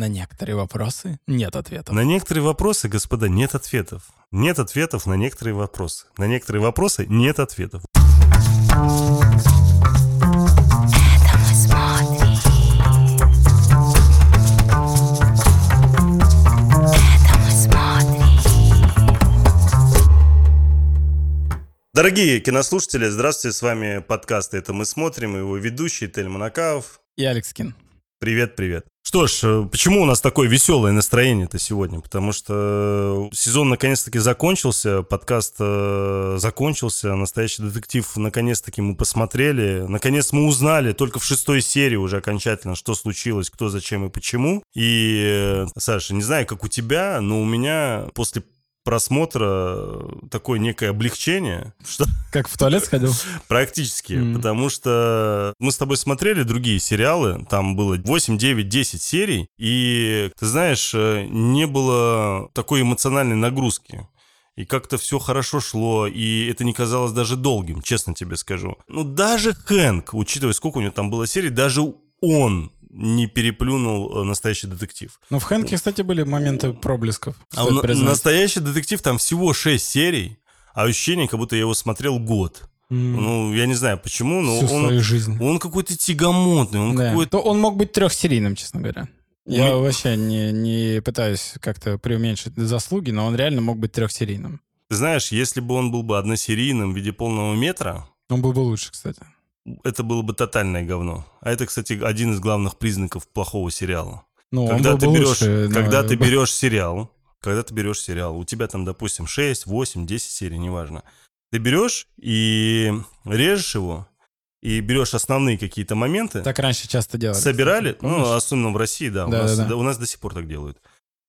На некоторые вопросы нет ответов. На некоторые вопросы, господа, нет ответов. Нет ответов на некоторые вопросы. На некоторые вопросы нет ответов. Дорогие кинослушатели, здравствуйте, с вами подкаст «Это мы смотрим» и его ведущий Тель Монакаев. И Алекс Кин. Привет, привет. Что ж, э, почему у нас такое веселое настроение-то сегодня? Потому что сезон наконец-таки закончился, подкаст э, закончился, настоящий детектив наконец-таки мы посмотрели. Наконец мы узнали только в шестой серии уже окончательно, что случилось, кто, зачем и почему. И, э, Саша, не знаю, как у тебя, но у меня после просмотра такое некое облегчение. Что... Как в туалет сходил? Практически, mm. потому что мы с тобой смотрели другие сериалы, там было 8, 9, 10 серий, и, ты знаешь, э, не было такой эмоциональной нагрузки. И как-то все хорошо шло, и это не казалось даже долгим, честно тебе скажу. Ну, даже Хэнк, учитывая, сколько у него там было серий, даже он не переплюнул э, настоящий детектив. Но в Хэнке, кстати, были моменты проблесков. А он, настоящий детектив там всего 6 серий, а ощущение, как будто я его смотрел год. Mm. Ну, я не знаю почему, но Всю он, свою жизнь. он какой-то тягомотный. Он, да. какой-то... То он мог быть трехсерийным, честно говоря. Я Мы... вообще не, не пытаюсь как-то преуменьшить заслуги, но он реально мог быть трехсерийным. Знаешь, если бы он был бы односерийным в виде полного метра... Он был бы лучше, кстати это было бы тотальное говно. А это, кстати, один из главных признаков плохого сериала. Ну, когда ты берешь, лучше, когда но... ты берешь сериал, когда ты берешь сериал, у тебя там, допустим, 6, 8, 10 серий, неважно. Ты берешь и режешь его, и берешь основные какие-то моменты. Так раньше часто делали. Собирали, ну, особенно в России, да, да, у, нас, да, да. у нас до сих пор так делают.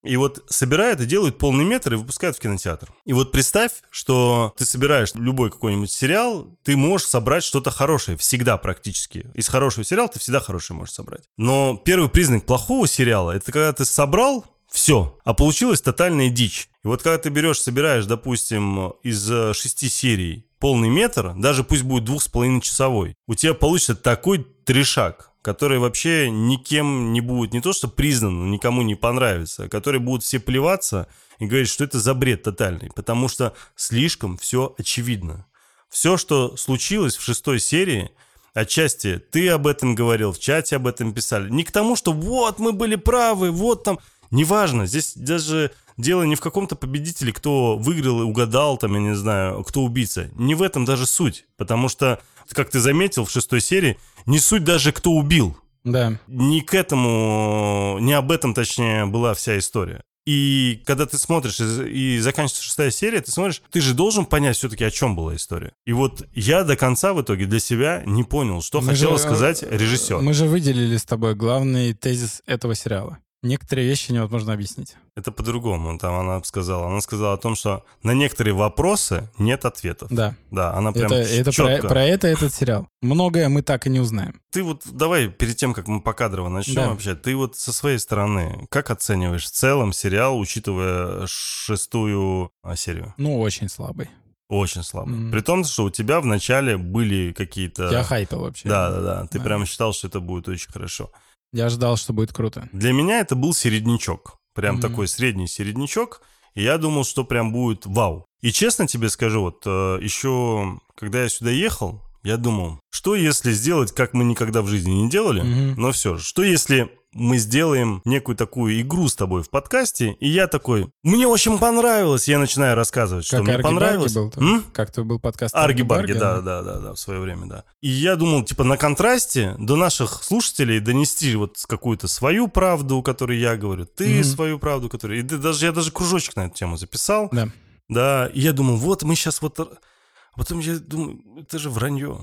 И вот собирают и делают полный метр и выпускают в кинотеатр. И вот представь, что ты собираешь любой какой-нибудь сериал, ты можешь собрать что-то хорошее, всегда практически. Из хорошего сериала ты всегда хороший можешь собрать. Но первый признак плохого сериала, это когда ты собрал все, а получилась тотальная дичь. И вот когда ты берешь, собираешь, допустим, из э, шести серий полный метр, даже пусть будет двух с половиной часовой, у тебя получится такой трешак, который вообще никем не будет не то что признан, никому не понравится, а которые будут все плеваться и говорить, что это за бред тотальный, потому что слишком все очевидно. Все, что случилось в шестой серии, отчасти ты об этом говорил, в чате об этом писали, не к тому, что вот мы были правы, вот там, неважно, здесь даже дело не в каком-то победителе, кто выиграл и угадал, там, я не знаю, кто убийца. Не в этом даже суть, потому что, как ты заметил в шестой серии, не суть даже, кто убил. Да. Не к этому, не об этом, точнее, была вся история. И когда ты смотришь и, и заканчивается шестая серия, ты смотришь, ты же должен понять все-таки, о чем была история. И вот я до конца в итоге для себя не понял, что мы хотел же, сказать режиссер. Мы же выделили с тобой главный тезис этого сериала. Некоторые вещи невозможно объяснить. Это по-другому, там она сказала. Она сказала о том, что на некоторые вопросы нет ответов. Да. Да, она прям это, это четко. Про, про это этот сериал. Многое мы так и не узнаем. Ты вот, давай, перед тем, как мы покадрово начнем да. вообще, ты вот со своей стороны, как оцениваешь в целом сериал, учитывая шестую а, серию? Ну, очень слабый. Очень слабый. Mm. При том, что у тебя в начале были какие-то... Я хайпил вообще. Да, да, да. Ты да. прям считал, что это будет очень хорошо. Я ждал, что будет круто. Для меня это был середнячок. Прям mm-hmm. такой средний середнячок. И я думал, что прям будет вау. И честно тебе скажу, вот э, еще когда я сюда ехал, я думал, что если сделать, как мы никогда в жизни не делали, mm-hmm. но все же, что если мы сделаем некую такую игру с тобой в подкасте, и я такой, мне очень понравилось, я начинаю рассказывать, что как мне понравилось. Был, М? Как то был подкаст Арги Барги, да, да, да, да, в свое время, да. И я думал, типа, на контрасте до наших слушателей донести вот какую-то свою правду, которую я говорю, ты mm-hmm. свою правду, которую... И даже, я даже кружочек на эту тему записал. Да. Да, и я думал, вот мы сейчас вот... А потом я думаю, это же вранье.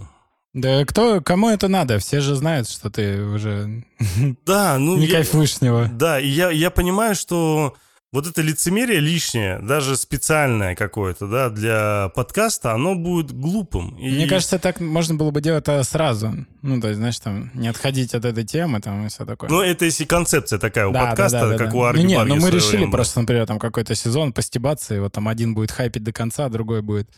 Да кто, кому это надо? Все же знают, что ты уже да, ну, не я, кайфуешь с него. Да, и я, я понимаю, что вот это лицемерие лишнее, даже специальное какое-то, да, для подкаста, оно будет глупым. И... Мне кажется, так можно было бы делать это сразу. Ну, то есть, знаешь, там, не отходить от этой темы, там, и все такое. Ну, это если концепция такая у да, подкаста, да, да, как да. у Арги Ну, нет, ну мы решили время, просто, например, там какой-то сезон постебаться, и вот там один будет хайпить до конца, а другой будет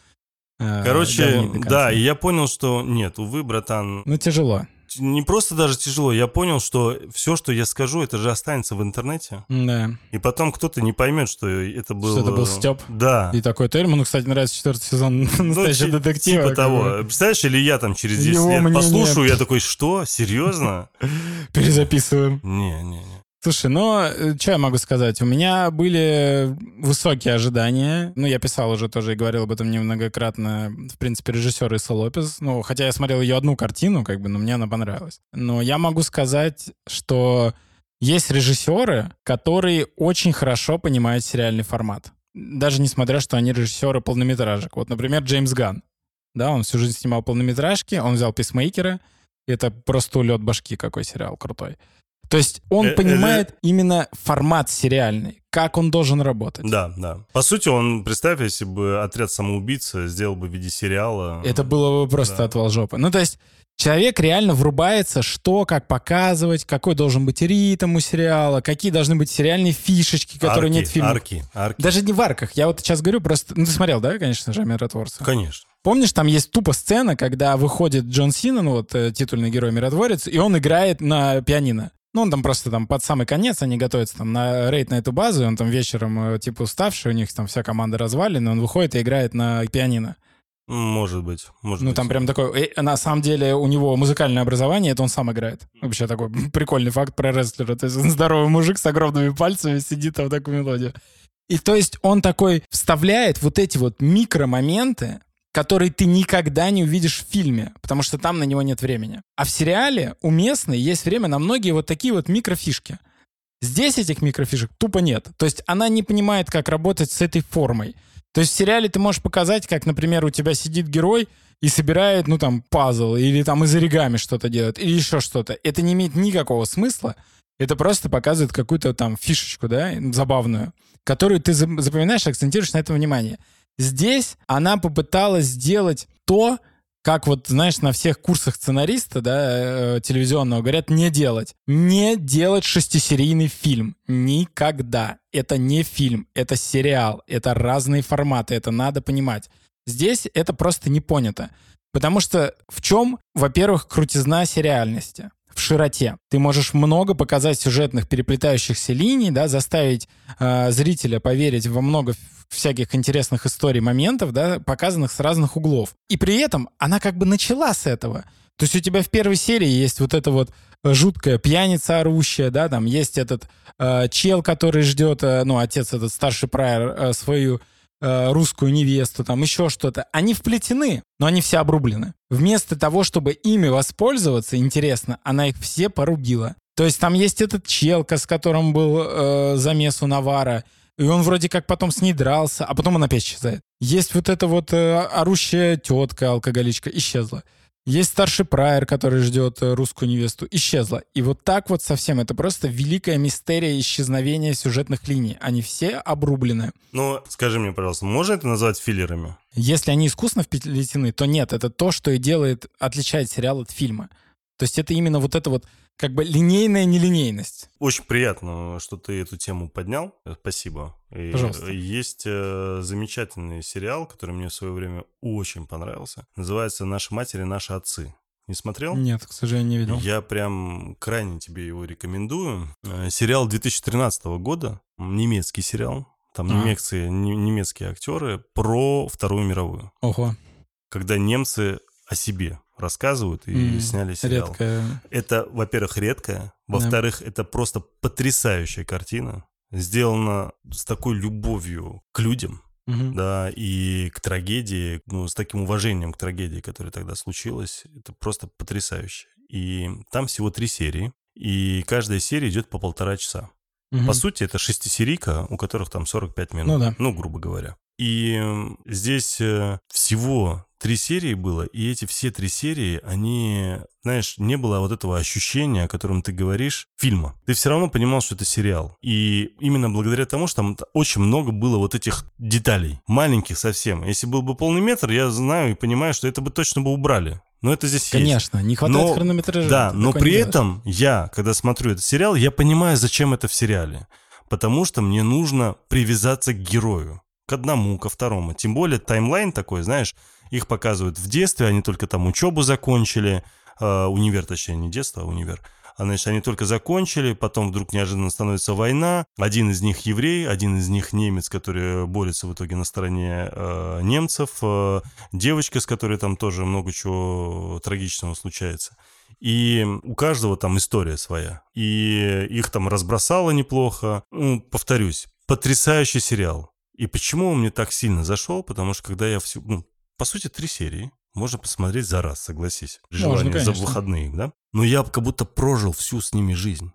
Короче, да, и я понял, что нет, увы, братан. Ну, тяжело. не просто даже тяжело, я понял, что все, что я скажу, это же останется в интернете. Да. И потом кто-то не поймет, что это был... Что это был Степ. Да. И такой Тельману, кстати, нравится четвертый сезон ну, настоящего ну, детектива. Типа того. Представляешь, или я там через 10 Его лет послушаю, я такой, что? Серьезно? Перезаписываем. Не, не, не. Слушай, ну, э, что я могу сказать? У меня были высокие ожидания. Ну, я писал уже тоже и говорил об этом немногократно. В принципе, режиссер Исса Лопес. Ну, хотя я смотрел ее одну картину, как бы, но мне она понравилась. Но я могу сказать, что есть режиссеры, которые очень хорошо понимают сериальный формат. Даже несмотря, что они режиссеры полнометражек. Вот, например, Джеймс Ган. Да, он всю жизнь снимал полнометражки, он взял писмейкера. Это просто улет башки, какой сериал крутой. То есть он э, понимает э, именно формат сериальный, как он должен работать. Да, да. По сути, он, представь, если бы отряд самоубийц сделал бы в виде сериала. Это было бы просто да. отвал жопы. Ну, то есть человек реально врубается, что, как показывать, какой должен быть ритм у сериала, какие должны быть сериальные фишечки, которые арки, нет в фильме. Арки, арки. Даже не в арках. Я вот сейчас говорю просто... Ну, ты смотрел, да, конечно же, «Миротворца»? Конечно. Помнишь, там есть тупо сцена, когда выходит Джон Сина, ну вот э, титульный герой «Миротворец», и он играет на пианино. Ну, он там просто там под самый конец, они готовятся там на рейд на эту базу, и он там вечером, э, типа, уставший, у них там вся команда развалена, он выходит и играет на пианино. Может быть, может ну, быть. там прям такой... И, на самом деле у него музыкальное образование, это он сам играет. Вообще такой прикольный факт про рестлера. То есть он здоровый мужик с огромными пальцами сидит там в такую мелодию. И то есть он такой вставляет вот эти вот микромоменты, который ты никогда не увидишь в фильме, потому что там на него нет времени. А в сериале у местной есть время на многие вот такие вот микрофишки. Здесь этих микрофишек тупо нет. То есть она не понимает, как работать с этой формой. То есть в сериале ты можешь показать, как, например, у тебя сидит герой и собирает, ну, там, пазл, или там из оригами что-то делает, или еще что-то. Это не имеет никакого смысла. Это просто показывает какую-то там фишечку, да, забавную, которую ты запоминаешь, акцентируешь на этом внимание. Здесь она попыталась сделать то, как вот, знаешь, на всех курсах сценариста, да, э, телевизионного говорят, не делать. Не делать шестисерийный фильм. Никогда. Это не фильм, это сериал, это разные форматы, это надо понимать. Здесь это просто не понято. Потому что в чем, во-первых, крутизна сериальности? в широте. Ты можешь много показать сюжетных переплетающихся линий, да, заставить э, зрителя поверить во много всяких интересных историй, моментов, да, показанных с разных углов. И при этом она как бы начала с этого. То есть у тебя в первой серии есть вот это вот жуткая пьяница орущая, да, там есть этот э, чел, который ждет, э, ну, отец этот старший прайер, э, свою э, русскую невесту, там еще что-то. Они вплетены, но они все обрублены. Вместо того, чтобы ими воспользоваться, интересно, она их все порубила. То есть там есть этот челка, с которым был э, замес у Навара, и он вроде как потом с ней дрался, а потом он опять исчезает. Есть вот эта вот э, орущая тетка, алкоголичка, исчезла. Есть старший прайер, который ждет э, русскую невесту, исчезла. И вот так вот совсем. Это просто великая мистерия исчезновения сюжетных линий. Они все обрублены. Ну, скажи мне, пожалуйста, можно это назвать филлерами? Если они искусно вплетены, то нет. Это то, что и делает, отличает сериал от фильма. То есть это именно вот это вот как бы линейная нелинейность. Очень приятно, что ты эту тему поднял. Спасибо. И Пожалуйста. Есть э, замечательный сериал, который мне в свое время очень понравился. Называется «Наши матери, наши отцы». Не смотрел? Нет, к сожалению, не видел. Я прям крайне тебе его рекомендую. Э, сериал 2013 года, немецкий сериал. Там а. немецкие, немецкие актеры про Вторую мировую. Ого. Когда немцы о себе рассказывают и mm, сняли сериал. Редкое. Это, во-первых, редкое. Во-вторых, yeah. это просто потрясающая картина. Сделана с такой любовью к людям, mm-hmm. да, и к трагедии, ну, с таким уважением к трагедии, которая тогда случилась. Это просто потрясающе. И там всего три серии, и каждая серия идет по полтора часа. Угу. По сути, это шестисерийка, у которых там 45 минут. Ну да. Ну, грубо говоря. И здесь э, всего три серии было, и эти все три серии, они, знаешь, не было вот этого ощущения, о котором ты говоришь, фильма. Ты все равно понимал, что это сериал. И именно благодаря тому, что там очень много было вот этих деталей, маленьких совсем. Если был бы полный метр, я знаю и понимаю, что это бы точно бы убрали. Но это здесь Конечно, есть. не хватает но, хронометража. Да, но при этом я, когда смотрю этот сериал, я понимаю, зачем это в сериале. Потому что мне нужно привязаться к герою. К одному, ко второму. Тем более таймлайн такой, знаешь, их показывают в детстве, они только там учебу закончили, э, универ, точнее, не детство, а универ. А, значит, они только закончили, потом вдруг неожиданно становится война. Один из них еврей, один из них немец, который борется в итоге на стороне э, немцев. Э, девочка, с которой там тоже много чего трагичного случается. И у каждого там история своя. И их там разбросало неплохо. Ну, повторюсь, потрясающий сериал. И почему он мне так сильно зашел? Потому что когда я всю... Ну, по сути, три серии можно посмотреть за раз, согласись. Желание Можно, за выходные, да? Но я как будто прожил всю с ними жизнь.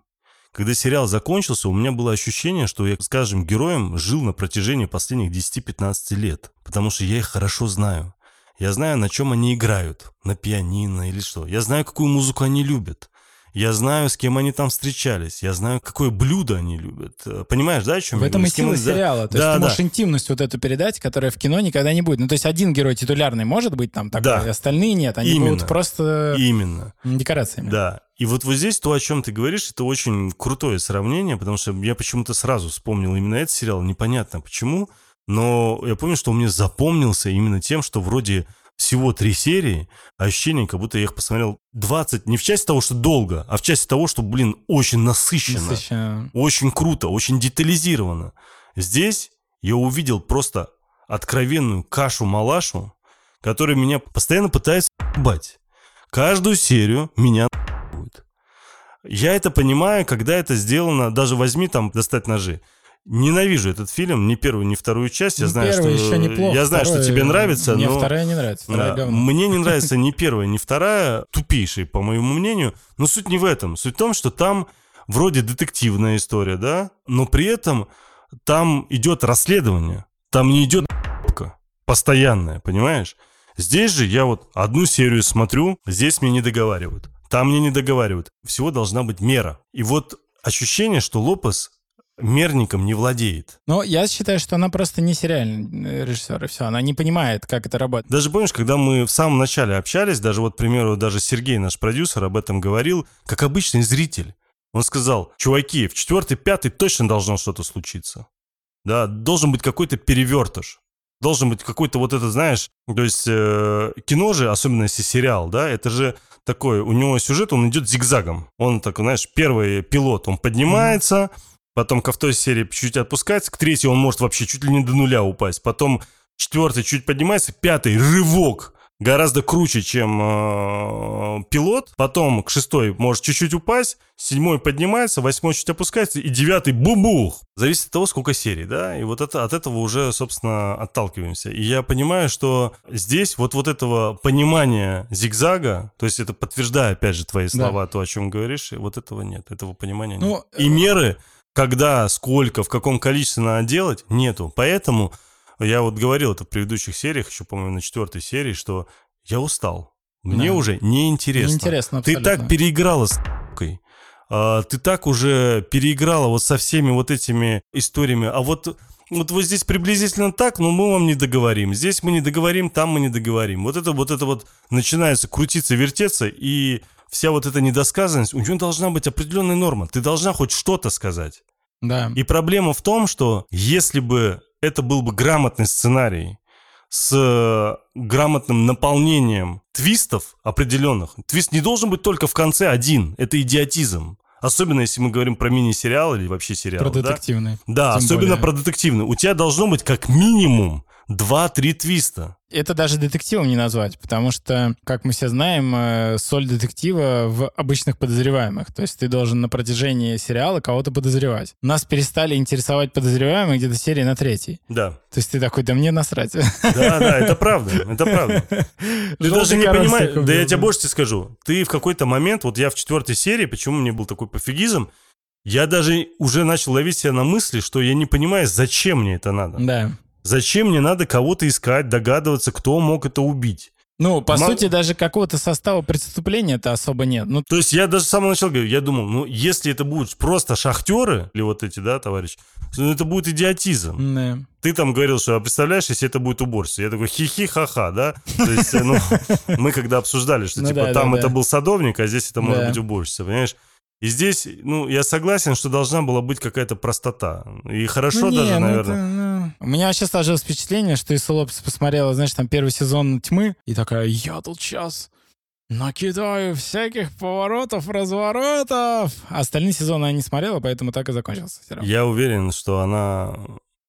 Когда сериал закончился, у меня было ощущение, что я, скажем, героем жил на протяжении последних 10-15 лет. Потому что я их хорошо знаю. Я знаю, на чем они играют. На пианино или что. Я знаю, какую музыку они любят. Я знаю, с кем они там встречались. Я знаю, какое блюдо они любят. Э, понимаешь, да, о чем В я этом и сила сериала. То да, есть ты да. можешь интимность вот эту передать, которая в кино никогда не будет. Ну, то есть один герой титулярный может быть там такой, да. остальные нет. Они Именно. будут просто Именно. декорациями. Да. И вот вот здесь то, о чем ты говоришь, это очень крутое сравнение, потому что я почему-то сразу вспомнил именно этот сериал. Непонятно почему, но я помню, что он мне запомнился именно тем, что вроде всего три серии, ощущение, как будто я их посмотрел 20, не в части того, что долго, а в части того, что, блин, очень насыщенно, насыщенно. очень круто, очень детализировано. Здесь я увидел просто откровенную кашу-малашу, которая меня постоянно пытается ебать. Каждую серию меня будет. Я это понимаю, когда это сделано, даже возьми там достать ножи. Ненавижу этот фильм, ни первую, ни вторую часть. Я знаю, что еще неплохо. Я знаю, что тебе нравится, мне но вторая не нравится. Вторая говно. Мне не нравится ни первая, ни вторая, тупейшие, по моему мнению. Но суть не в этом. Суть в том, что там вроде детективная история, да, но при этом там идет расследование. Там не идет постоянная, понимаешь? Здесь же я вот одну серию смотрю, здесь мне не договаривают. Там мне не договаривают. Всего должна быть мера. И вот ощущение, что Лопес мерником не владеет. Но я считаю, что она просто не сериальный режиссер, и все. Она не понимает, как это работает. Даже помнишь, когда мы в самом начале общались, даже вот, к примеру, даже Сергей, наш продюсер, об этом говорил, как обычный зритель. Он сказал, чуваки, в четвертый, пятый точно должно что-то случиться. Да, должен быть какой-то перевертыш. Должен быть какой-то вот это, знаешь, то есть э, кино же, особенно если сериал, да, это же такой, у него сюжет, он идет зигзагом. Он такой, знаешь, первый пилот, он поднимается, mm-hmm Потом ко второй серии чуть-чуть отпускается, к третьей он может вообще чуть ли не до нуля упасть. Потом четвертый чуть поднимается, пятый рывок гораздо круче, чем э, пилот. Потом к шестой может чуть-чуть упасть, седьмой поднимается, восьмой чуть опускается, и девятый бубух. Зависит от того, сколько серий, да, и вот это, от этого уже, собственно, отталкиваемся. И я понимаю, что здесь вот, вот этого понимания зигзага, то есть это подтверждая, опять же, твои слова, да. то, о чем говоришь, вот этого нет, этого понимания ну, нет. И меры когда, сколько, в каком количестве надо делать, нету. Поэтому я вот говорил это в предыдущих сериях, еще, по-моему, на четвертой серии, что я устал. Мне да. уже неинтересно. Неинтересно Ты так переиграла с а, ты так уже переиграла вот со всеми вот этими историями. А вот вот вот здесь приблизительно так, но мы вам не договорим. Здесь мы не договорим, там мы не договорим. Вот это вот это вот начинается крутиться, вертеться, и вся вот эта недосказанность, у нее должна быть определенная норма. Ты должна хоть что-то сказать. Да. И проблема в том, что если бы это был бы грамотный сценарий с э, грамотным наполнением твистов определенных, твист не должен быть только в конце один. Это идиотизм. Особенно если мы говорим про мини-сериал или вообще сериал. Про детективный. Да, особенно более. про детективный. У тебя должно быть как минимум два-три твиста. Это даже детективом не назвать, потому что, как мы все знаем, э, соль детектива в обычных подозреваемых. То есть ты должен на протяжении сериала кого-то подозревать. Нас перестали интересовать подозреваемые где-то серии на третьей. Да. То есть ты такой, да мне насрать. Да, да, это правда, это правда. Ты даже не понимаешь, да я тебе больше скажу. Ты в какой-то момент, вот я в четвертой серии, почему мне был такой пофигизм, я даже уже начал ловить себя на мысли, что я не понимаю, зачем мне это надо. Да. Зачем мне надо кого-то искать, догадываться, кто мог это убить? Ну, по Мог... сути, даже какого-то состава преступления-то особо нет. Ну... То есть я даже с самого начала говорю, я думал, ну, если это будут просто шахтеры, или вот эти, да, товарищи, ну, это будет идиотизм. Да. Ты там говорил, что, а представляешь, если это будет уборство? Я такой, хихи ха-ха, да? То есть, ну, мы когда обсуждали, что, ну типа, там это был садовник, а здесь это может быть уборщица, понимаешь? И здесь, ну, я согласен, что должна была быть какая-то простота. И хорошо ну, даже, не, наверное. это, У меня вообще сложилось впечатление, что Иса Лопес посмотрела, знаешь, там первый сезон «Тьмы», и такая, я тут сейчас накидаю всяких поворотов, разворотов. Остальные сезоны я не смотрела, поэтому так и закончился сериал. Я уверен, что она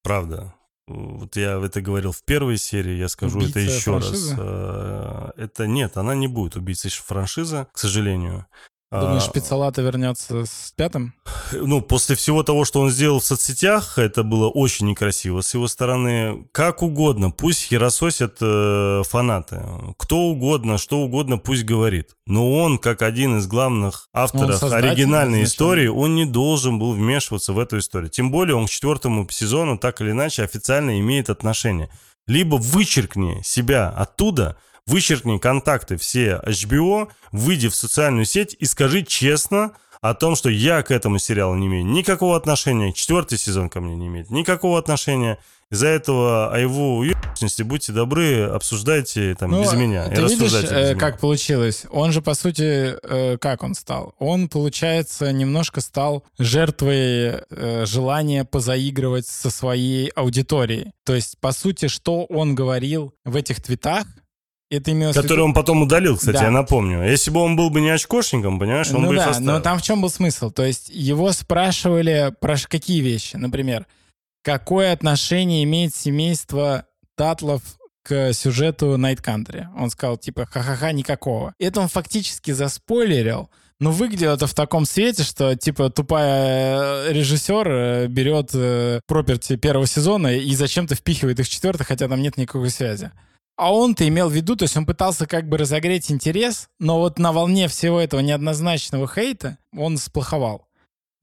правда. Вот я это говорил в первой серии, я скажу Убийца это еще франшизы? раз. Э, это нет, она не будет убийцей франшиза, к сожалению. Думаешь, а, Пиццалата вернется с пятым? Ну, после всего того, что он сделал в соцсетях, это было очень некрасиво с его стороны. Как угодно, пусть херососят э, фанаты. Кто угодно, что угодно пусть говорит. Но он, как один из главных авторов оригинальной истории, он не должен был вмешиваться в эту историю. Тем более он к четвертому сезону так или иначе официально имеет отношение. Либо вычеркни себя оттуда, вычеркни контакты все HBO, выйди в социальную сеть и скажи честно о том, что я к этому сериалу не имею никакого отношения, четвертый сезон ко мне не имеет никакого отношения. Из-за этого о его уебищности будьте добры, обсуждайте там ну, без меня. Ты видишь, э, как меня. получилось? Он же, по сути, э, как он стал? Он, получается, немножко стал жертвой э, желания позаигрывать со своей аудиторией. То есть, по сути, что он говорил в этих твитах, это имелось Который он потом удалил, кстати, да. я напомню. Если бы он был бы не очкошником, понимаешь, он ну бы да, их оставил. но там в чем был смысл? То есть его спрашивали про какие вещи? Например, какое отношение имеет семейство Татлов к сюжету Night Country? Он сказал, типа, ха-ха-ха, никакого. Это он фактически заспойлерил, но выглядело это в таком свете, что, типа, тупая э, режиссер э, берет э, проперти первого сезона и зачем-то впихивает их в четвертый, хотя там нет никакой связи. А он-то имел в виду, то есть он пытался как бы разогреть интерес, но вот на волне всего этого неоднозначного хейта он сплоховал.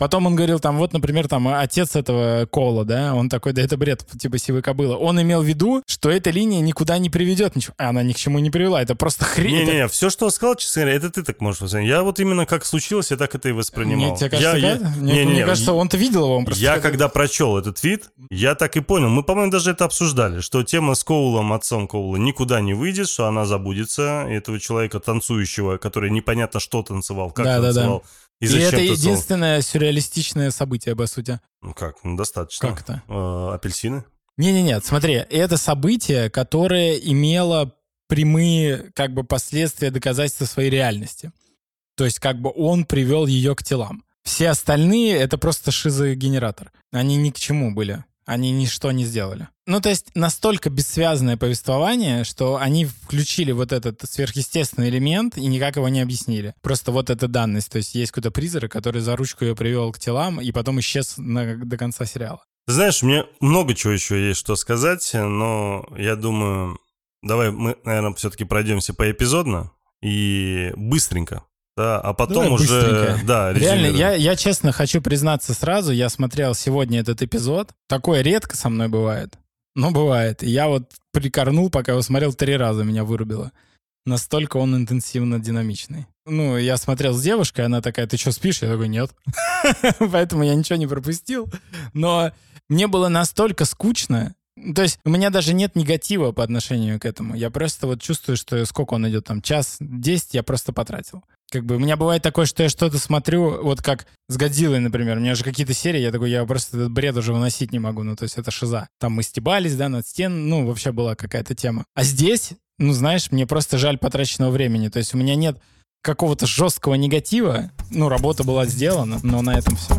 Потом он говорил, там, вот, например, там, отец этого Кола, да, он такой, да это бред, типа сивой кобыла. Он имел в виду, что эта линия никуда не приведет, ничего. А она ни к чему не привела, это просто хрень. Не-не-не, это... все, что он сказал, честно говоря, это ты так можешь воспринять. Я вот именно как случилось, я так это и воспринимал. Мне, тебе кажется, я, я... Мне, не, не, мне кажется, он-то видел его, он просто... Я когда прочел этот твит, я так и понял, мы, по-моему, даже это обсуждали, что тема с Коулом, отцом Коула, никуда не выйдет, что она забудется, этого человека танцующего, который непонятно что танцевал, как да, танцевал. Да, да и, и это единственное целых... сюрреалистичное событие, по сути. Ну как, ну достаточно. Как это? Э, апельсины? Не-не-не, смотри, это событие, которое имело прямые как бы последствия доказательства своей реальности. То есть как бы он привел ее к телам. Все остальные — это просто шизогенератор. Они ни к чему были. Они ничто не сделали. Ну, то есть настолько бессвязное повествование, что они включили вот этот сверхъестественный элемент и никак его не объяснили. Просто вот эта данность. То есть есть какой-то призрак, который за ручку ее привел к телам и потом исчез на, до конца сериала. Знаешь, мне много чего еще есть что сказать, но я думаю, давай мы, наверное, все-таки пройдемся поэпизодно и быстренько да, а потом ну, уже, да, Реально, я, я честно хочу признаться сразу, я смотрел сегодня этот эпизод. Такое редко со мной бывает. Но бывает. я вот прикорнул, пока его смотрел три раза, меня вырубило. Настолько он интенсивно динамичный. Ну, я смотрел с девушкой, она такая, ты что, спишь? Я такой, нет. Поэтому я ничего не пропустил. Но мне было настолько скучно, то есть у меня даже нет негатива по отношению к этому. Я просто вот чувствую, что сколько он идет, там, час, десять я просто потратил. Как бы у меня бывает такое, что я что-то смотрю, вот как с Годзиллой, например. У меня же какие-то серии, я такой, я просто этот бред уже выносить не могу. Ну, то есть это шиза. Там мы стебались, да, над стен, ну, вообще была какая-то тема. А здесь, ну, знаешь, мне просто жаль потраченного времени. То есть у меня нет какого-то жесткого негатива. Ну, работа была сделана, но на этом все.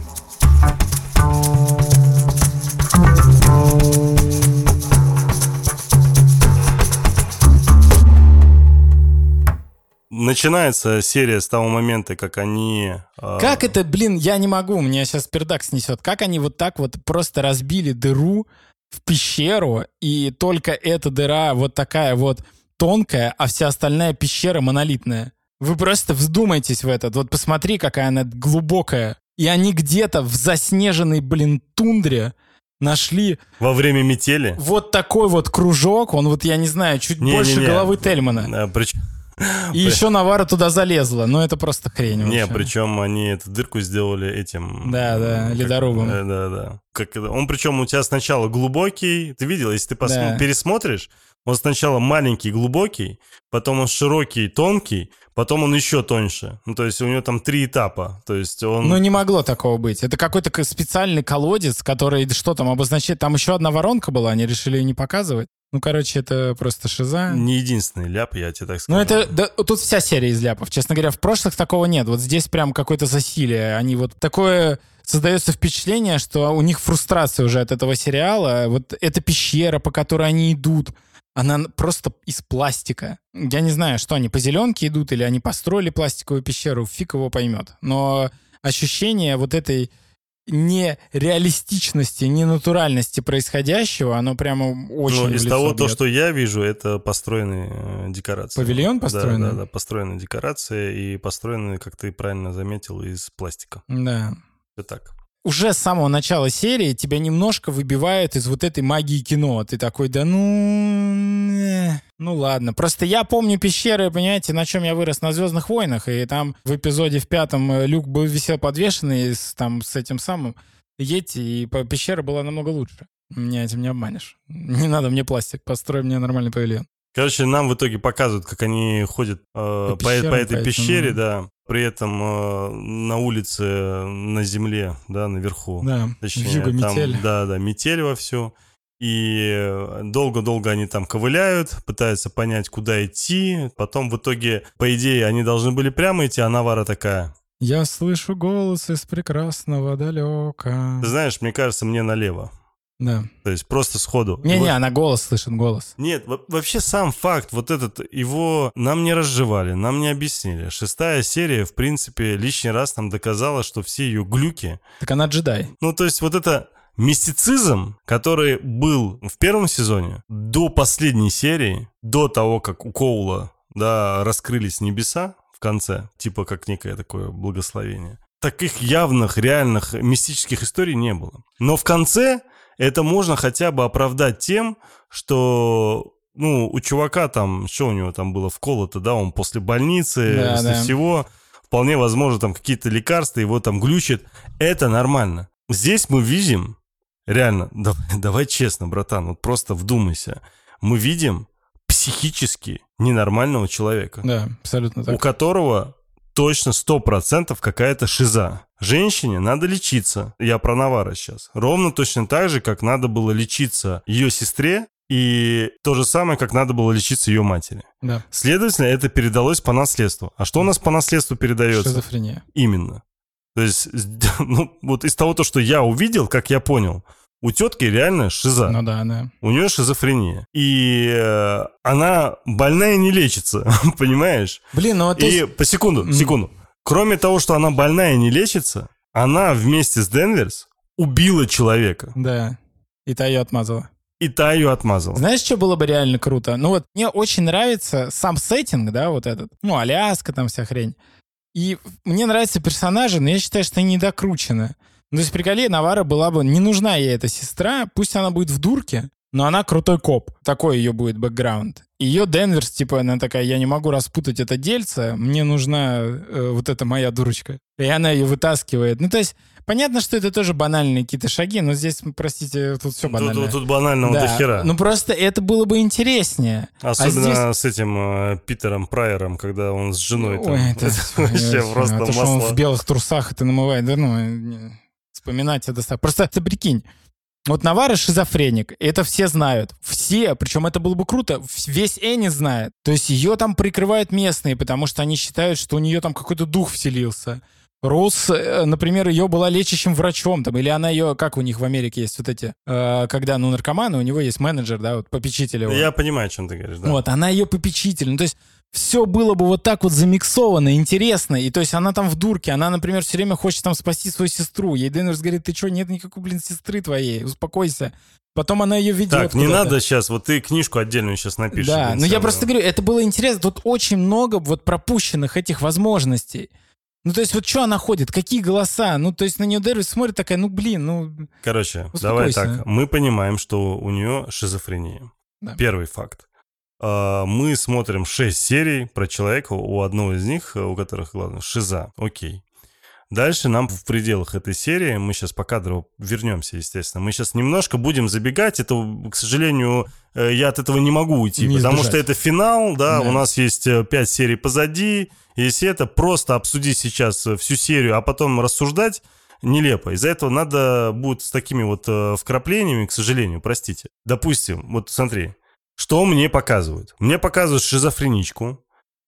Начинается серия с того момента, как они... Э... Как это, блин, я не могу, меня сейчас пердак снесет. Как они вот так вот просто разбили дыру в пещеру, и только эта дыра вот такая вот тонкая, а вся остальная пещера монолитная. Вы просто вздумайтесь в этот. Вот посмотри, какая она глубокая. И они где-то в заснеженной, блин, тундре нашли... Во время метели? Вот такой вот кружок, он вот, я не знаю, чуть не, больше не, не. головы Тельмана. А, причем... И еще Навара туда залезла, но это просто хрень Не, причем они эту дырку сделали этим... Да, да, ледорубом. Да, да, да. Как, он причем у тебя сначала глубокий, ты видел, если ты посмотри, да. пересмотришь, он сначала маленький, глубокий, потом он широкий, тонкий, потом он еще тоньше. Ну, то есть у него там три этапа. То есть он... Ну, не могло такого быть. Это какой-то специальный колодец, который что там обозначает. Там еще одна воронка была, они решили ее не показывать. Ну, короче, это просто шиза. Не единственный ляп, я тебе так скажу. Ну, это... Да, тут вся серия из ляпов. Честно говоря, в прошлых такого нет. Вот здесь прям какое-то засилие. Они вот такое... Создается впечатление, что у них фрустрация уже от этого сериала. Вот эта пещера, по которой они идут, она просто из пластика. Я не знаю, что они по зеленке идут или они построили пластиковую пещеру, фиг его поймет. Но ощущение вот этой не реалистичности, не натуральности происходящего, оно прямо очень ну, Из того, то, что я вижу, это построенные э, декорации. Павильон построенный? Да, да, да, построенные декорации и построенные, как ты правильно заметил, из пластика. Да. Все так уже с самого начала серии тебя немножко выбивает из вот этой магии кино. Ты такой, да ну... Ну ладно. Просто я помню пещеры, понимаете, на чем я вырос, на «Звездных войнах», и там в эпизоде в пятом э, Люк был висел подвешенный с, там, с этим самым Йети, и пещера была намного лучше. Меня этим не обманешь. Не надо мне пластик, построй мне нормальный павильон. Короче, нам в итоге показывают, как они ходят э, по, по, по этой пещере, да. При этом э, на улице, на земле, да, наверху. Да, Точнее, Вьюга, там, метель. Да, да, метель вовсю. И долго-долго они там ковыляют, пытаются понять, куда идти. Потом в итоге, по идее, они должны были прямо идти, а Навара такая. Я слышу голос из прекрасного далека. Ты знаешь, мне кажется, мне налево. Да. То есть просто сходу. Не-не, вот. она голос слышит, голос. Нет, вообще сам факт, вот этот, его нам не разжевали, нам не объяснили. Шестая серия, в принципе, лишний раз нам доказала, что все ее глюки... Так она джедай. Ну, то есть вот это мистицизм, который был в первом сезоне, до последней серии, до того, как у Коула, да, раскрылись небеса в конце, типа как некое такое благословение. Таких явных, реальных мистических историй не было. Но в конце это можно хотя бы оправдать тем, что ну, у чувака там, что у него там было вколото, да, он после больницы, да, после да. всего, вполне возможно, там какие-то лекарства, его там глючит. Это нормально. Здесь мы видим, реально, давай, давай честно, братан, вот просто вдумайся, мы видим психически ненормального человека. Да, абсолютно так. У которого точно сто процентов какая-то шиза. Женщине надо лечиться. Я про Навара сейчас. Ровно точно так же, как надо было лечиться ее сестре, и то же самое, как надо было лечиться ее матери. Да. Следовательно, это передалось по наследству. А что у нас по наследству передается? Шизофрения. Именно. То есть, ну, вот из того, то, что я увидел, как я понял, у тетки реально шиза. Ну да, да. У нее шизофрения. И э, она больная не лечится, понимаешь? Блин, ну вот... И есть... по секунду, секунду. Кроме того, что она больная не лечится, она вместе с Денверс убила человека. Да. И та ее отмазала. И та ее отмазала. Знаешь, что было бы реально круто? Ну вот мне очень нравится сам сеттинг, да, вот этот. Ну, Аляска, там вся хрень. И мне нравятся персонажи, но я считаю, что они недокручены. Ну, то есть, приколи, Навара была бы... Не нужна ей эта сестра, пусть она будет в дурке, но она крутой коп. Такой ее будет бэкграунд. Ее Денверс, типа, она такая, я не могу распутать это дельце, мне нужна э, вот эта моя дурочка. И она ее вытаскивает. Ну, то есть, понятно, что это тоже банальные какие-то шаги, но здесь, простите, тут все банально. Тут, тут, банального да. до хера. Ну, просто это было бы интереснее. А Особенно а здесь... с этим э, Питером Прайером, когда он с женой там. Ой, это, вообще просто масло. он в белых трусах это намывает, да, ну, вспоминать это. Просто ты прикинь, вот Навара шизофреник, это все знают. Все, причем это было бы круто, весь Энни знает. То есть ее там прикрывают местные, потому что они считают, что у нее там какой-то дух вселился. Роуз, э, например, ее была лечащим врачом, там, или она ее, как у них в Америке есть вот эти, э, когда, ну, наркоманы, у него есть менеджер, да, вот попечитель его. Я понимаю, о чем ты говоришь, да. Вот, она ее попечитель. Ну, то есть все было бы вот так вот замиксовано, интересно. И то есть она там в дурке, она, например, все время хочет там спасти свою сестру. Ей Денверс говорит, ты что, нет никакой, блин, сестры твоей, успокойся. Потом она ее ведет. Так, не надо сейчас, вот ты книжку отдельную сейчас напишешь. Да, но я просто говорю, это было интересно. Тут очень много вот пропущенных этих возможностей. Ну, то есть, вот что она ходит, какие голоса? Ну, то есть, на нее Дервис смотрит такая, ну, блин, ну... Короче, давай так. Мы понимаем, что у нее шизофрения. Да. Первый факт. А, мы смотрим 6 серий про человека, у одного из них, у которых, главное, шиза. Окей. Дальше нам в пределах этой серии, мы сейчас по кадру вернемся, естественно, мы сейчас немножко будем забегать, это, к сожалению, э, я от этого не могу уйти, не потому что это финал, да, да, у нас есть 5 э, серий позади, если это просто обсудить сейчас э, всю серию, а потом рассуждать, нелепо. Из-за этого надо будет с такими вот вкраплениями, к сожалению, простите. Допустим, вот смотри, Что мне показывают? Мне показывают шизофреничку,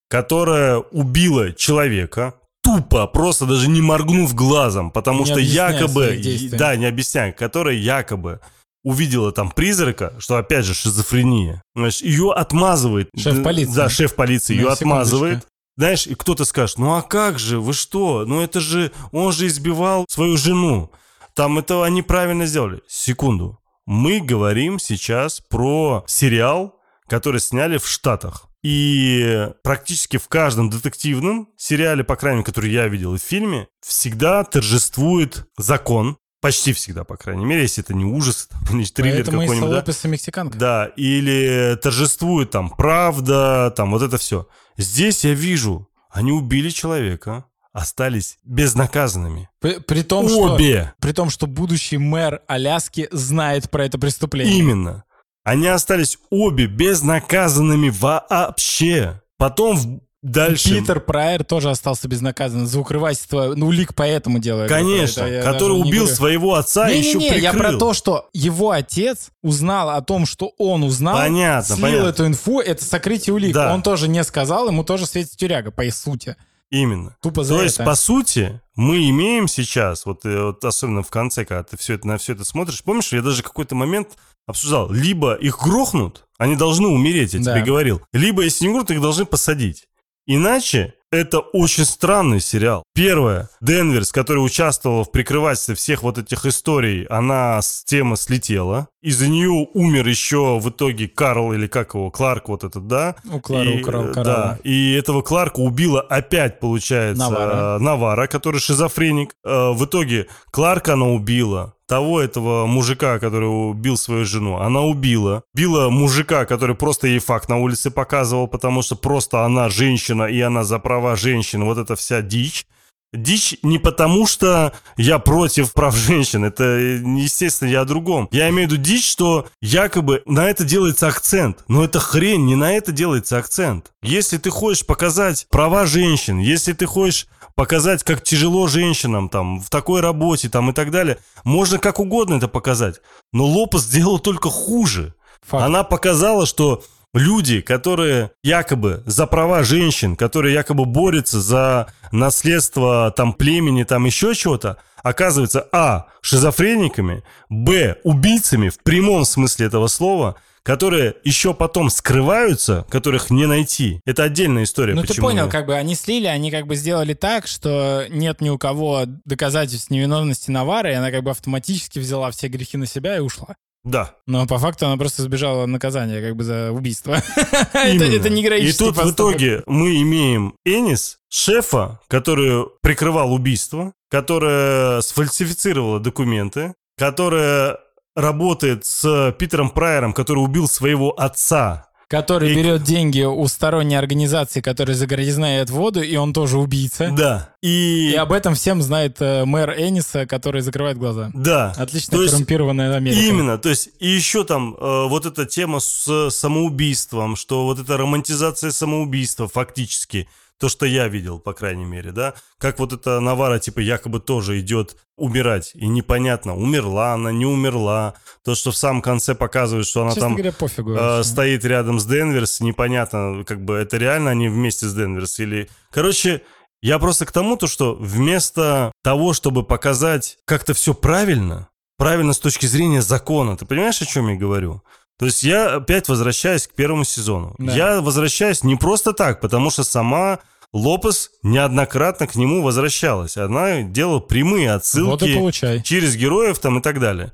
которая убила человека, тупо, просто даже не моргнув глазом, потому не что якобы, да, не объясняя, которая якобы увидела там призрака, что опять же шизофрения, знаешь, ее отмазывает. Шеф полиции. Да, шеф полиции ее отмазывает. Знаешь, и кто-то скажет, ну а как же, вы что? Ну это же, он же избивал свою жену. Там это они правильно сделали. Секунду. Мы говорим сейчас про сериал, который сняли в Штатах. И практически в каждом детективном сериале, по крайней мере, который я видел и в фильме, всегда торжествует закон. Почти всегда, по крайней мере, если это не ужас или триллер какой-нибудь. Да? Мексиканка. Да, или торжествует там правда, там вот это все. Здесь я вижу, они убили человека, остались безнаказанными. При, при том, Обе. Что, при том, что будущий мэр Аляски знает про это преступление. Именно. Они остались обе безнаказанными вообще. Потом Дальше. Питер Прайер тоже остался безнаказанным за укрывательство. Ну, Лик поэтому делает. Конечно, это, который убил говорю. своего отца не, и еще не, не, прикрыл. я про то, что его отец узнал о том, что он узнал, понятно, слил понятно. эту инфу, это сокрытие улик. Да. Он тоже не сказал, ему тоже светит тюряга, по сути. Именно. Тупо за То это. есть, по сути, мы имеем сейчас, вот, э, вот особенно в конце, когда ты все это, на все это смотришь, помнишь, я даже какой-то момент обсуждал, либо их грохнут, они должны умереть, я да. тебе говорил, либо, если не грохнут, их должны посадить. Иначе это очень странный сериал. Первое. Денверс, который участвовал в прикрывательстве всех вот этих историй, она с темы слетела. Из-за нее умер еще в итоге Карл, или как его, Кларк вот этот, да? У Клара, и, у Карл, Да, и этого Кларка убила опять, получается, Навара, Навара который шизофреник. Э, в итоге Кларка она убила того этого мужика, который убил свою жену, она убила. Била мужика, который просто ей факт на улице показывал, потому что просто она женщина, и она за права женщин. Вот эта вся дичь. Дичь не потому, что я против прав женщин, это, естественно, я о другом. Я имею в виду дичь, что якобы на это делается акцент. Но это хрень, не на это делается акцент. Если ты хочешь показать права женщин, если ты хочешь показать, как тяжело женщинам там в такой работе там и так далее. Можно как угодно это показать. Но Лопес сделал только хуже. Факт. Она показала, что люди, которые якобы за права женщин, которые якобы борются за наследство там племени, там еще чего-то, оказываются а. шизофрениками, б. убийцами в прямом смысле этого слова – которые еще потом скрываются, которых не найти. Это отдельная история. Ну, ты понял, как бы они слили, они как бы сделали так, что нет ни у кого доказательств невиновности Навары, и она как бы автоматически взяла все грехи на себя и ушла. Да. Но по факту она просто избежала наказания как бы за убийство. это, это не И тут в итоге мы имеем Энис, шефа, который прикрывал убийство, которая сфальсифицировала документы, которая работает с Питером Прайером, который убил своего отца. Который и... берет деньги у сторонней организации, которая загрязнает воду, и он тоже убийца. Да. И, и об этом всем знает э, мэр Энниса, который закрывает глаза. Да. Отлично то коррумпированная Америка. Именно. То есть, и еще там э, вот эта тема с самоубийством, что вот эта романтизация самоубийства фактически – то, что я видел, по крайней мере, да, как вот эта Навара, типа, якобы тоже идет умирать, и непонятно, умерла она, не умерла, то, что в самом конце показывает, что она Честно там говоря, пофигу, э, стоит рядом с Денверс, непонятно, как бы, это реально они вместе с Денверс, или... Короче, я просто к тому, то, что вместо того, чтобы показать как-то все правильно, правильно с точки зрения закона, ты понимаешь, о чем я говорю? То есть я опять возвращаюсь к первому сезону. Да. Я возвращаюсь не просто так, потому что сама Лопес неоднократно к нему возвращалась. Она делала прямые отсылки вот через героев там и так далее.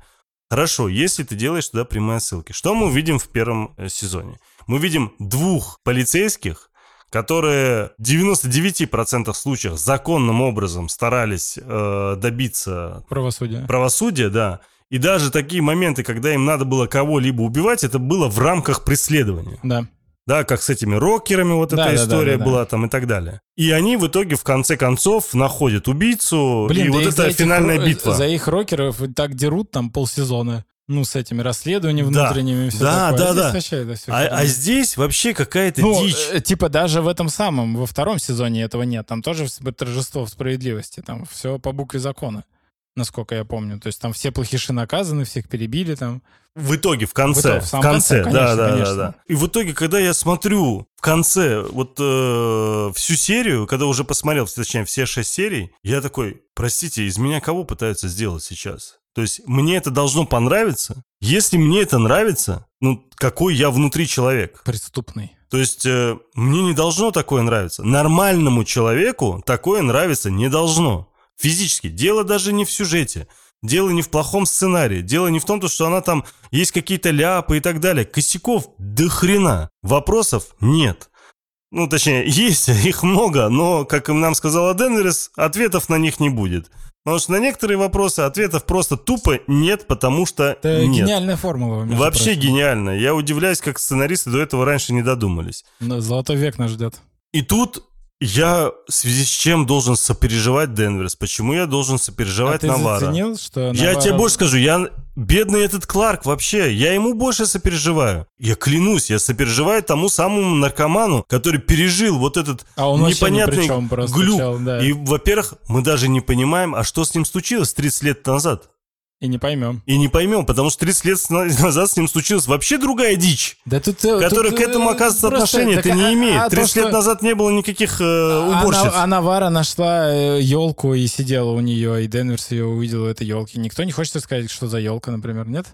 Хорошо, если ты делаешь туда прямые отсылки. Что мы увидим в первом э, сезоне? Мы видим двух полицейских, которые в 99% случаев законным образом старались э, добиться правосудия. правосудия, да, и даже такие моменты, когда им надо было кого-либо убивать, это было в рамках преследования. Да. Да, как с этими рокерами вот да, эта да, история да, да, была да. там и так далее. И они в итоге в конце концов находят убийцу, Блин, и да вот эта финальная этих, битва. За их рокеров так дерут там полсезона. Ну, с этими расследованиями да. внутренними. Все да, такое. да, а да. Все а, а здесь вообще какая-то ну, дичь. Э, типа даже в этом самом, во втором сезоне этого нет. Там тоже торжество справедливости. Там все по букве закона. Насколько я помню. То есть там все плохиши наказаны, всех перебили там. В итоге, в конце. В, итоге, в, в конце, конце конечно, да, да, конечно. да, да. И в итоге, когда я смотрю в конце вот э, всю серию, когда уже посмотрел, точнее, все шесть серий, я такой, простите, из меня кого пытаются сделать сейчас? То есть мне это должно понравиться. Если мне это нравится, ну какой я внутри человек? Преступный. То есть э, мне не должно такое нравиться. Нормальному человеку такое нравиться не должно. Физически. Дело даже не в сюжете. Дело не в плохом сценарии. Дело не в том, что она там есть какие-то ляпы и так далее. Косяков до хрена. Вопросов нет. Ну, точнее, есть, их много, но, как нам сказала Денверис, ответов на них не будет. Потому что на некоторые вопросы ответов просто тупо нет, потому что Это нет. гениальная формула. Вообще прочим. гениально. Я удивляюсь, как сценаристы до этого раньше не додумались. Но золотой век нас ждет. И тут я в связи с чем должен сопереживать Денверс? Почему я должен сопереживать а Навара? Ты заценил, что Навара... Я тебе больше скажу, я бедный этот Кларк вообще, я ему больше сопереживаю. Я клянусь, я сопереживаю тому самому наркоману, который пережил вот этот а он непонятный ни глюк. Да. И, во-первых, мы даже не понимаем, а что с ним случилось 30 лет назад. И не поймем. И не поймем, потому что 30 лет назад с ним случилась вообще другая дичь, да тут, э, которая тут, к этому, э, оказывается, отношения это не а, имеет. А, 30 то, лет что... назад не было никаких э, а, уборщиц. А, а Навара нашла елку э, и сидела у нее, и Денверс ее увидел у этой елки. Никто не хочет сказать, что за елка, например, нет?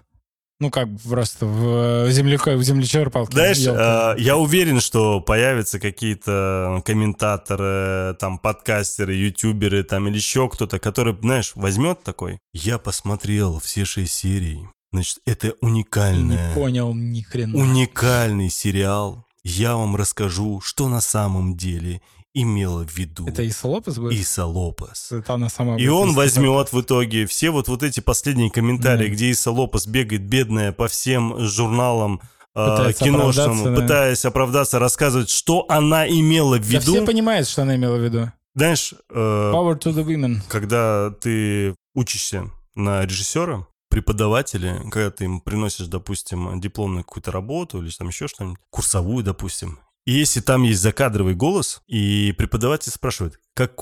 Ну, как просто в, земляко, в землечерпалке. Знаешь, э, я уверен, что появятся какие-то комментаторы, там, подкастеры, ютуберы, там, или еще кто-то, который, знаешь, возьмет такой. Я посмотрел все шесть серий. Значит, это уникальное... Не понял ни хрена. Уникальный сериал. Я вам расскажу, что на самом деле имела в виду. Это Иса Лопес будет? Иса Лопес. Это она сама И он возьмет в итоге все вот, вот эти последние комментарии, mm. где Иса Лопес бегает бедная по всем журналам, а, пытается киношному, оправдаться, пытаясь да. оправдаться, рассказывать, что она имела в виду. Да все понимают, что она имела в виду. Знаешь, э, Power to the women. когда ты учишься на режиссера, преподаватели, когда ты им приносишь, допустим, дипломную какую-то работу или там еще что-нибудь, курсовую, допустим, если там есть закадровый голос, и преподаватель спрашивает, как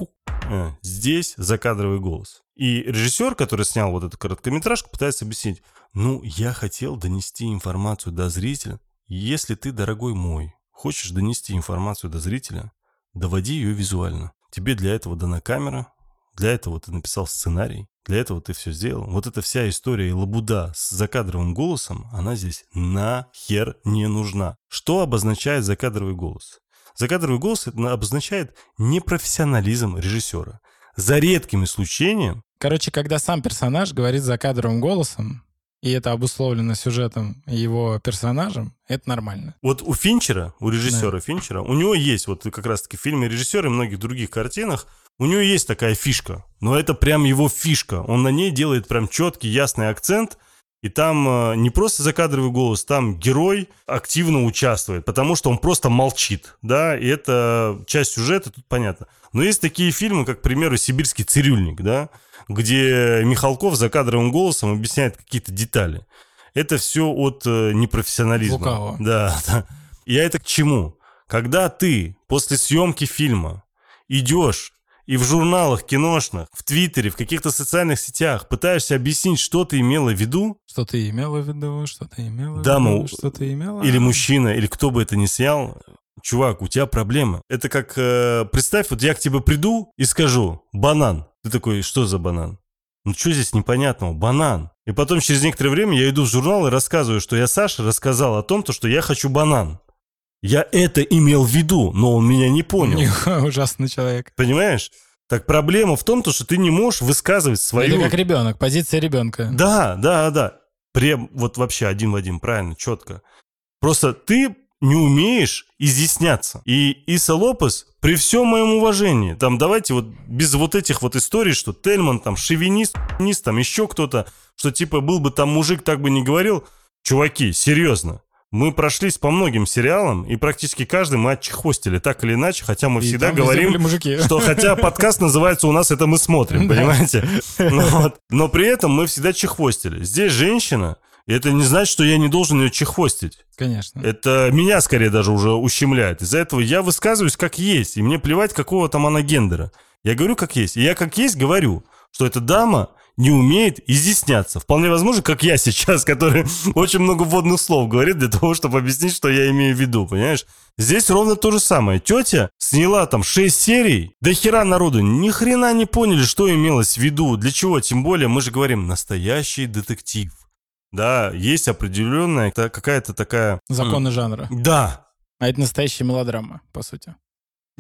а, здесь закадровый голос. И режиссер, который снял вот эту короткометражку, пытается объяснить, ну, я хотел донести информацию до зрителя. Если ты, дорогой мой, хочешь донести информацию до зрителя, доводи ее визуально. Тебе для этого дана камера, для этого ты написал сценарий, для этого ты все сделал. Вот эта вся история и лабуда с закадровым голосом, она здесь нахер не нужна. Что обозначает закадровый голос? Закадровый голос обозначает непрофессионализм режиссера. За редким исключением... Короче, когда сам персонаж говорит закадровым голосом, и это обусловлено сюжетом и его персонажем, это нормально. Вот у Финчера, у режиссера да. Финчера, у него есть вот как раз-таки в фильме режиссера и многих других картинах, у него есть такая фишка, но это прям его фишка. Он на ней делает прям четкий, ясный акцент, и там э, не просто закадровый голос, там герой активно участвует, потому что он просто молчит, да, и это часть сюжета, тут понятно. Но есть такие фильмы, как, к примеру, «Сибирский цирюльник», да, где Михалков за кадровым голосом объясняет какие-то детали. Это все от э, непрофессионализма. Лукаво. Да, да. Я это к чему? Когда ты после съемки фильма идешь и в журналах киношных, в Твиттере, в каких-то социальных сетях пытаешься объяснить, что ты имела в виду. Что ты имела в виду, что ты имела Дама, в виду, что ты имела. Или мужчина, или кто бы это ни снял, чувак, у тебя проблема. Это как, э, представь, вот я к тебе приду и скажу, банан. Ты такой, что за банан? Ну что здесь непонятного? Банан. И потом через некоторое время я иду в журнал и рассказываю, что я Саше рассказал о том, то, что я хочу банан. Я это имел в виду, но он меня не понял. Ужасный человек. Понимаешь? Так проблема в том, что ты не можешь высказывать свою... Это как ребенок, позиция ребенка. Да, да, да. Прям вот вообще один в один, правильно, четко. Просто ты не умеешь изъясняться. И Иса Лопес, при всем моем уважении, там давайте вот без вот этих вот историй, что Тельман там шовинист, там еще кто-то, что типа был бы там мужик, так бы не говорил. Чуваки, серьезно, мы прошлись по многим сериалам, и практически каждый мы отчехвостили, так или иначе, хотя мы и всегда говорим, что хотя подкаст называется «У нас это мы смотрим», понимаете? Ну Но при этом мы всегда чехвостили. Здесь женщина, это не значит, что я не должен ее чехвостить. Конечно. Это меня скорее даже уже ущемляет. Из-за этого я высказываюсь как есть, и мне плевать, какого там она гендера. Я говорю как есть. И я как есть говорю, что эта дама не умеет изъясняться. Вполне возможно, как я сейчас, который очень много вводных слов говорит для того, чтобы объяснить, что я имею в виду, понимаешь? Здесь ровно то же самое. Тетя сняла там 6 серий, до хера народу ни хрена не поняли, что имелось в виду, для чего. Тем более, мы же говорим, настоящий детектив. Да, есть определенная какая-то такая... Законы жанра. Да. А это настоящая мелодрама, по сути.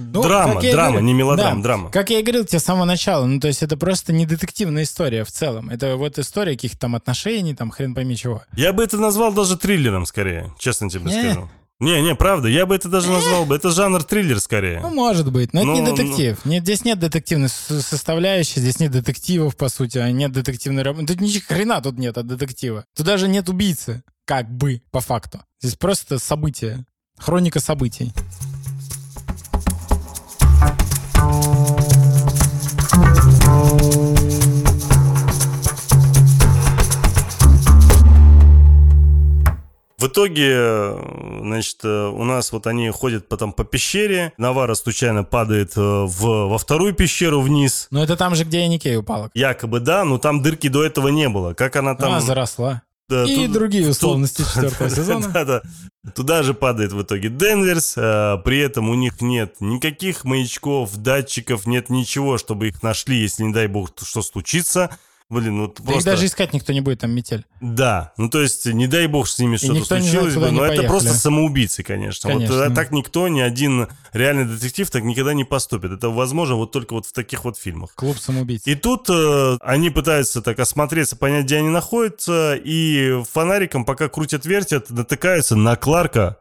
Ну, драма, драма, говорю, не мелодрама, да, драма. Как я и говорил тебе с самого начала, ну, то есть это просто не детективная история в целом. Это вот история каких-то там отношений, там хрен пойми чего. Я бы это назвал даже триллером скорее, честно тебе не. скажу. Не, не, правда, я бы это даже назвал бы. Это жанр триллер скорее. Ну, может быть, но ну, это не ну, детектив. Ну... Нет, здесь нет детективной составляющей, здесь нет детективов, по сути, а нет детективной работы. Тут ни хрена тут нет от детектива. Тут даже нет убийцы, как бы, по факту. Здесь просто события. Хроника событий. В итоге, значит, у нас вот они ходят потом по пещере, Навара случайно падает э, в, во вторую пещеру вниз. Ну это там же, где Яникей упала. Якобы да, но там дырки до этого не было. Как она там... А, заросла. Да, и тут, другие условности тут, четвертого сезона. Да, да. Туда же падает в итоге Денверс, а, при этом у них нет никаких маячков, датчиков, нет ничего, чтобы их нашли, если, не дай бог, что случится. Блин, ну да просто... их даже искать никто не будет, там метель. Да, ну то есть не дай бог с ними что-то случилось бы, но это просто самоубийцы, конечно. конечно. Вот так никто, ни один реальный детектив так никогда не поступит. Это возможно вот только вот в таких вот фильмах. Клуб самоубийц. И тут э, они пытаются так осмотреться, понять, где они находятся, и фонариком, пока крутят-вертят, натыкаются на Кларка,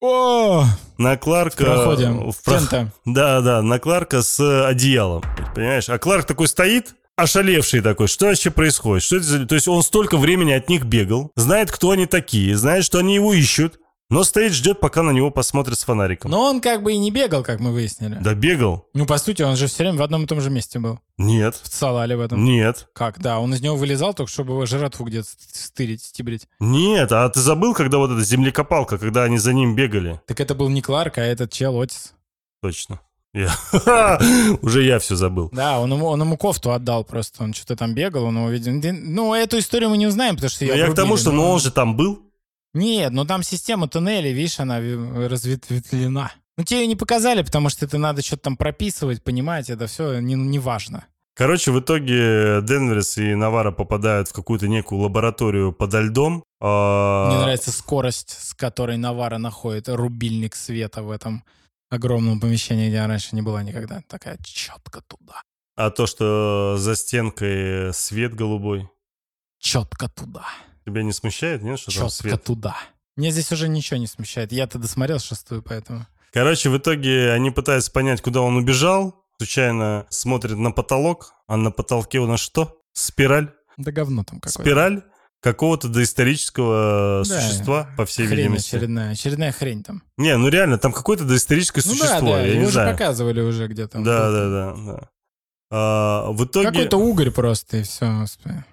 о! На Кларка... В проходе. В прох... Да, да, на Кларка с одеялом. Понимаешь? А Кларк такой стоит, ошалевший такой, что вообще происходит? Что это за... То есть он столько времени от них бегал, знает, кто они такие, знает, что они его ищут, но стоит, ждет, пока на него посмотрят с фонариком. Но он как бы и не бегал, как мы выяснили. Да бегал. Ну, по сути, он же все время в одном и том же месте был. Нет. В Салале в этом. Нет. Как? Да, он из него вылезал только, чтобы его жратву где-то стырить, стибрить. Нет, а ты забыл, когда вот эта землекопалка, когда они за ним бегали? Так это был не Кларк, а этот чел Отис. Точно. Я... Уже я все забыл. Да, он ему, он ему кофту отдал просто. Он что-то там бегал, он его видел. Ну, эту историю мы не узнаем, потому что я. Я к тому, что но... он же там был. Нет, ну там система туннелей, видишь, она разветвлена. Ну, тебе ее не показали, потому что это надо что-то там прописывать, понимать, это все не, не важно. Короче, в итоге Денверс и Навара попадают в какую-то некую лабораторию подо льдом. А, Мне нравится скорость, с которой Навара находит рубильник света в этом огромном помещении, где раньше не была никогда. Такая четко туда. А то, что за стенкой свет голубой? Четко туда. Тебя не смущает, нет, что Четко там свет? туда. Мне здесь уже ничего не смущает. Я-то досмотрел шестую, поэтому... Короче, в итоге они пытаются понять, куда он убежал. Случайно смотрят на потолок, а на потолке у нас что? Спираль. Да говно там какое-то. Спираль какого-то доисторического да, существа, по всей хрень видимости. Очередная, очередная хрень там. Не, ну реально, там какое-то доисторическое ну, существо, да, да, я его не уже знаю. показывали уже где-то. Да, да, да, да. А, в итоге... Какой-то угорь просто, и все.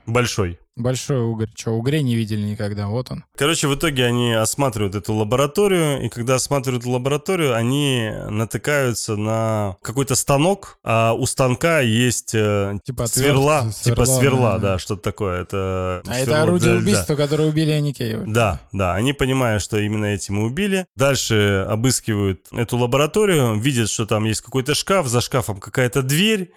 Большой. Большой угорь. Че, угрей не видели никогда, вот он. Короче, в итоге они осматривают эту лабораторию, и когда осматривают лабораторию, они натыкаются на какой-то станок, а у станка есть э, типа сверла, сверла, типа сверла, да, да что-то такое. Это а это орудие для, убийства, да. которое убили Аникеева. Да, да, они понимают, что именно этим и убили. Дальше обыскивают эту лабораторию, видят, что там есть какой-то шкаф, за шкафом какая-то дверь,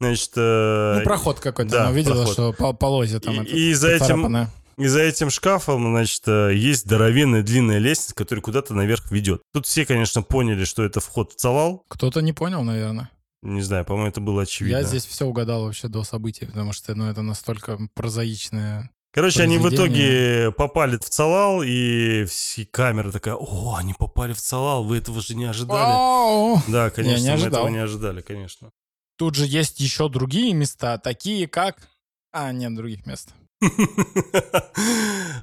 Значит, э, ну, проход какой-то. Да, она видела, проход. что по полозе там. И, это, и за этим... И за этим шкафом, значит, э, есть здоровенная длинная лестница, которая куда-то наверх ведет. Тут все, конечно, поняли, что это вход в Цалал. Кто-то не понял, наверное. Не знаю, по-моему, это было очевидно. Я здесь все угадал вообще до событий, потому что ну, это настолько прозаичное Короче, они в итоге попали в Цалал, и все камера такая, о, они попали в Цалал, вы этого же не ожидали. О, да, конечно, мы этого не ожидали, конечно. Тут же есть еще другие места, такие как... А, нет других мест.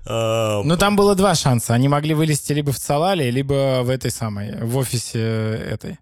Ну, там было два шанса. Они могли вылезти либо в Цалале, либо в этой самой, в офисе этой.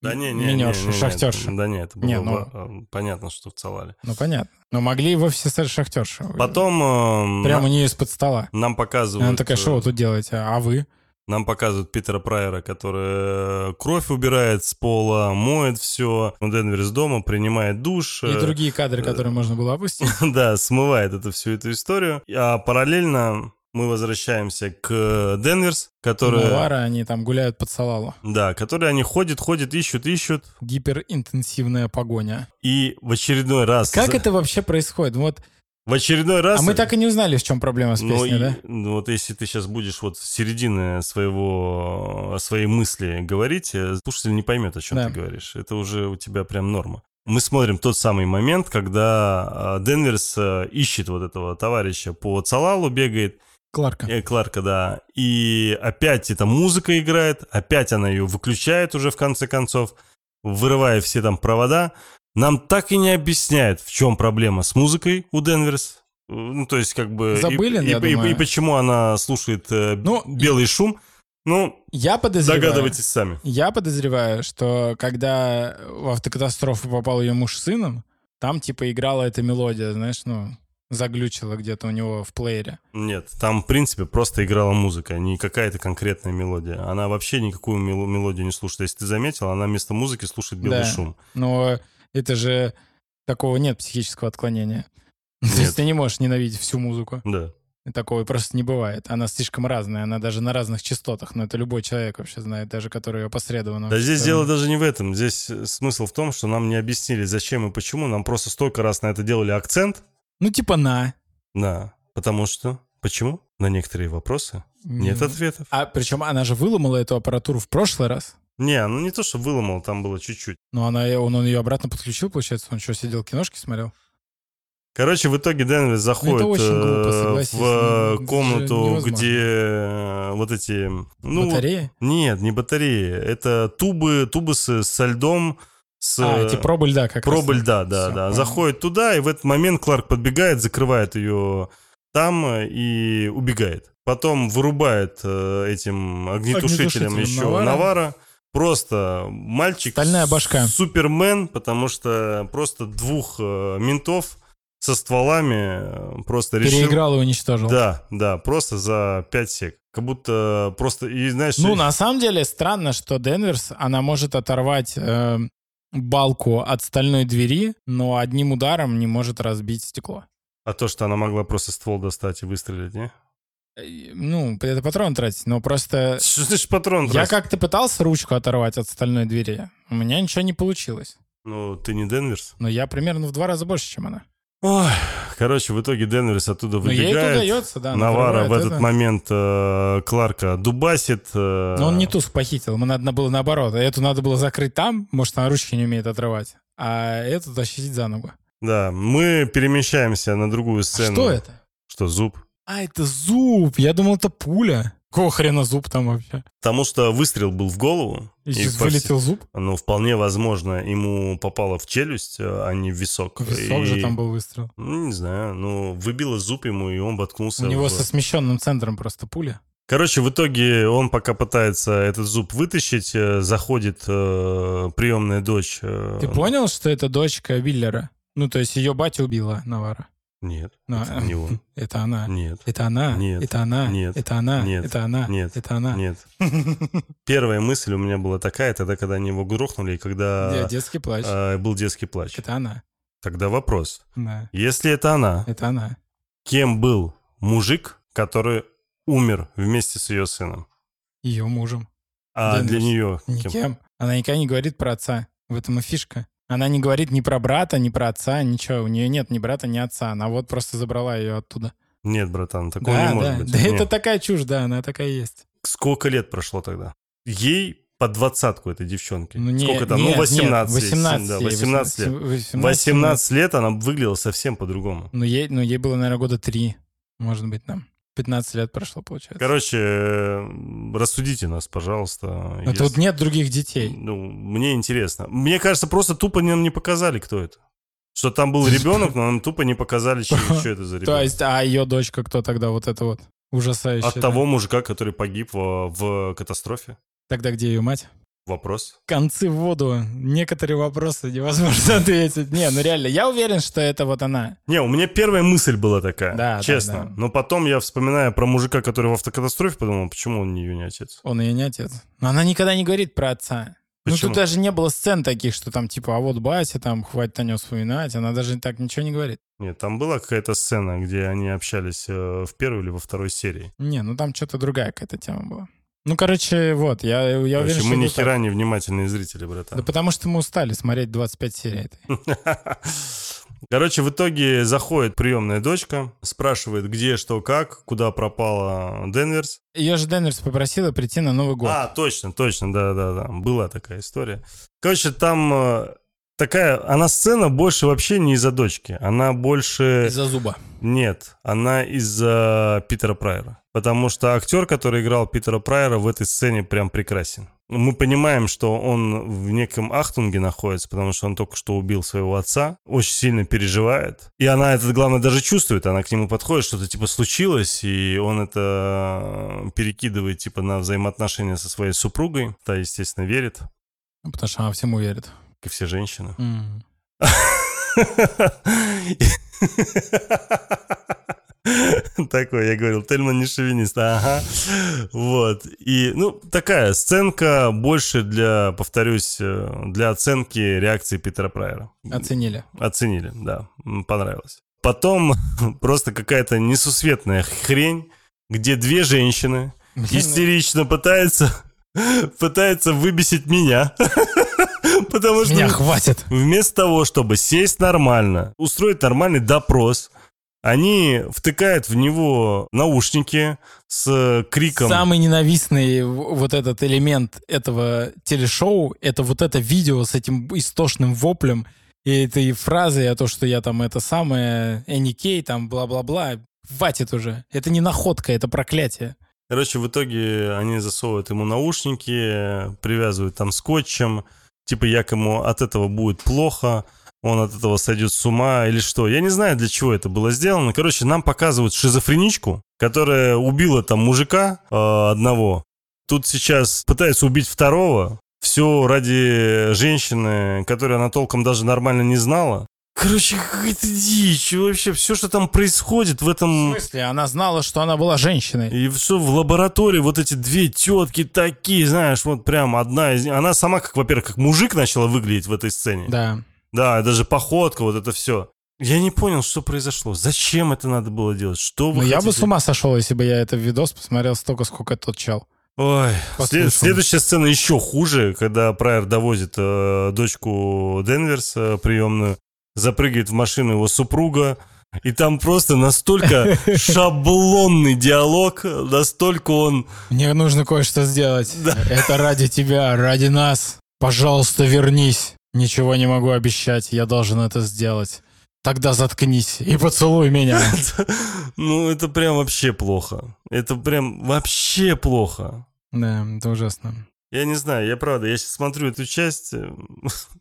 Да не, не, Минерши, не, не, шахтерши. Да нет, это было не, ну, понятно, что в Цалале. Ну, понятно. Но могли в офисе шахтерши. Потом... Прямо у нее из-под стола. Нам показывают... Она такая, что вы э, тут делаете? А вы? Нам показывают Питера Прайера, который кровь убирает с пола, моет все. Денвер из дома, принимает душ. И другие кадры, которые можно было опустить. Да, смывает эту всю эту историю. А параллельно мы возвращаемся к Денверс, которые... Навара, они там гуляют под Салалу. Да, которые они ходят, ходят, ищут, ищут. Гиперинтенсивная погоня. И в очередной раз... Как это вообще происходит? Вот в очередной раз... А мы так и не узнали, в чем проблема с песней, ну, да? Ну вот если ты сейчас будешь вот с середины своего, своей мысли говорить, э, слушатель не поймет, о чем да. ты говоришь. Это уже у тебя прям норма. Мы смотрим тот самый момент, когда Денверс э, ищет вот этого товарища по Цалалу, бегает. Кларка. Э, Кларка, да. И опять эта музыка играет, опять она ее выключает уже в конце концов, вырывая все там провода. Нам так и не объясняют, в чем проблема с музыкой у Денверс. Ну, то есть, как бы... Забыли, и, я и, думаю. И, и почему она слушает э, ну, белый шум. Ну, я подозреваю, догадывайтесь сами. Я подозреваю, что когда в автокатастрофу попал ее муж с сыном, там типа играла эта мелодия, знаешь, ну, заглючила где-то у него в плеере. Нет, там, в принципе, просто играла музыка, не какая-то конкретная мелодия. Она вообще никакую мелодию не слушает. Если ты заметил, она вместо музыки слушает белый да, шум. Но это же такого нет психического отклонения. Нет. То есть ты не можешь ненавидеть всю музыку. Да. Такого просто не бывает. Она слишком разная, она даже на разных частотах. Но это любой человек вообще знает, даже который опосредованно. Да здесь дело даже не в этом. Здесь смысл в том, что нам не объяснили, зачем и почему. Нам просто столько раз на это делали акцент. Ну, типа на. Да. Потому что... Почему? На некоторые вопросы нет ответов. А причем она же выломала эту аппаратуру в прошлый раз. Не, ну не то, что выломал, там было чуть-чуть. Ну, она, он, он ее обратно подключил, получается? Он что, сидел, киношки смотрел? Короче, в итоге Денвер заходит ну, глупо, в ну, комнату, где э, вот эти... Ну, батареи? Нет, не батареи. Это тубы, тубы с, со льдом, с... А, эти пробы льда как Пробы раз. льда, да, Все, да. Понял. Заходит туда, и в этот момент Кларк подбегает, закрывает ее там и убегает. Потом вырубает э, этим огнетушителем, огнетушителем еще Навара. Навара Просто мальчик... Стальная башка. Супермен, потому что просто двух э, ментов со стволами э, просто решил... Переиграл и уничтожил. Да, да, просто за 5 сек. Как будто просто, и знаешь... Ну, на самом деле, странно, что Денверс, она может оторвать э, балку от стальной двери, но одним ударом не может разбить стекло. А то, что она могла просто ствол достать и выстрелить, не? Ну, это патрон тратить, но просто... Что значит патрон Я как-то пытался ручку оторвать от стальной двери. У меня ничего не получилось. Ну, ты не Денверс? Но я примерно в два раза больше, чем она. Ой, короче, в итоге Денверс оттуда выбегает. Ну, ей удается, да. Навара в этот это. момент э, Кларка дубасит. Э... Но он не Туск похитил, ему надо было наоборот. Эту надо было закрыть там, может, она ручки не умеет отрывать, а эту тащить за ногу. Да, мы перемещаемся на другую сцену. А что это? Что, зуб? А, это зуб! Я думал, это пуля. Какого хрена зуб там вообще? Потому что выстрел был в голову. И, и вылетел зуб? Ну, вполне возможно, ему попало в челюсть, а не в висок. Висок и... же там был выстрел. Ну, не знаю. Ну, выбило зуб ему, и он воткнулся У него в... со смещенным центром просто пуля. Короче, в итоге он пока пытается этот зуб вытащить, э, заходит э, приемная дочь. Э... Ты понял, что это дочка Виллера? Ну, то есть ее батя убила Навара. Нет, Но, это не он. Это она. Нет. Это она. Нет. Это она. Нет. Это она. Нет. Это она. Нет. Это она. Нет. Первая мысль у меня была такая, тогда, когда они его грохнули, и когда... Детский плач. Э, был детский плач. Это она. Тогда вопрос. Да. Если это она... Это она. Кем был мужик, который умер вместе с ее сыном? Ее мужем. А для нее Никем. Кем? Она никогда не говорит про отца. В этом и фишка. Она не говорит ни про брата, ни про отца, ничего. У нее нет ни брата, ни отца. Она вот просто забрала ее оттуда. Нет, братан, такого да, не может да. быть. Да нет. это такая чушь, да, она такая есть. Сколько лет прошло тогда? Ей по двадцатку этой девчонки. Ну, не, Сколько там? Нет, ну, 18 нет, 18, да, 18 лет. 18, 18 лет она выглядела совсем по-другому. Ну, ей, ну, ей было, наверное, года три, может быть, там. 15 лет прошло, получается. Короче, рассудите нас, пожалуйста. Но если... тут нет других детей. Ну, мне интересно. Мне кажется, просто тупо нам не показали, кто это. Что там был ребенок, но нам тупо не показали, что, что это за ребенок. То есть, а ее дочка кто тогда вот это вот? Ужасающая. От того мужика, который погиб в, в катастрофе. Тогда где ее мать? Вопрос? Концы в воду. Некоторые вопросы невозможно ответить. Не, ну реально, я уверен, что это вот она. Не, у меня первая мысль была такая, да, честно. Да, да. Но потом я, вспоминая про мужика, который в автокатастрофе, подумал, почему он ее не отец? Он ее не отец. Но она никогда не говорит про отца. Почему? Ну тут даже не было сцен таких, что там типа, а вот батя, там, хватит о нем вспоминать. Она даже так ничего не говорит. Нет, там была какая-то сцена, где они общались э, в первой или во второй серии. Не, ну там что-то другая какая-то тема была. Ну, короче, вот, я, я короче, уверен, мы ни хера не внимательные зрители, братан. Да потому что мы устали смотреть 25 серий этой. Короче, в итоге заходит приемная дочка, спрашивает, где, что, как, куда пропала Денверс. Ее же Денверс попросила прийти на Новый год. А, точно, точно, да-да-да, была такая история. Короче, там э, такая, она сцена больше вообще не из-за дочки, она больше... Из-за зуба. Нет, она из-за Питера Прайера. Потому что актер, который играл Питера Прайера, в этой сцене прям прекрасен. Мы понимаем, что он в неком ахтунге находится, потому что он только что убил своего отца, очень сильно переживает. И она это, главное, даже чувствует. Она к нему подходит, что-то типа случилось, и он это перекидывает типа на взаимоотношения со своей супругой. Та, естественно, верит. Потому что она всему верит. Как и все женщины. Такой, я говорил, Тельман не шовинист, ага. Вот. И, ну, такая сценка больше для, повторюсь, э, для оценки реакции Питера Прайера. Оценили. Оценили, да. Понравилось. Потом просто какая-то несусветная хрень, где две женщины истерично пытаются пытается выбесить меня. Потому что... Меня хватит. Вместо того, чтобы сесть нормально, устроить нормальный допрос, они втыкают в него наушники с криком. Самый ненавистный вот этот элемент этого телешоу — это вот это видео с этим истошным воплем и этой фразой о том, что я там это самое, Энни Кей, там бла-бла-бла. Хватит уже. Это не находка, это проклятие. Короче, в итоге они засовывают ему наушники, привязывают там скотчем, типа якому от этого будет плохо, он от этого сойдет с ума или что. Я не знаю, для чего это было сделано. Короче, нам показывают шизофреничку, которая убила там мужика э, одного. Тут сейчас пытается убить второго. Все ради женщины, которую она толком даже нормально не знала. Короче, какая-то дичь. Вообще, все, что там происходит в этом... В смысле? Она знала, что она была женщиной. И все в лаборатории, вот эти две тетки такие, знаешь, вот прям одна из них. Она сама, как, во-первых, как мужик начала выглядеть в этой сцене. Да. Да, даже походка, вот это все. Я не понял, что произошло. Зачем это надо было делать? Что вы Ну, я бы с ума сошел, если бы я этот видос посмотрел столько, сколько тот чел. Ой, след, следующая сцена еще хуже, когда Прайер довозит э, дочку Денверс приемную запрыгивает в машину его супруга, и там просто настолько шаблонный диалог, настолько он... Мне нужно кое-что сделать. Да. Это ради тебя, ради нас. Пожалуйста, вернись. Ничего не могу обещать, я должен это сделать. Тогда заткнись и поцелуй меня. Ну, это прям вообще плохо. Это прям вообще плохо. Да, это ужасно. Я не знаю, я правда, я сейчас смотрю эту часть. Э,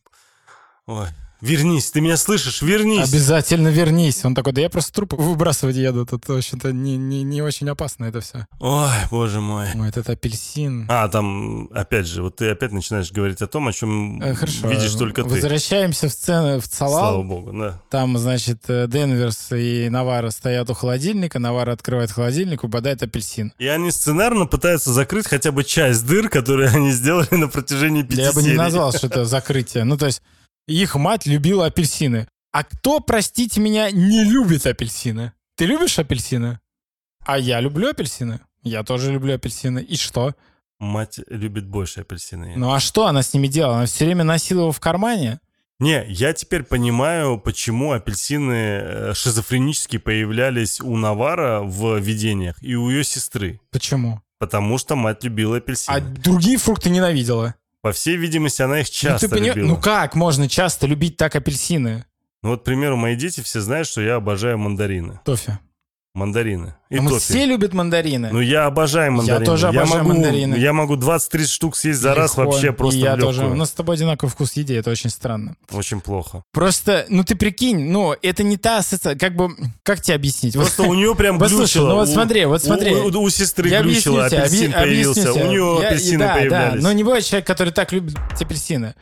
ой, Вернись, ты меня слышишь? Вернись. Обязательно вернись. Он такой, да я просто труп выбрасывать еду. Тут, в общем-то, не, не, не очень опасно это все. Ой, боже мой. Ой, этот апельсин. А, там, опять же, вот ты опять начинаешь говорить о том, о чем э, Хорошо. видишь только ты. Возвращаемся в сцену в Цалал. Слава богу, да. Там, значит, э, Денверс и Навара стоят у холодильника. Навара открывает холодильник, упадает апельсин. И они сценарно пытаются закрыть хотя бы часть дыр, которые они сделали на протяжении пяти Я бы не назвал, что это закрытие. Ну, то есть их мать любила апельсины. А кто, простите меня, не любит апельсины? Ты любишь апельсины? А я люблю апельсины. Я тоже люблю апельсины. И что? Мать любит больше апельсины. Ну а что она с ними делала? Она все время носила его в кармане? Не, я теперь понимаю, почему апельсины э, шизофренически появлялись у Навара в видениях и у ее сестры. Почему? Потому что мать любила апельсины. А другие фрукты ненавидела. По всей видимости, она их часто ну, ты пони... любила. Ну как можно часто любить так апельсины? Ну вот, к примеру, мои дети все знают, что я обожаю мандарины. Тофи. Мандарины. И Мы все любят мандарины. Ну, я обожаю мандарины. Я тоже обожаю я могу, мандарины. Я могу 20-30 штук съесть за Легко. раз вообще просто и я тоже. У нас с тобой одинаковый вкус еды, это очень странно. Очень плохо. Просто, ну ты прикинь, ну это не та ассоциация, как бы, как тебе объяснить? Просто у нее прям глючило. ну вот смотри, вот смотри. У, сестры глючило, апельсин появился, у нее апельсины да, появлялись. Да, но не бывает человек, который так любит апельсины.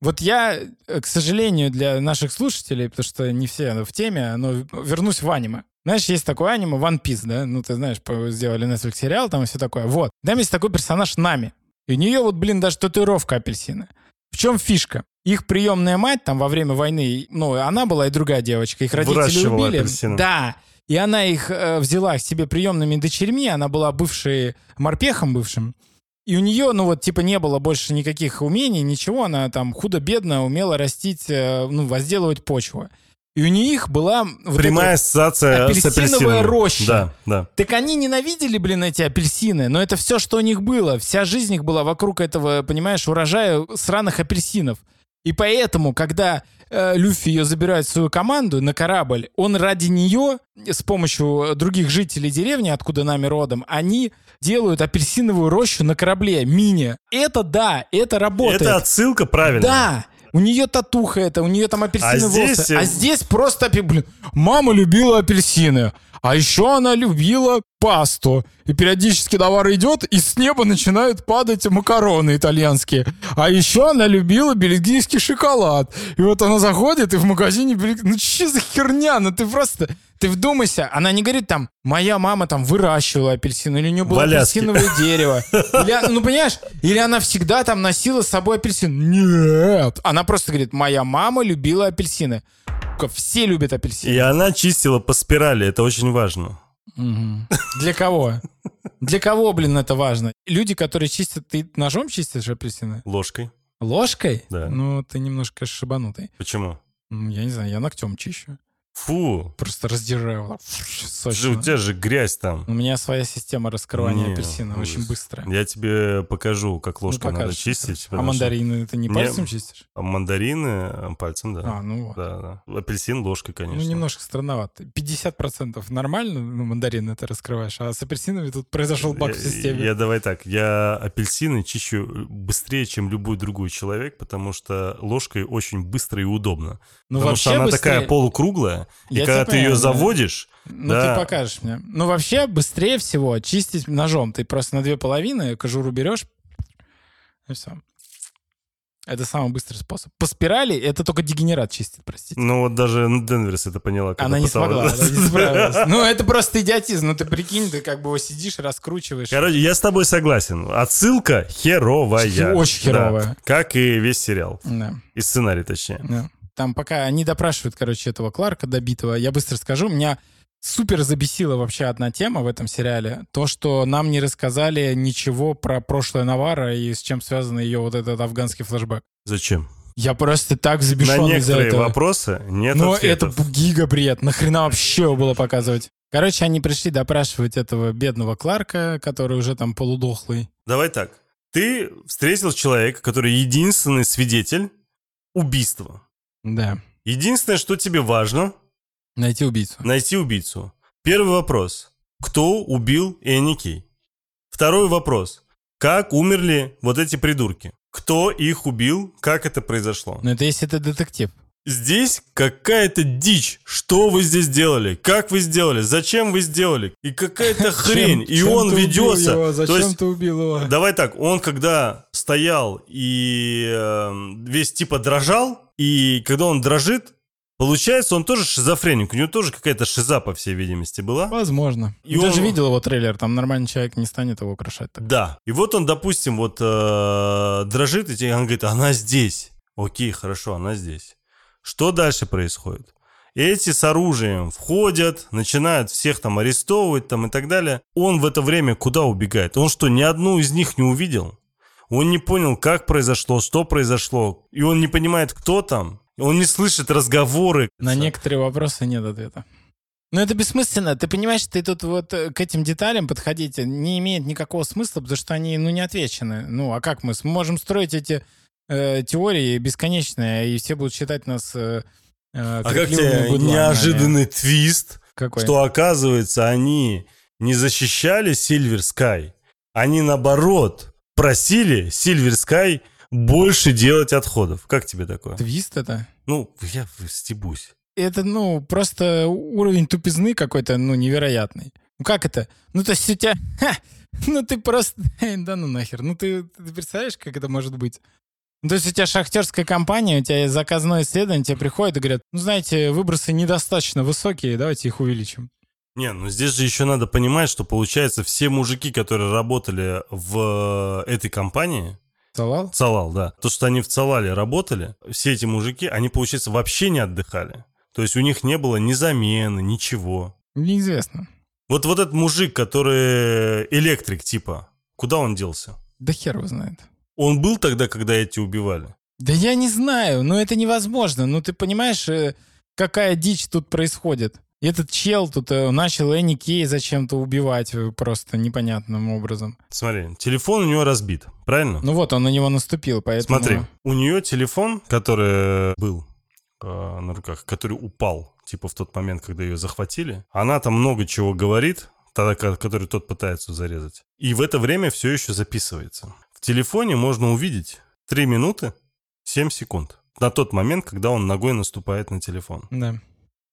Вот я, э, к сожалению, для наших слушателей, потому что не все в теме, но вернусь в аниме. Знаешь, есть такое аниме One Piece, да? Ну, ты знаешь, сделали Netflix сериал там и все такое. Вот. Там есть такой персонаж Нами. И у нее вот, блин, даже татуировка апельсина. В чем фишка? Их приемная мать там во время войны, ну, она была и другая девочка, их родители убили. Апельсины. Да. И она их э, взяла к себе приемными дочерьми, она была бывшей морпехом бывшим. И у нее, ну вот, типа, не было больше никаких умений, ничего. Она там худо-бедно умела растить, э, ну, возделывать почву. И у них была вот прямая ассоциация апельсиновая роща. Да, да. Так они ненавидели, блин, эти апельсины, но это все, что у них было. Вся жизнь их была вокруг этого, понимаешь, урожая сраных апельсинов. И поэтому, когда э, Люфи ее забирает в свою команду на корабль, он ради нее с помощью других жителей деревни, откуда нами родом, они делают апельсиновую рощу на корабле, мини. Это да, это работает. Это отсылка правильно. Да, у нее татуха это, у нее там апельсины а волосы. Здесь... А здесь просто, блин, мама любила апельсины. А еще она любила пасту. И периодически товар идет, и с неба начинают падать макароны итальянские. А еще она любила бельгийский шоколад. И вот она заходит, и в магазине... Ну что за херня? Ну ты просто... Ты вдумайся, она не говорит там, моя мама там выращивала апельсины, или у нее было апельсиновое дерево. Или, ну, понимаешь, или она всегда там носила с собой апельсин. Нет. Она просто говорит, моя мама любила апельсины. Все любят апельсины. И она чистила по спирали, это очень важно. Для кого? Для кого, блин, это важно? Люди, которые чистят, ты ножом чистишь апельсины? Ложкой. Ложкой? Да. Ну, ты немножко шибанутый. Почему? Я не знаю, я ногтем чищу. Фу. Просто раздираю. Же, у тебя же грязь там. У меня своя система раскрывания не, апельсина, ужас. очень быстрая. Я тебе покажу, как ложкой ну, надо чистить. А мандарины ты не пальцем не, чистишь? А мандарины э, пальцем, да. А, ну вот. Да, да. Апельсин ложкой, конечно. Ну, немножко странновато. 50% нормально, ну, мандарины ты раскрываешь, а с апельсинами тут произошел баг я, в системе. Я давай так, я апельсины чищу быстрее, чем любой другой человек, потому что ложкой очень быстро и удобно. Ну, потому вообще что она быстрее... такая полукруглая, я и когда ты ее заводишь... Ну, да. ты покажешь мне. Ну, вообще, быстрее всего чистить ножом. Ты просто на две половины кожуру берешь, и все. Это самый быстрый способ. По спирали это только дегенерат чистит, простите. Ну вот даже Денверс это поняла. Она не смогла, она не справилась. Ну это просто идиотизм. Ну ты прикинь, ты как бы его сидишь, раскручиваешь. Короче, я с тобой согласен. Отсылка херовая. Очень херовая. Да. Как и весь сериал. Да. И сценарий, точнее. Да. Там пока они допрашивают, короче, этого Кларка добитого, я быстро скажу, меня супер забесила вообще одна тема в этом сериале. То, что нам не рассказали ничего про прошлое Навара и с чем связан ее вот этот афганский флешбэк. Зачем? Я просто так забешен На этого. вопросы нет Но ответов. это гига бред. Нахрена вообще его было показывать? Короче, они пришли допрашивать этого бедного Кларка, который уже там полудохлый. Давай так. Ты встретил человека, который единственный свидетель убийства. Да. Единственное, что тебе важно... Найти убийцу. Найти убийцу. Первый вопрос. Кто убил Энни Кей? Второй вопрос. Как умерли вот эти придурки? Кто их убил? Как это произошло? Ну, это если это детектив. Здесь какая-то дичь. Что вы здесь делали? Как вы сделали? Зачем вы сделали? И какая-то хрень. И он ведется. Зачем ты убил его? Давай так, он когда стоял и э, весь типа дрожал, и когда он дрожит, Получается, он тоже шизофреник. У него тоже какая-то шиза, по всей видимости, была. Возможно. И он... даже видел его трейлер, там нормальный человек не станет его украшать. Так. Да. И вот он, допустим, вот э, дрожит, и он говорит, она здесь. Окей, хорошо, она здесь. Что дальше происходит? Эти с оружием входят, начинают всех там арестовывать там и так далее. Он в это время куда убегает? Он что, ни одну из них не увидел? Он не понял, как произошло, что произошло. И он не понимает, кто там. Он не слышит разговоры. На некоторые вопросы нет ответа. Но это бессмысленно. Ты понимаешь, ты тут вот э, к этим деталям подходить не имеет никакого смысла, потому что они, ну, не отвечены. Ну, а как мы? Можем строить эти э, теории бесконечные, и все будут считать нас... Э, э а как тебе неожиданный твист? Какой? Что, оказывается, они не защищали Silver Sky, они, наоборот, просили Silver Sky больше делать отходов. Как тебе такое? Твист это? Ну, я стебусь. Это, ну, просто уровень тупизны какой-то, ну, невероятный. Ну, как это? Ну, то есть у тебя... Ха, ну, ты просто... Да ну нахер. Ну, ты, ты представляешь, как это может быть? Ну, то есть у тебя шахтерская компания, у тебя заказное исследование, тебе приходят и говорят, ну, знаете, выбросы недостаточно высокие, давайте их увеличим. Не, ну здесь же еще надо понимать, что получается все мужики, которые работали в этой компании, Цалал? Цалал, да. То, что они в Цалале работали, все эти мужики, они, получается, вообще не отдыхали. То есть у них не было ни замены, ничего. Неизвестно. Вот, вот этот мужик, который электрик типа, куда он делся? Да хер его знает. Он был тогда, когда эти убивали? Да я не знаю, но это невозможно. Ну ты понимаешь, э, какая дичь тут происходит? Этот чел тут э, начал Энни Кей зачем-то убивать э, просто непонятным образом. Смотри, телефон у него разбит, правильно? Ну вот, он на него наступил, поэтому... Смотри, у нее телефон, который был э, на руках, который упал, типа в тот момент, когда ее захватили, она там много чего говорит, тогда, который тот пытается зарезать. И в это время все еще записывается. В телефоне можно увидеть 3 минуты 7 секунд. На тот момент, когда он ногой наступает на телефон. Да.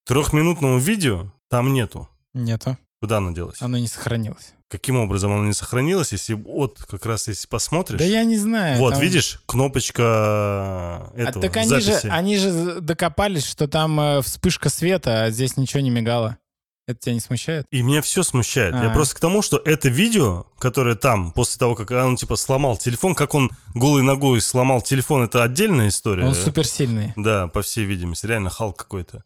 Трехминутного видео там нету. Нету. Куда оно делось? Оно не сохранилось. Каким образом оно не сохранилось, если вот как раз если посмотришь? Да я не знаю. Вот, там... видишь, кнопочка этого, а, так они записи. же, они же докопались, что там э, вспышка света, а здесь ничего не мигало. Это тебя не смущает? И меня все смущает. А-а-а. Я просто к тому, что это видео, которое там, после того, как он типа сломал телефон, как он голой ногой сломал телефон, это отдельная история. Он суперсильный. Да, по всей видимости. Реально Халк какой-то.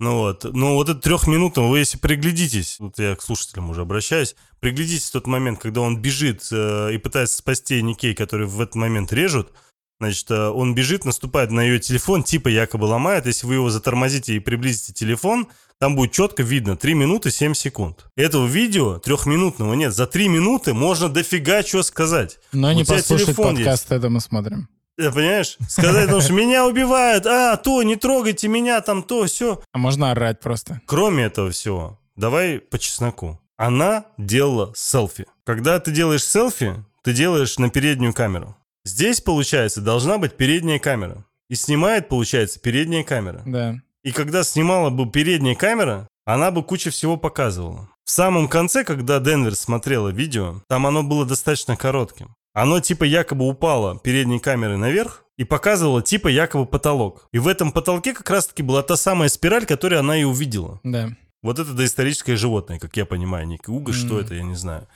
Ну вот, ну вот это трехминутного, вы если приглядитесь, вот я к слушателям уже обращаюсь, приглядитесь в тот момент, когда он бежит э, и пытается спасти Никей, который в этот момент режут, значит, э, он бежит, наступает на ее телефон, типа якобы ломает, если вы его затормозите и приблизите телефон, там будет четко видно 3 минуты 7 секунд. Этого видео трехминутного нет, за 3 минуты можно дофига что сказать. Но не послушать подкаст, есть. это мы смотрим. Я понимаешь? Сказать, потому что меня убивают, а, то, не трогайте меня, там, то, все. А можно орать просто. Кроме этого всего, давай по чесноку. Она делала селфи. Когда ты делаешь селфи, ты делаешь на переднюю камеру. Здесь, получается, должна быть передняя камера. И снимает, получается, передняя камера. Да. И когда снимала бы передняя камера, она бы кучу всего показывала. В самом конце, когда Денвер смотрела видео, там оно было достаточно коротким. Оно типа якобы упало передней камерой наверх и показывало типа якобы потолок. И в этом потолке как раз-таки была та самая спираль, которую она и увидела. Да. Вот это доисторическое животное, как я понимаю, Ник. Уга, mm. что это, я не знаю.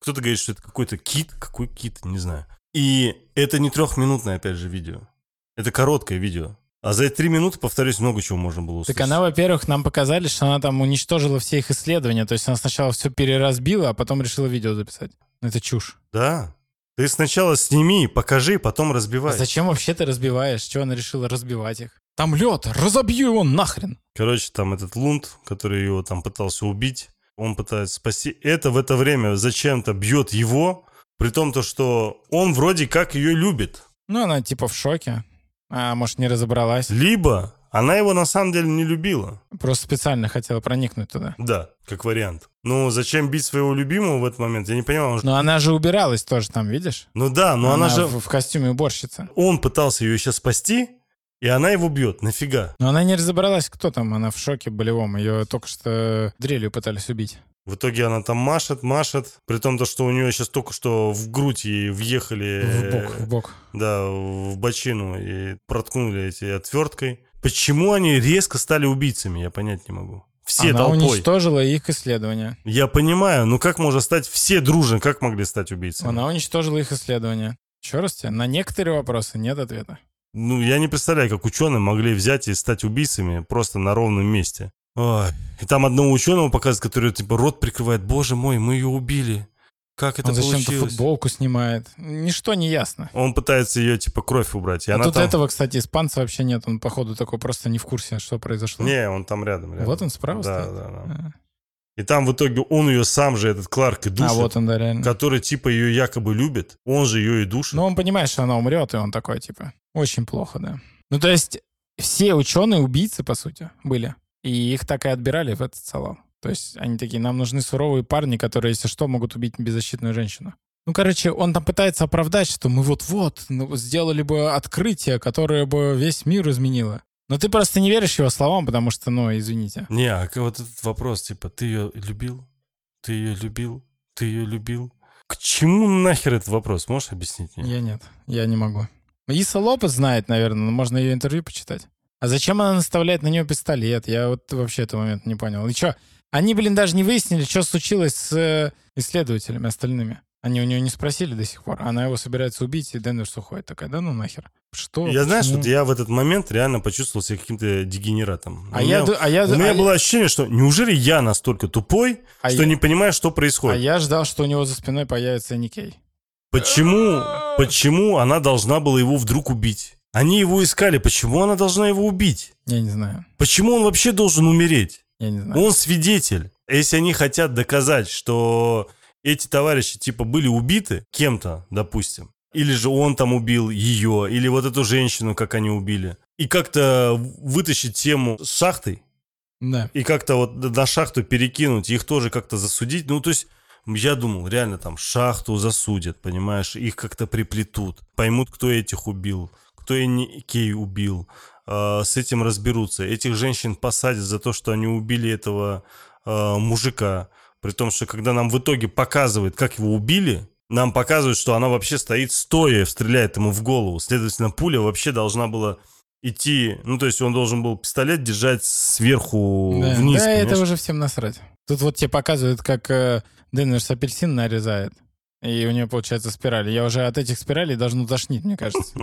Кто-то говорит, что это какой-то кит. Какой кит, не знаю. И это не трехминутное, опять же, видео. Это короткое видео. А за эти три минуты, повторюсь, много чего можно было услышать. Так она, во-первых, нам показали, что она там уничтожила все их исследования. То есть она сначала все переразбила, а потом решила видео записать. Это чушь. Да. Ты сначала сними, покажи, потом разбивай. А зачем вообще ты разбиваешь? Чего она решила разбивать их? Там лед, разобью его нахрен. Короче, там этот Лунд, который его там пытался убить, он пытается спасти. Это в это время зачем-то бьет его, при том то, что он вроде как ее любит. Ну, она типа в шоке. А может, не разобралась. Либо она его на самом деле не любила. Просто специально хотела проникнуть туда. Да, как вариант. Ну, зачем бить своего любимого в этот момент? Я не понимаю. Но она же убиралась тоже там, видишь? Ну да, но она, она же... В, в костюме уборщица. Он пытался ее сейчас спасти, и она его бьет. Нафига? Но она не разобралась, кто там. Она в шоке болевом. Ее только что дрелью пытались убить. В итоге она там машет, машет, при том, то, что у нее сейчас только что в грудь ей въехали... В бок, в бок. Да, в бочину и проткнули эти отверткой. Почему они резко стали убийцами, я понять не могу. Все Она толпой. уничтожила их исследования. Я понимаю, но как можно стать... Все дружно, как могли стать убийцами? Она уничтожила их исследования. Еще раз тебе, на некоторые вопросы нет ответа. Ну, я не представляю, как ученые могли взять и стать убийцами просто на ровном месте. Ой. И там одного ученого показывают, который типа рот прикрывает. Боже мой, мы ее убили. Как это Он получилось? зачем-то футболку снимает. Ничто не ясно. Он пытается ее, типа, кровь убрать. И а она тут там... этого, кстати, испанца вообще нет. Он, походу, такой просто не в курсе, что произошло. Не, он там рядом. рядом. Вот он справа да, стоит? Да, да, а. И там в итоге он ее сам же, этот Кларк, и душит. А вот он, да, реально. Который, типа, ее якобы любит. Он же ее и душит. Ну, он понимает, что она умрет, и он такой, типа, очень плохо, да. Ну, то есть, все ученые убийцы, по сути, были. И их так и отбирали в этот салон. То есть они такие, нам нужны суровые парни, которые, если что, могут убить беззащитную женщину. Ну, короче, он там пытается оправдать, что мы вот-вот ну, сделали бы открытие, которое бы весь мир изменило. Но ты просто не веришь его словам, потому что, ну, извините. Не, а вот этот вопрос, типа, ты ее любил? Ты ее любил? Ты ее любил? К чему нахер этот вопрос? Можешь объяснить мне? Я нет, я не могу. Иса Лопес знает, наверное, но можно ее интервью почитать. А зачем она наставляет на нее пистолет? Я вот вообще этот момент не понял. И что, они, блин, даже не выяснили, что случилось с э, исследователями остальными. Они у нее не спросили до сих пор. Она его собирается убить, и Денверс уходит. Такая, да ну нахер. Что? Я знаю, что я в этот момент реально почувствовал себя каким-то дегенератом. А у я, меня, а я, у меня а было ощущение, что неужели я настолько тупой, а что я, не понимаю, что происходит? А я ждал, что у него за спиной появится Никей. Почему, почему она должна была его вдруг убить? Они его искали, почему она должна его убить? Я не знаю. Почему он вообще должен умереть? Я не знаю. Он свидетель. Если они хотят доказать, что эти товарищи типа были убиты кем-то, допустим, или же он там убил ее, или вот эту женщину, как они убили, и как-то вытащить тему с шахтой, да. и как-то вот на шахту перекинуть, их тоже как-то засудить, ну то есть я думал, реально там шахту засудят, понимаешь, их как-то приплетут, поймут, кто этих убил, кто Кей убил, э, с этим разберутся. Этих женщин посадят за то, что они убили этого э, мужика. При том, что когда нам в итоге показывают, как его убили, нам показывают, что она вообще стоит стоя, стреляет ему в голову. Следовательно, пуля вообще должна была идти, ну, то есть он должен был пистолет держать сверху да, вниз. Да, понимаешь? это уже всем насрать. Тут вот тебе показывают, как э, Денверс апельсин нарезает. И у нее получается спираль. Я уже от этих спиралей должен тошнить, мне кажется.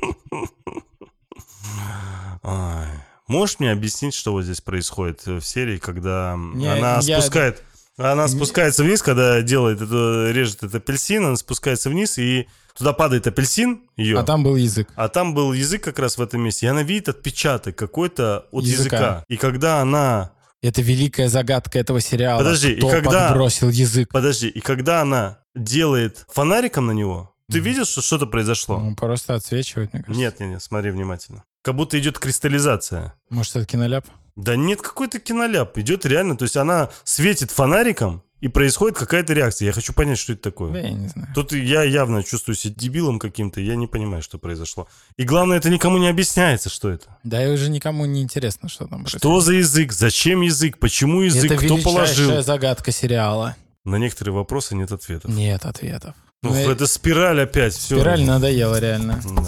Можешь мне объяснить, что вот здесь происходит в серии, когда она спускает... Она спускается вниз, когда делает это, режет этот апельсин, она спускается вниз, и туда падает апельсин ее. А там был язык. А там был язык как раз в этом месте. И она видит отпечаток какой-то от языка. языка. И когда она... Это великая загадка этого сериала. Подожди, Кто и когда... подбросил язык? Подожди, и когда она делает фонариком на него, ты видишь, что что-то произошло? Он просто отсвечивает, мне кажется. Нет, нет, нет, смотри внимательно. Как будто идет кристаллизация. Может, это киноляп? Да нет, какой-то киноляп. Идет реально, то есть она светит фонариком, и происходит какая-то реакция. Я хочу понять, что это такое. Да, я не знаю. Тут я явно чувствую себя дебилом каким-то, я не понимаю, что произошло. И главное, это никому не объясняется, что это. Да, и уже никому не интересно, что там происходит. Что за язык? Зачем язык? Почему язык? Это Кто положил? Это загадка сериала. На некоторые вопросы нет ответов. Нет ответов. Ну, ну это спираль опять. Все. Спираль надоела реально. Да.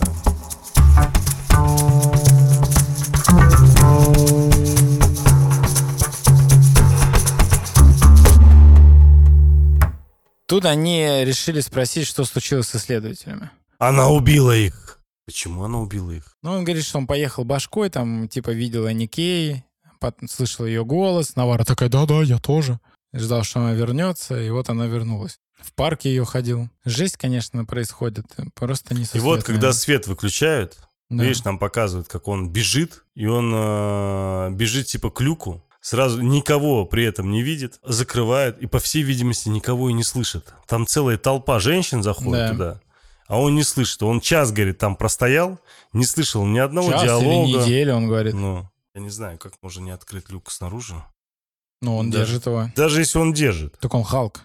Тут они решили спросить, что случилось с исследователями. Она убила их. Почему она убила их? Ну, он говорит, что он поехал башкой, там, типа, видел Аникей, слышал ее голос. Навара такая, да-да, я тоже. Ждал, что она вернется, и вот она вернулась. В парке ее ходил. Жесть, конечно, происходит. Просто не И вот, когда свет выключают, да. видишь, нам показывают, как он бежит, и он э, бежит типа к люку, сразу никого при этом не видит, закрывает и, по всей видимости, никого и не слышит. Там целая толпа женщин заходит да. туда, а он не слышит. Он час, говорит, там простоял, не слышал ни одного час диалога. Или неделю, он говорит. Ну, я не знаю, как можно не открыть люк снаружи. Ну, он да. держит его. Даже если он держит. Так он Халк.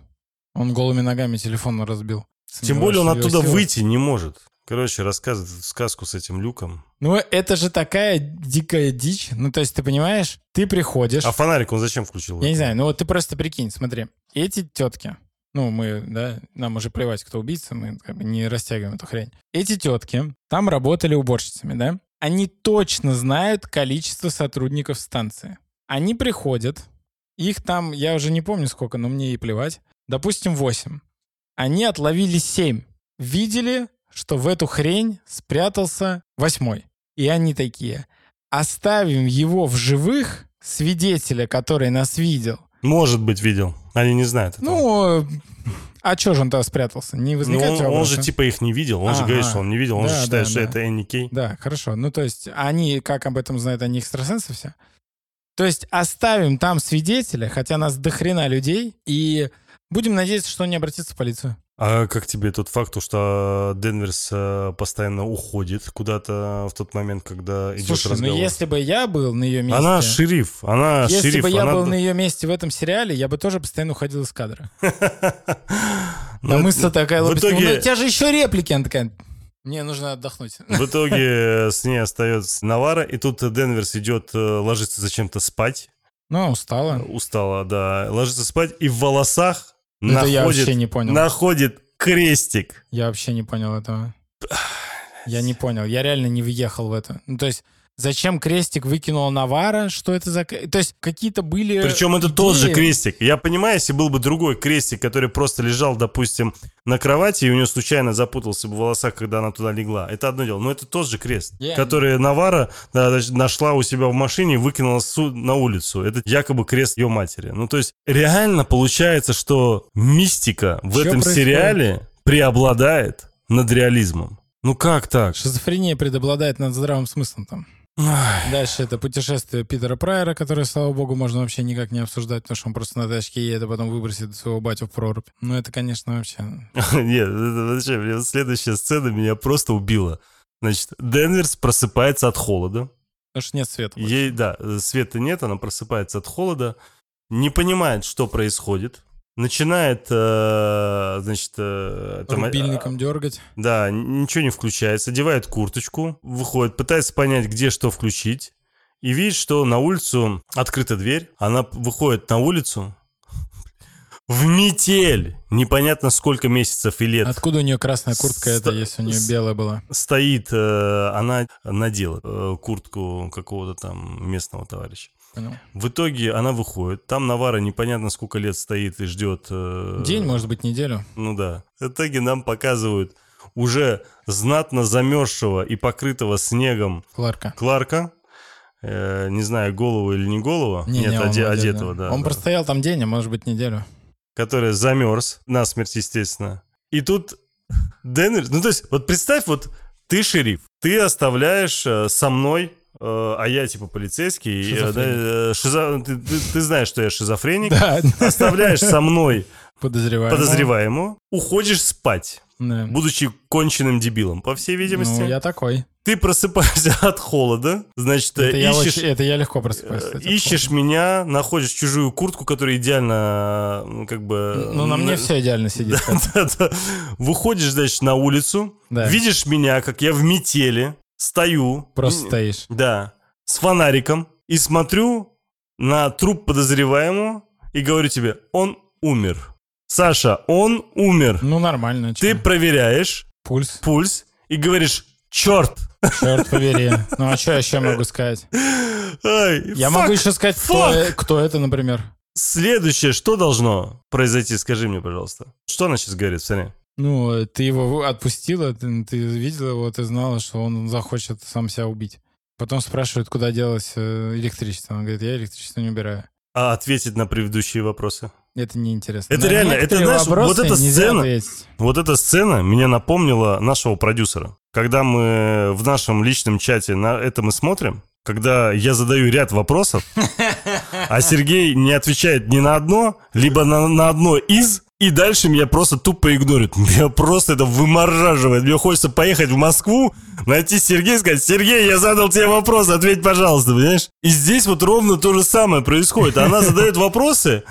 Он голыми ногами телефон разбил. Тем более он оттуда силы. выйти не может. Короче, рассказывает сказку с этим люком. Ну, это же такая дикая дичь. Ну, то есть, ты понимаешь, ты приходишь... А фонарик он зачем включил? Я не знаю, ну вот ты просто прикинь, смотри. Эти тетки, ну, мы, да, нам уже плевать, кто убийца, мы как бы не растягиваем эту хрень. Эти тетки там работали уборщицами, да? Они точно знают количество сотрудников станции. Они приходят, их там, я уже не помню сколько, но мне и плевать. Допустим, 8. Они отловили 7. Видели что в эту хрень спрятался восьмой. И они такие, оставим его в живых, свидетеля, который нас видел. Может быть, видел. Они не знают этого. Ну, а чё же он тогда спрятался? Не возникает ну, он, он же типа их не видел. Он ага. же говорит, что он не видел. Он да, же считает, да, что да. это Энни Кей. Да, хорошо. Ну, то есть они, как об этом знают, они экстрасенсы все? То есть оставим там свидетеля, хотя нас дохрена людей, и будем надеяться, что не обратится в полицию. А как тебе тот факт, что Денверс э, постоянно уходит куда-то в тот момент, когда идет Слушай, ну разговор? ну если бы я был на ее месте... Она шериф, она если шериф. бы я она... был на ее месте в этом сериале, я бы тоже постоянно уходил из кадра. Ну, А мысль такая, в итоге- у тебя же еще реплики. Она такая, мне нужно отдохнуть. В итоге с ней остается Навара, и тут Денверс идет э, ложиться зачем-то спать. Ну, устала. Устала, да. Ложится спать, и в волосах Это я находит, вообще не понял. находит крестик. Я вообще не понял этого. Я не понял. Я реально не въехал в это. Ну, то есть, зачем крестик выкинул Навара? Что это за... То есть, какие-то были... Причем это тот же крестик. Я понимаю, если был бы другой крестик, который просто лежал, допустим, на кровати, и у нее случайно запутался бы в волосах, когда она туда легла. Это одно дело. Но это тот же крест, Я- который Навара да, нашла у себя в машине и выкинула на улицу. Это якобы крест ее матери. Ну, то есть, реально получается, что мистика в Чё этом происходит? сериале преобладает над реализмом. Ну как так? Шизофрения предобладает над здравым смыслом там. Дальше это путешествие Питера Прайера, которое, слава богу, можно вообще никак не обсуждать, потому что он просто на тачке едет, а потом выбросит своего батю в прорубь. Ну, это, конечно, вообще... Нет, это вообще, следующая сцена меня просто убила. Значит, Денверс просыпается от холода. Потому что нет света. Ей, да, света нет, она просыпается от холода, не понимает, что происходит. Начинает, э, значит, э, там, э, дергать. да, ничего не включается, одевает курточку, выходит, пытается понять, где что включить, и видит, что на улицу открыта дверь, она выходит на улицу в метель, непонятно сколько месяцев и лет. Откуда у нее красная куртка, это Ста- если у нее белая была? стоит, э, она надела э, куртку какого-то там местного товарища. Понял. В итоге она выходит, там Навара непонятно сколько лет стоит и ждет. э, День, может быть, неделю. Ну да. В итоге нам показывают уже знатно замерзшего и покрытого снегом Кларка. Кларка. Э, не знаю, голову или не голову. Не, Нет, не, оде- одет, одетого, да. Он да. простоял там день, а может быть, неделю. который замерз насмерть, естественно. И тут Денверс... Ну, то есть, вот представь, вот ты шериф, ты оставляешь э, со мной, а я типа полицейский, э, Шизофреник. да, э, шизо- ты, ты- ты знаешь, что я шизофреник, Да, оставляешь со мной подозреваемого. подозреваемого, уходишь спать, Да. будучи конченным дебилом, по всей видимости. Ну, я такой. Ты просыпаешься от холода, значит, э, Это я, ищешь... очень- это я легко просыпаюсь. Э, кстати, Ищешь меня, находишь чужую куртку, которая идеально, как бы... Ну, на мне на- все идеально сидит. Да-да. Выходишь, значит, на улицу, Да. видишь меня, как я в метели, стою. Просто стоишь. Да, с фонариком, и смотрю на труп подозреваемого и говорю тебе, он умер. Саша, он умер. Ну, нормально. Ты чё. проверяешь Пульс. пульс и говоришь, черт. Черт побери. Ну, а что я еще могу сказать? Ай, Я fuck, могу еще сказать, кто, э- кто это, например. Следующее, что должно произойти, скажи мне, пожалуйста. Что она сейчас говорит, смотри. Ну, ты его отпустила, ты, ты видела его, ты знала, что он захочет сам себя убить. Потом спрашивают, куда делось э, электричество. Он говорит, я электричество не убираю. А ответить на предыдущие вопросы. Это неинтересно. Это На реально, это, знаешь, вот эта сцена- ответить. Вот эта сцена меня напомнила нашего продюсера. Когда мы в нашем личном чате на это мы смотрим, когда я задаю ряд вопросов, а Сергей не отвечает ни на одно, либо на, на одно из, и дальше меня просто тупо игнорирует. Меня просто это вымораживает. Мне хочется поехать в Москву, найти Сергея и сказать, Сергей, я задал тебе вопрос, ответь, пожалуйста, понимаешь? И здесь вот ровно то же самое происходит. Она задает вопросы,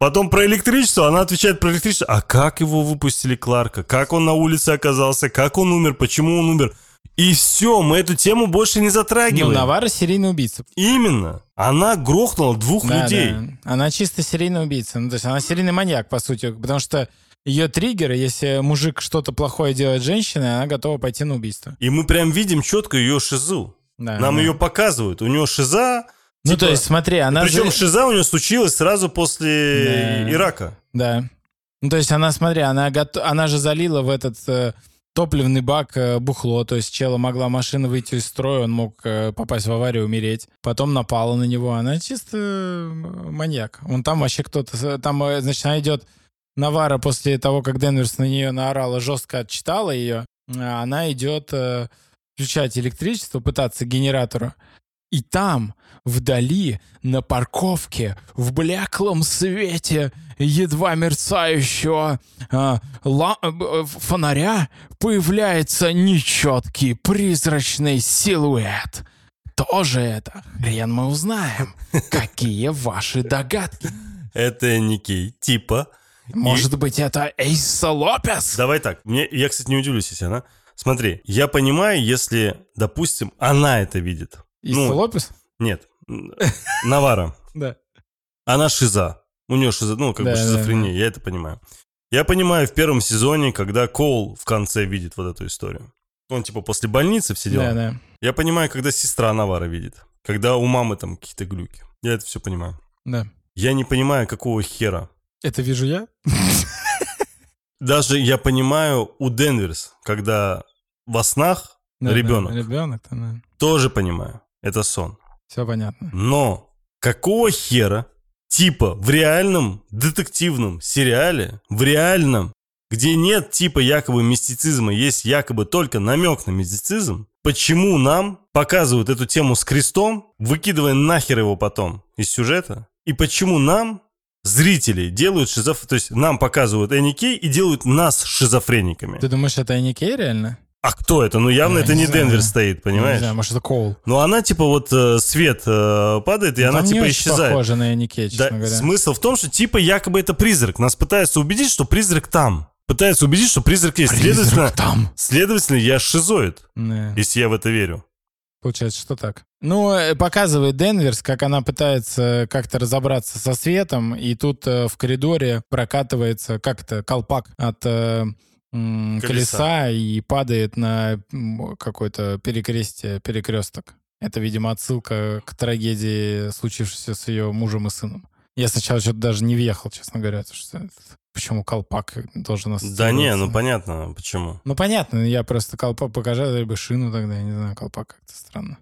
Потом про электричество, она отвечает про электричество. А как его выпустили Кларка? Как он на улице оказался? Как он умер? Почему он умер? И все, мы эту тему больше не Ну, затрагиваем. Навара серийный убийца. Именно. Она грохнула двух Да, людей. да. Она чисто серийный убийца. Ну, то есть она серийный маньяк, по сути. Потому что ее триггеры, если мужик что-то плохое делает женщине, она готова пойти на убийство. И мы прям видим четко ее шизу. Да, Нам да. ее показывают. У нее шиза. Ну, типа- то есть, смотри, она... Причем за- шиза у нее случилась сразу после Да. Ирака. Да. Ну, то есть она, смотри, она, гото- она же залила в этот э, топливный бак э, бухло, то есть чела могла машина выйти из строя, он мог э, попасть в аварию, умереть. Потом напала на него. Она чисто маньяк. Он там вообще кто-то... Там, э, значит, она идет... Навара после того, как Денверс на нее наорала, жестко отчитала ее, а она идет включать электричество, пытаться генератору. И там, вдали, на парковке, в блеклом свете едва мерцающего э, ла- э, фонаря появляется нечеткий призрачный силуэт. Кто же это? Хрен мы узнаем. Какие ваши догадки? Это Никей, типа. Может и... быть, это Эйса Лопес? Давай так. Мне, я, кстати, не удивлюсь, если она... Смотри, я понимаю, если, допустим, она это видит. Из ну, Лопес? Нет. Навара. Да. Она шиза. У нее шиза, ну, как бы шизофрения, я это понимаю. Я понимаю в первом сезоне, когда Коул в конце видит вот эту историю. Он типа после больницы все дела. Да, да. Я понимаю, когда сестра Навара видит. Когда у мамы там какие-то глюки. Я это все понимаю. Да. Я не понимаю, какого хера. Это вижу я? Даже я понимаю у Денверс, когда во снах да, ребенок. Да, ребенок, да. Тоже понимаю. Это сон. Все понятно. Но какого хера, типа в реальном детективном сериале, в реальном, где нет типа якобы мистицизма, есть якобы только намек на мистицизм, почему нам показывают эту тему с крестом, выкидывая нахер его потом из сюжета, и почему нам зрители делают шизофрению, то есть нам показывают Энни Кей и делают нас шизофрениками. Ты думаешь, это Энни Кей реально? А кто это? Ну, явно я это не, не Денвер стоит, понимаешь? Не знаю, может, это Коул. Ну, она, типа, вот э, свет э, падает, и ну, она, типа, исчезает. похоже на Энни Кей, честно да, говоря. Смысл в том, что, типа, якобы это призрак. Нас пытаются убедить, что призрак там. Пытаются убедить, что призрак есть. Призрак следовательно, там. Следовательно, я шизоид, не. если я в это верю. Получается, что так. Ну, э, показывает Денверс, как она пытается как-то разобраться со светом, и тут э, в коридоре прокатывается как-то колпак от э, колеса. колеса и падает на какой-то перекрестие, перекресток. Это, видимо, отсылка к трагедии, случившейся с ее мужем и сыном. Я сначала что-то даже не въехал, честно говоря, что почему колпак должен Да не, ну понятно, почему. Ну понятно, я просто колпак покажу, либо шину тогда, я не знаю, колпак как-то странно.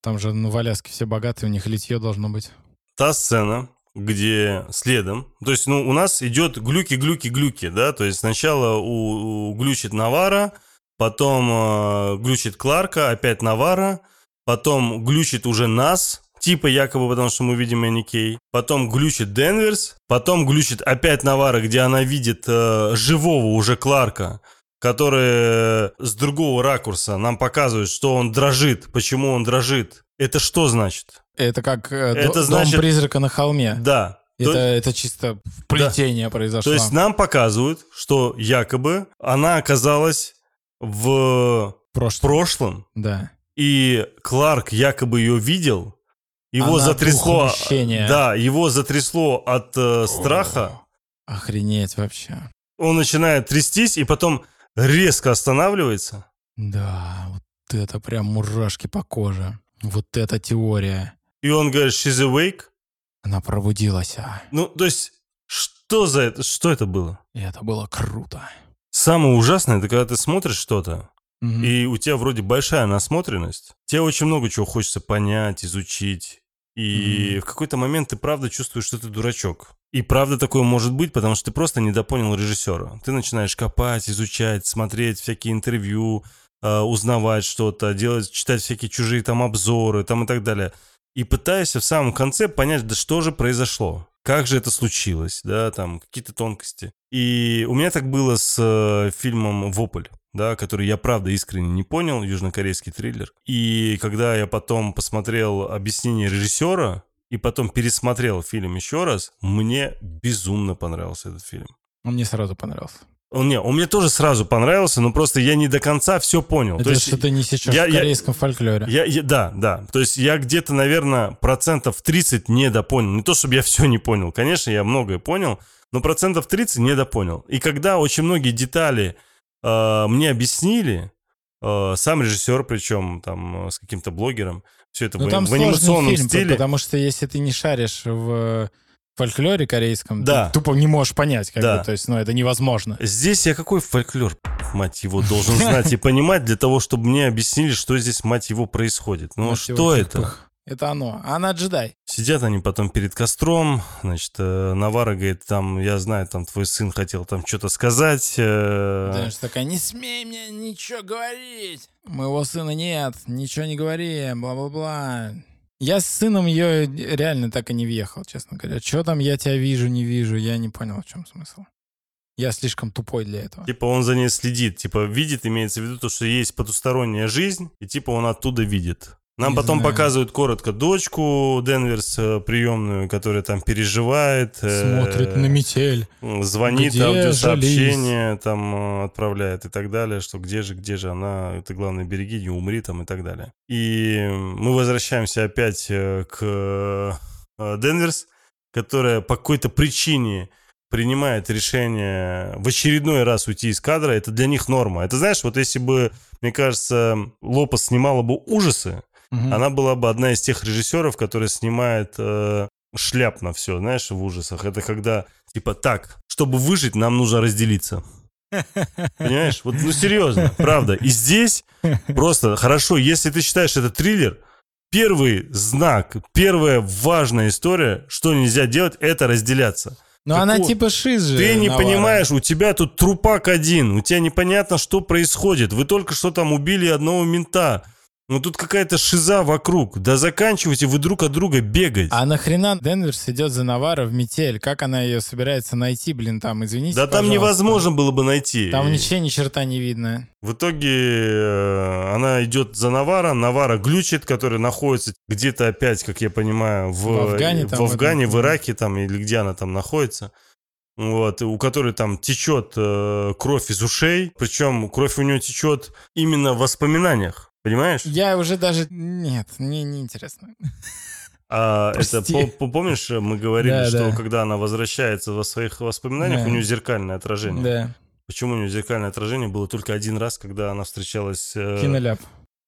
Там же, ну, в Аляске все богатые, у них литье должно быть. Та сцена, где следом, то есть, ну, у нас идет глюки-глюки-глюки, да, то есть сначала у, у глючит Навара, потом э, глючит Кларка, опять Навара, потом глючит уже нас, типа якобы потому, что мы видим Энни Кей. Потом глючит Денверс, потом глючит опять Навара, где она видит э, живого уже Кларка, который э, с другого ракурса нам показывает, что он дрожит, почему он дрожит. Это что значит? Это как э, это дом значит... призрака на холме. Да. Это, то... это чисто плетение да. произошло. То есть нам показывают, что якобы она оказалась в прошлом. прошлом. Да. И Кларк якобы ее видел, его Она затрясло. Да, его затрясло от э, страха. О, охренеть вообще. Он начинает трястись и потом резко останавливается. Да, вот это прям мурашки по коже. Вот эта теория. И он говорит, she's awake. Она пробудилась. А. Ну, то есть, что за это? Что это было? И это было круто. Самое ужасное, это когда ты смотришь что-то, угу. и у тебя вроде большая насмотренность. Тебе очень много чего хочется понять, изучить. И mm-hmm. в какой-то момент ты правда чувствуешь, что ты дурачок. И правда такое может быть, потому что ты просто недопонял режиссера. Ты начинаешь копать, изучать, смотреть всякие интервью, э, узнавать что-то, делать, читать всякие чужие там обзоры там и так далее. И пытаешься в самом конце понять, да что же произошло, как же это случилось, да, там какие-то тонкости. И у меня так было с э, фильмом «Вопль» да, который я правда искренне не понял, южнокорейский триллер. И когда я потом посмотрел объяснение режиссера и потом пересмотрел фильм еще раз, мне безумно понравился этот фильм. Мне сразу понравился. Он, не, он мне тоже сразу понравился, но просто я не до конца все понял. Это что-то не сейчас я, в корейском я, фольклоре. Я, я, да, да. То есть я где-то, наверное, процентов 30 недопонял. Не то, чтобы я все не понял. Конечно, я многое понял, но процентов 30 недопонял. И когда очень многие детали э, мне объяснили, э, сам режиссер, причем там с каким-то блогером, все это ну, в, там в анимационном фильм, стиле. Потому что если ты не шаришь в фольклоре корейском, да. ты тупо не можешь понять, как да. бы, то есть, ну, это невозможно. Здесь я какой фольклор, мать его, должен знать и понимать для того, чтобы мне объяснили, что здесь, мать его, происходит. Ну, что это? Это оно. Она джедай. Сидят они потом перед костром. Значит, э, Навара говорит, там, я знаю, там твой сын хотел там что-то сказать. Э... Да, что такая, не смей мне ничего говорить. Моего сына нет, ничего не говори, бла-бла-бла. Я с сыном ее реально так и не въехал, честно говоря. Что там я тебя вижу, не вижу, я не понял, в чем смысл. Я слишком тупой для этого. Типа он за ней следит, типа видит, имеется в виду то, что есть потусторонняя жизнь, и типа он оттуда видит. Нам не потом знаю. показывают коротко дочку Денверс э, приемную, которая там переживает. Э, Смотрит э, на метель. Звонит, где аудиосообщение там э, отправляет и так далее, что где же, где же она, это главное, береги, не умри там и так далее. И мы возвращаемся опять к Денверс, которая по какой-то причине принимает решение в очередной раз уйти из кадра, это для них норма. Это знаешь, вот если бы, мне кажется, Лопес снимала бы ужасы, Угу. Она была бы одна из тех режиссеров, которая снимает э, шляпно все, знаешь, в ужасах. Это когда, типа, так, чтобы выжить, нам нужно разделиться. Понимаешь? Вот, ну, серьезно, правда. И здесь просто хорошо, если ты считаешь это триллер, первый знак, первая важная история, что нельзя делать, это разделяться. Но Какого? она типа шиз же. Ты не Навара. понимаешь, у тебя тут трупак один, у тебя непонятно, что происходит. Вы только что там убили одного мента. Ну тут какая-то шиза вокруг. Да заканчивайте вы друг от друга бегать. А нахрена Денверс идет за Навара в метель? Как она ее собирается найти, блин, там, извините, Да там невозможно было бы найти. Там ничего, ни черта не видно. В итоге э, она идет за Навара, Навара глючит, который находится где-то опять, как я понимаю, в, в Афгане, там, в, Афгане, в, в Ираке там, или где она там находится вот, у которой там течет э, кровь из ушей, причем кровь у нее течет именно в воспоминаниях. Понимаешь? Я уже даже... Нет, мне не интересно. А это помнишь, мы говорили, да, что да. когда она возвращается во своих воспоминаниях, да. у нее зеркальное отражение. Да. Почему у нее зеркальное отражение было только один раз, когда она встречалась... Э... Киноляп.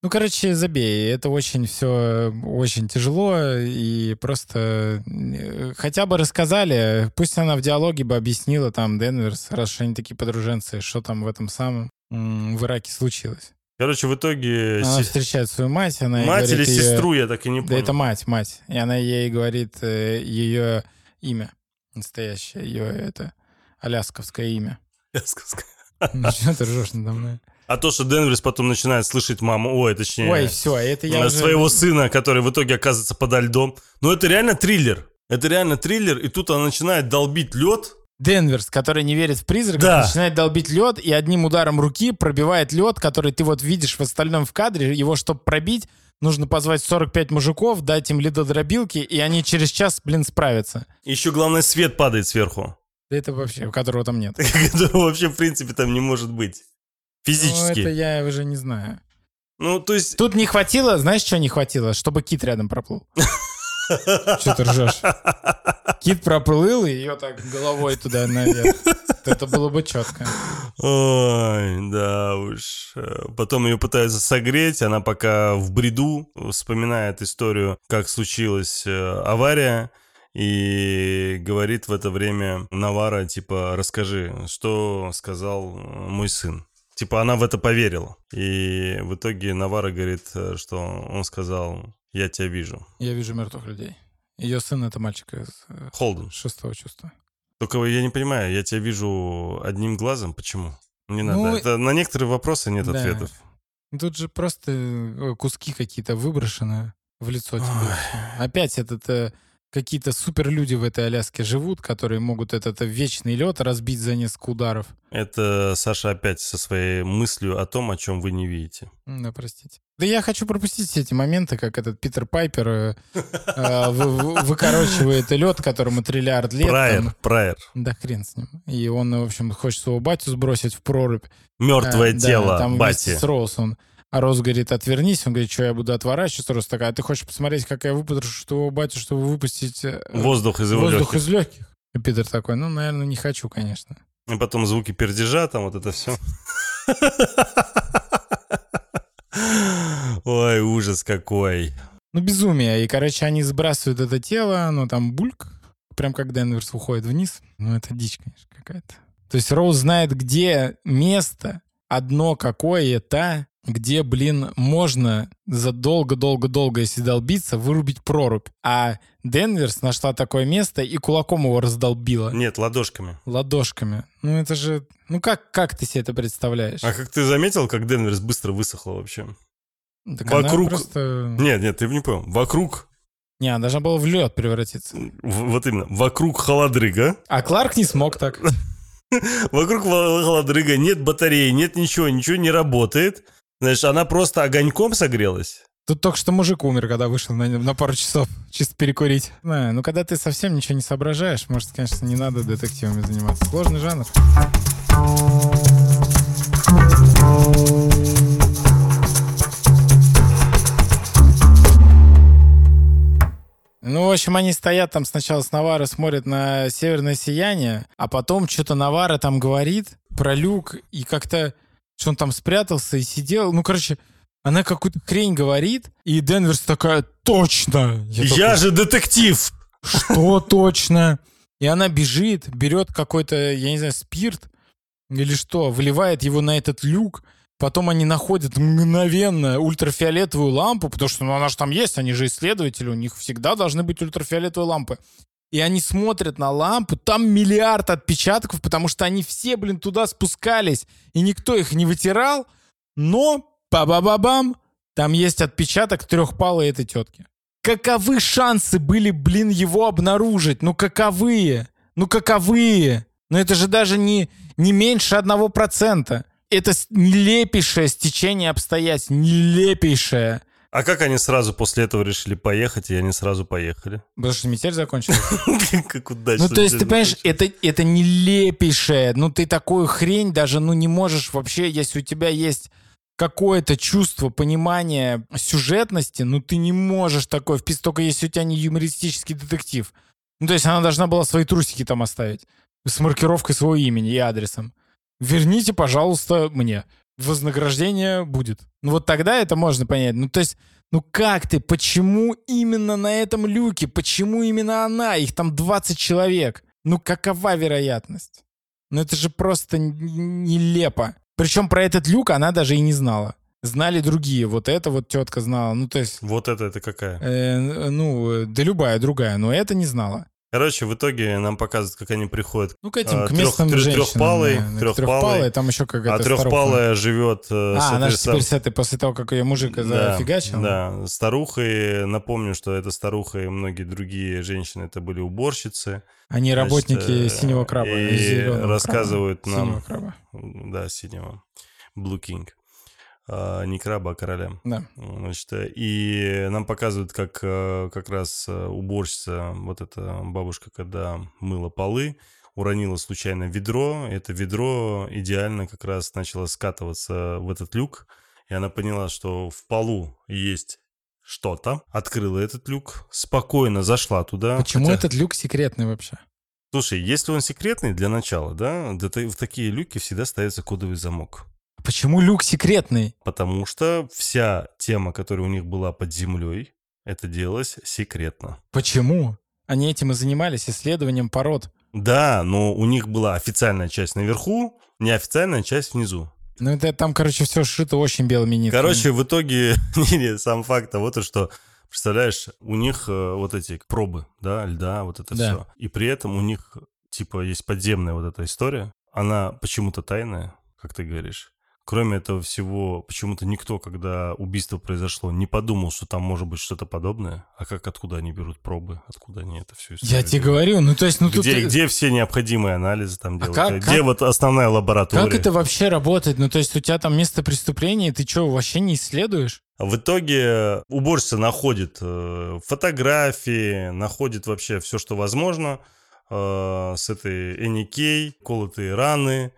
Ну, короче, забей. Это очень все очень тяжело, и просто э, хотя бы рассказали, пусть она в диалоге бы объяснила там Денверс, раз они такие подруженцы, что там в этом самом в Ираке случилось. Короче, в итоге... Она си... встречает свою мать, она Мать говорит, или сестру, я так и не понял. Да это мать, мать. И она ей говорит э, ее имя настоящее, ее это алясковское имя. Алясковское. Ну что ты ржешь надо мной? А то, что Денверс потом начинает слышать маму, ой, точнее... Ой, все, это я Своего уже... сына, который в итоге оказывается подо льдом. Ну, это реально триллер. Это реально триллер, и тут она начинает долбить лед, Денверс, который не верит в призраков, да. начинает долбить лед и одним ударом руки пробивает лед, который ты вот видишь в остальном в кадре. Его, чтобы пробить, нужно позвать 45 мужиков, дать им ледодробилки, и они через час, блин, справятся. Еще главное, свет падает сверху. Да это вообще, которого там нет. Которого вообще, в принципе, там не может быть. Физически. Ну, это я уже не знаю. Ну, то есть... Тут не хватило, знаешь, что не хватило? Чтобы кит рядом проплыл. Что ты ржешь? Кит проплыл, и ее так головой туда наверх. Это было бы четко. Ой, да уж. Потом ее пытаются согреть, она пока в бреду вспоминает историю, как случилась э, авария, и говорит в это время Навара, типа, расскажи, что сказал мой сын. Типа, она в это поверила. И в итоге Навара говорит, э, что он сказал, я тебя вижу. Я вижу мертвых людей. Ее сын — это мальчик из э, Холден. шестого чувства. Только я не понимаю, я тебя вижу одним глазом, почему? Не надо. Ну, Это на некоторые вопросы нет да. ответов. Тут же просто э, куски какие-то выброшены в лицо тебе. Опять этот э, какие-то суперлюди в этой Аляске живут, которые могут этот вечный лед разбить за несколько ударов. Это Саша опять со своей мыслью о том, о чем вы не видите. Да, простите. Да я хочу пропустить все эти моменты, как этот Питер Пайпер э, э, выкорочивает лед, которому триллиард лет. Прайер, прайер. Да хрен с ним. И он, в общем, хочет своего батю сбросить в прорубь. Мертвое э, тело бати. с Роуз он а Рос говорит, отвернись. Он говорит, что я буду отворачиваться. Рос такая, а ты хочешь посмотреть, как я выпущу что батю, чтобы выпустить... Э, воздух из его Воздух легких. из легких. И Питер такой, ну, наверное, не хочу, конечно. И потом звуки пердежа, там вот это все. Ой, ужас какой. Ну, безумие. И, короче, они сбрасывают это тело, оно там бульк, прям как Денверс уходит вниз. Ну, это дичь, конечно, какая-то. То есть Роуз знает, где место, одно какое-то, где, блин, можно за долго-долго-долго, если долбиться, вырубить прорубь. А Денверс нашла такое место и кулаком его раздолбила. Нет, ладошками. Ладошками. Ну это же... Ну как, как ты себе это представляешь? А как ты заметил, как Денверс быстро высохла вообще? Так Вокруг... Просто... Нет, нет, ты не понял. Вокруг Не, она должна была в лед превратиться. В, вот именно, вокруг холодрыга. А Кларк не смог так. Вокруг холодрыга нет батареи, нет ничего, ничего не работает. Знаешь, она просто огоньком согрелась. Тут только что мужик умер, когда вышел на, на пару часов чисто перекурить. Знаю, ну когда ты совсем ничего не соображаешь, может, конечно, не надо детективами заниматься. Сложный жанр. Ну, в общем, они стоят там сначала с Навара, смотрят на северное сияние, а потом что-то Навара там говорит про люк, и как-то, что он там спрятался и сидел. Ну, короче, она какую-то хрень говорит, и Денверс такая, точно! Я, Я такой, же детектив! Что точно? И она бежит, берет какой-то, я не знаю, спирт или что, выливает его на этот люк, Потом они находят мгновенно ультрафиолетовую лампу, потому что ну, она же там есть, они же исследователи, у них всегда должны быть ультрафиолетовые лампы. И они смотрят на лампу, там миллиард отпечатков, потому что они все, блин, туда спускались, и никто их не вытирал, но Ба-ба-ба-бам! Там есть отпечаток трехпалой этой тетки. Каковы шансы были, блин, его обнаружить? Ну каковые? Ну каковые? Ну это же даже не, не меньше одного процента. Это нелепейшее стечение обстоятельств. Нелепейшее. А как они сразу после этого решили поехать, и они сразу поехали? Потому что метель закончилась. Как удачно. Ну, то есть, ты понимаешь, это, это нелепейшее. Ну, ты такую хрень даже, ну, не можешь вообще, если у тебя есть какое-то чувство, понимание сюжетности, ну ты не можешь такое вписать, только если у тебя не юмористический детектив. Ну то есть она должна была свои трусики там оставить с маркировкой своего имени и адресом. Верните, пожалуйста, мне. Вознаграждение будет. Ну вот тогда это можно понять. Ну то есть, ну как ты, почему именно на этом люке? Почему именно она? Их там 20 человек. Ну какова вероятность? Ну это же просто нелепо. Причем про этот люк она даже и не знала. Знали другие. Вот эта вот тетка знала. Ну, то есть... Вот это, это какая? Э, ну, да любая другая, но это не знала. Короче, в итоге нам показывают, как они приходят. Ну, к этим, а, к местным трех, женщинам. Трехпалой, да, трехпалой, трехпалой, там еще какая-то А трехпалая живет... Э, а, она же теперь с этой, после того, как ее мужик да, зафигачил. Да, старухой, напомню, что эта старуха и многие другие женщины, это были уборщицы. Они Значит, работники э, синего краба. И рассказывают краба. нам... Синего краба. Да, синего. Blue King. А, не краба, а короля. Да. Значит, и нам показывают, как э, как раз э, уборщица, вот эта бабушка, когда мыла полы, уронила случайно ведро. Это ведро идеально как раз начало скатываться в этот люк. И она поняла, что в полу есть что-то. Открыла этот люк, спокойно зашла туда. Почему хотя... этот люк секретный вообще? Слушай, если он секретный для начала, да, в такие люки всегда ставится кодовый замок. Почему люк секретный? Потому что вся тема, которая у них была под землей, это делалось секретно. Почему? Они этим и занимались, исследованием пород. Да, но у них была официальная часть наверху, неофициальная часть внизу. Ну, это там, короче, все сшито очень белыми нитками. Короче, в итоге, сам факт того, то, что, представляешь, у них э, вот эти пробы, да, льда, вот это да. все. И при этом у них, типа, есть подземная вот эта история. Она почему-то тайная, как ты говоришь. Кроме этого всего, почему-то никто, когда убийство произошло, не подумал, что там может быть что-то подобное. А как, откуда они берут пробы? Откуда они это все Я тебе говорю, ну то есть... Ну, где, тут... где все необходимые анализы там делают? А как, где как... вот основная лаборатория? Как это вообще работает? Ну то есть у тебя там место преступления, ты что, вообще не исследуешь? В итоге уборщица находит э, фотографии, находит вообще все, что возможно э, с этой Энни Кей, колотые раны,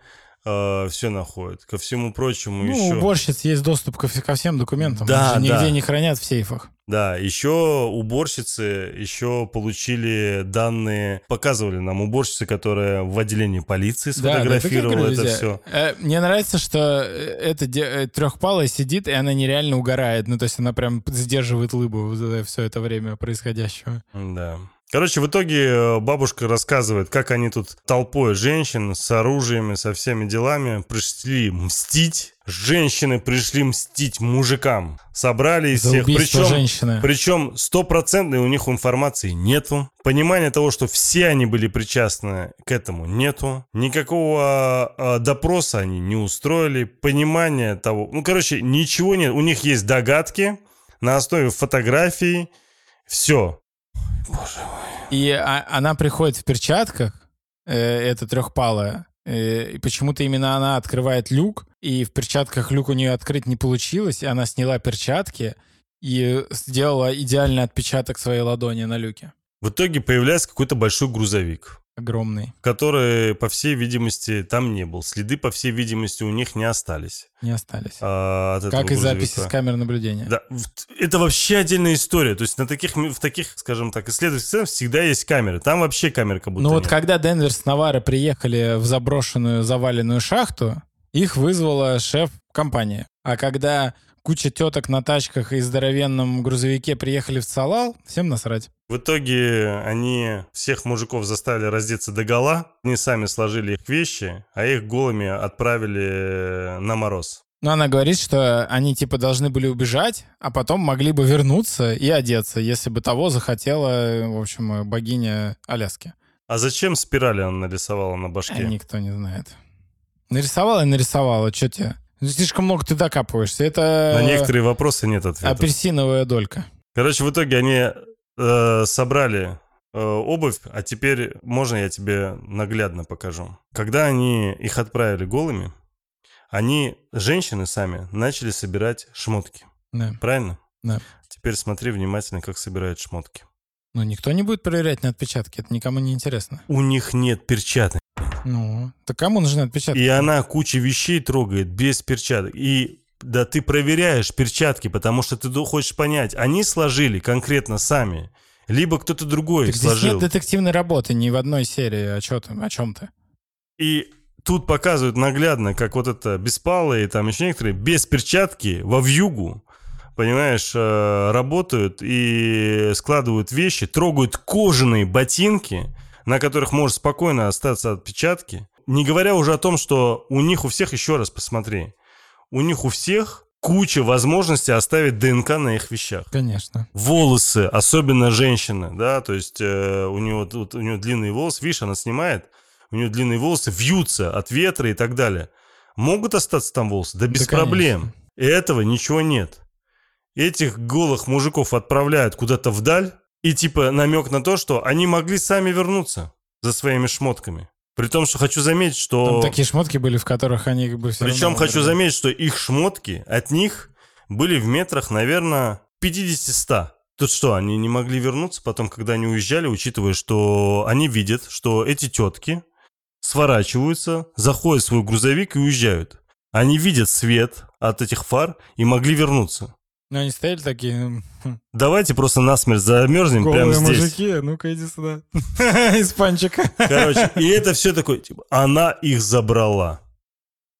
э, все находит. Ко всему прочему ну, еще... у уборщиц есть доступ ко, ко всем документам. Да, Они да. нигде не хранят в сейфах. Да, еще уборщицы еще получили данные, показывали нам уборщицы, которая в отделении полиции сфотографировала да, да, это все. Э, мне нравится, что э, эта э, трехпалая сидит, и она нереально угорает. Ну, то есть она прям сдерживает лыбу все это время происходящего. Да. Короче, в итоге э, бабушка рассказывает, как они тут толпой женщин с оружиями, со всеми делами пришли мстить. Женщины пришли мстить мужикам. Собрали из всех. Причем, женщины. причем стопроцентной у них информации нету. Понимания того, что все они были причастны к этому, нету. Никакого э, допроса они не устроили. Понимания того... Ну, короче, ничего нет. У них есть догадки на основе фотографий. Все. Боже мой. И а, она приходит в перчатках, э, эта трехпалая, э, и почему-то именно она открывает люк, и в перчатках люк у нее открыть не получилось, и она сняла перчатки и сделала идеальный отпечаток своей ладони на люке. В итоге появляется какой-то большой грузовик. Огромный. Который, по всей видимости, там не был. Следы, по всей видимости, у них не остались. Не остались. А, от как и записи с камер наблюдения. Да. Это вообще отдельная история. То есть на таких, в таких, скажем так, исследовательских всегда есть камеры. Там вообще камеры как будто Ну нет. вот когда Денвер с Навара приехали в заброшенную заваленную шахту, их вызвала шеф компании. А когда куча теток на тачках и здоровенном грузовике приехали в Салал, всем насрать. В итоге они всех мужиков заставили раздеться до гола, они сами сложили их вещи, а их голыми отправили на мороз. Но она говорит, что они типа должны были убежать, а потом могли бы вернуться и одеться, если бы того захотела, в общем, богиня Аляски. А зачем спирали она нарисовала на башке? А никто не знает. Нарисовала и нарисовала, что тебе? Ну, слишком много ты докапываешься. Это... На некоторые вопросы нет ответа. Апельсиновая долька. Короче, в итоге они э, собрали э, обувь, а теперь можно я тебе наглядно покажу. Когда они их отправили голыми, они, женщины сами, начали собирать шмотки. Да. Правильно? Да. Теперь смотри внимательно, как собирают шмотки. Но никто не будет проверять на отпечатки, это никому не интересно. У них нет перчаток. Ну, так кому нужны отпечатки? И она кучу вещей трогает без перчаток. И да ты проверяешь перчатки, потому что ты хочешь понять, они сложили конкретно сами, либо кто-то другой так сложил. Здесь нет детективной работы ни в одной серии. О, ты, о чем? И тут показывают наглядно, как вот это беспалые, там еще некоторые, без перчатки во вьюгу, понимаешь, э, работают и складывают вещи, трогают кожаные ботинки, на которых может спокойно остаться отпечатки. Не говоря уже о том, что у них у всех, еще раз посмотри, у них у всех куча возможностей оставить ДНК на их вещах. Конечно. Волосы, особенно женщины, да, то есть э, у нее тут у нее длинные волосы, видишь, она снимает, у нее длинные волосы вьются от ветра и так далее. Могут остаться там волосы? Да без да, проблем. Конечно. И этого ничего нет. Этих голых мужиков отправляют куда-то вдаль, и типа намек на то, что они могли сами вернуться за своими шмотками. При том, что хочу заметить, что... Там такие шмотки были, в которых они как бы все Причем хочу заметить, что их шмотки от них были в метрах, наверное, 50-100. Тут что, они не могли вернуться потом, когда они уезжали, учитывая, что они видят, что эти тетки сворачиваются, заходят в свой грузовик и уезжают. Они видят свет от этих фар и могли вернуться. Ну, они стояли такие... Хм. Давайте просто насмерть замерзнем Голые прямо здесь. мужики, ну-ка иди сюда. Испанчика. Короче, и это все такое, типа, она их забрала.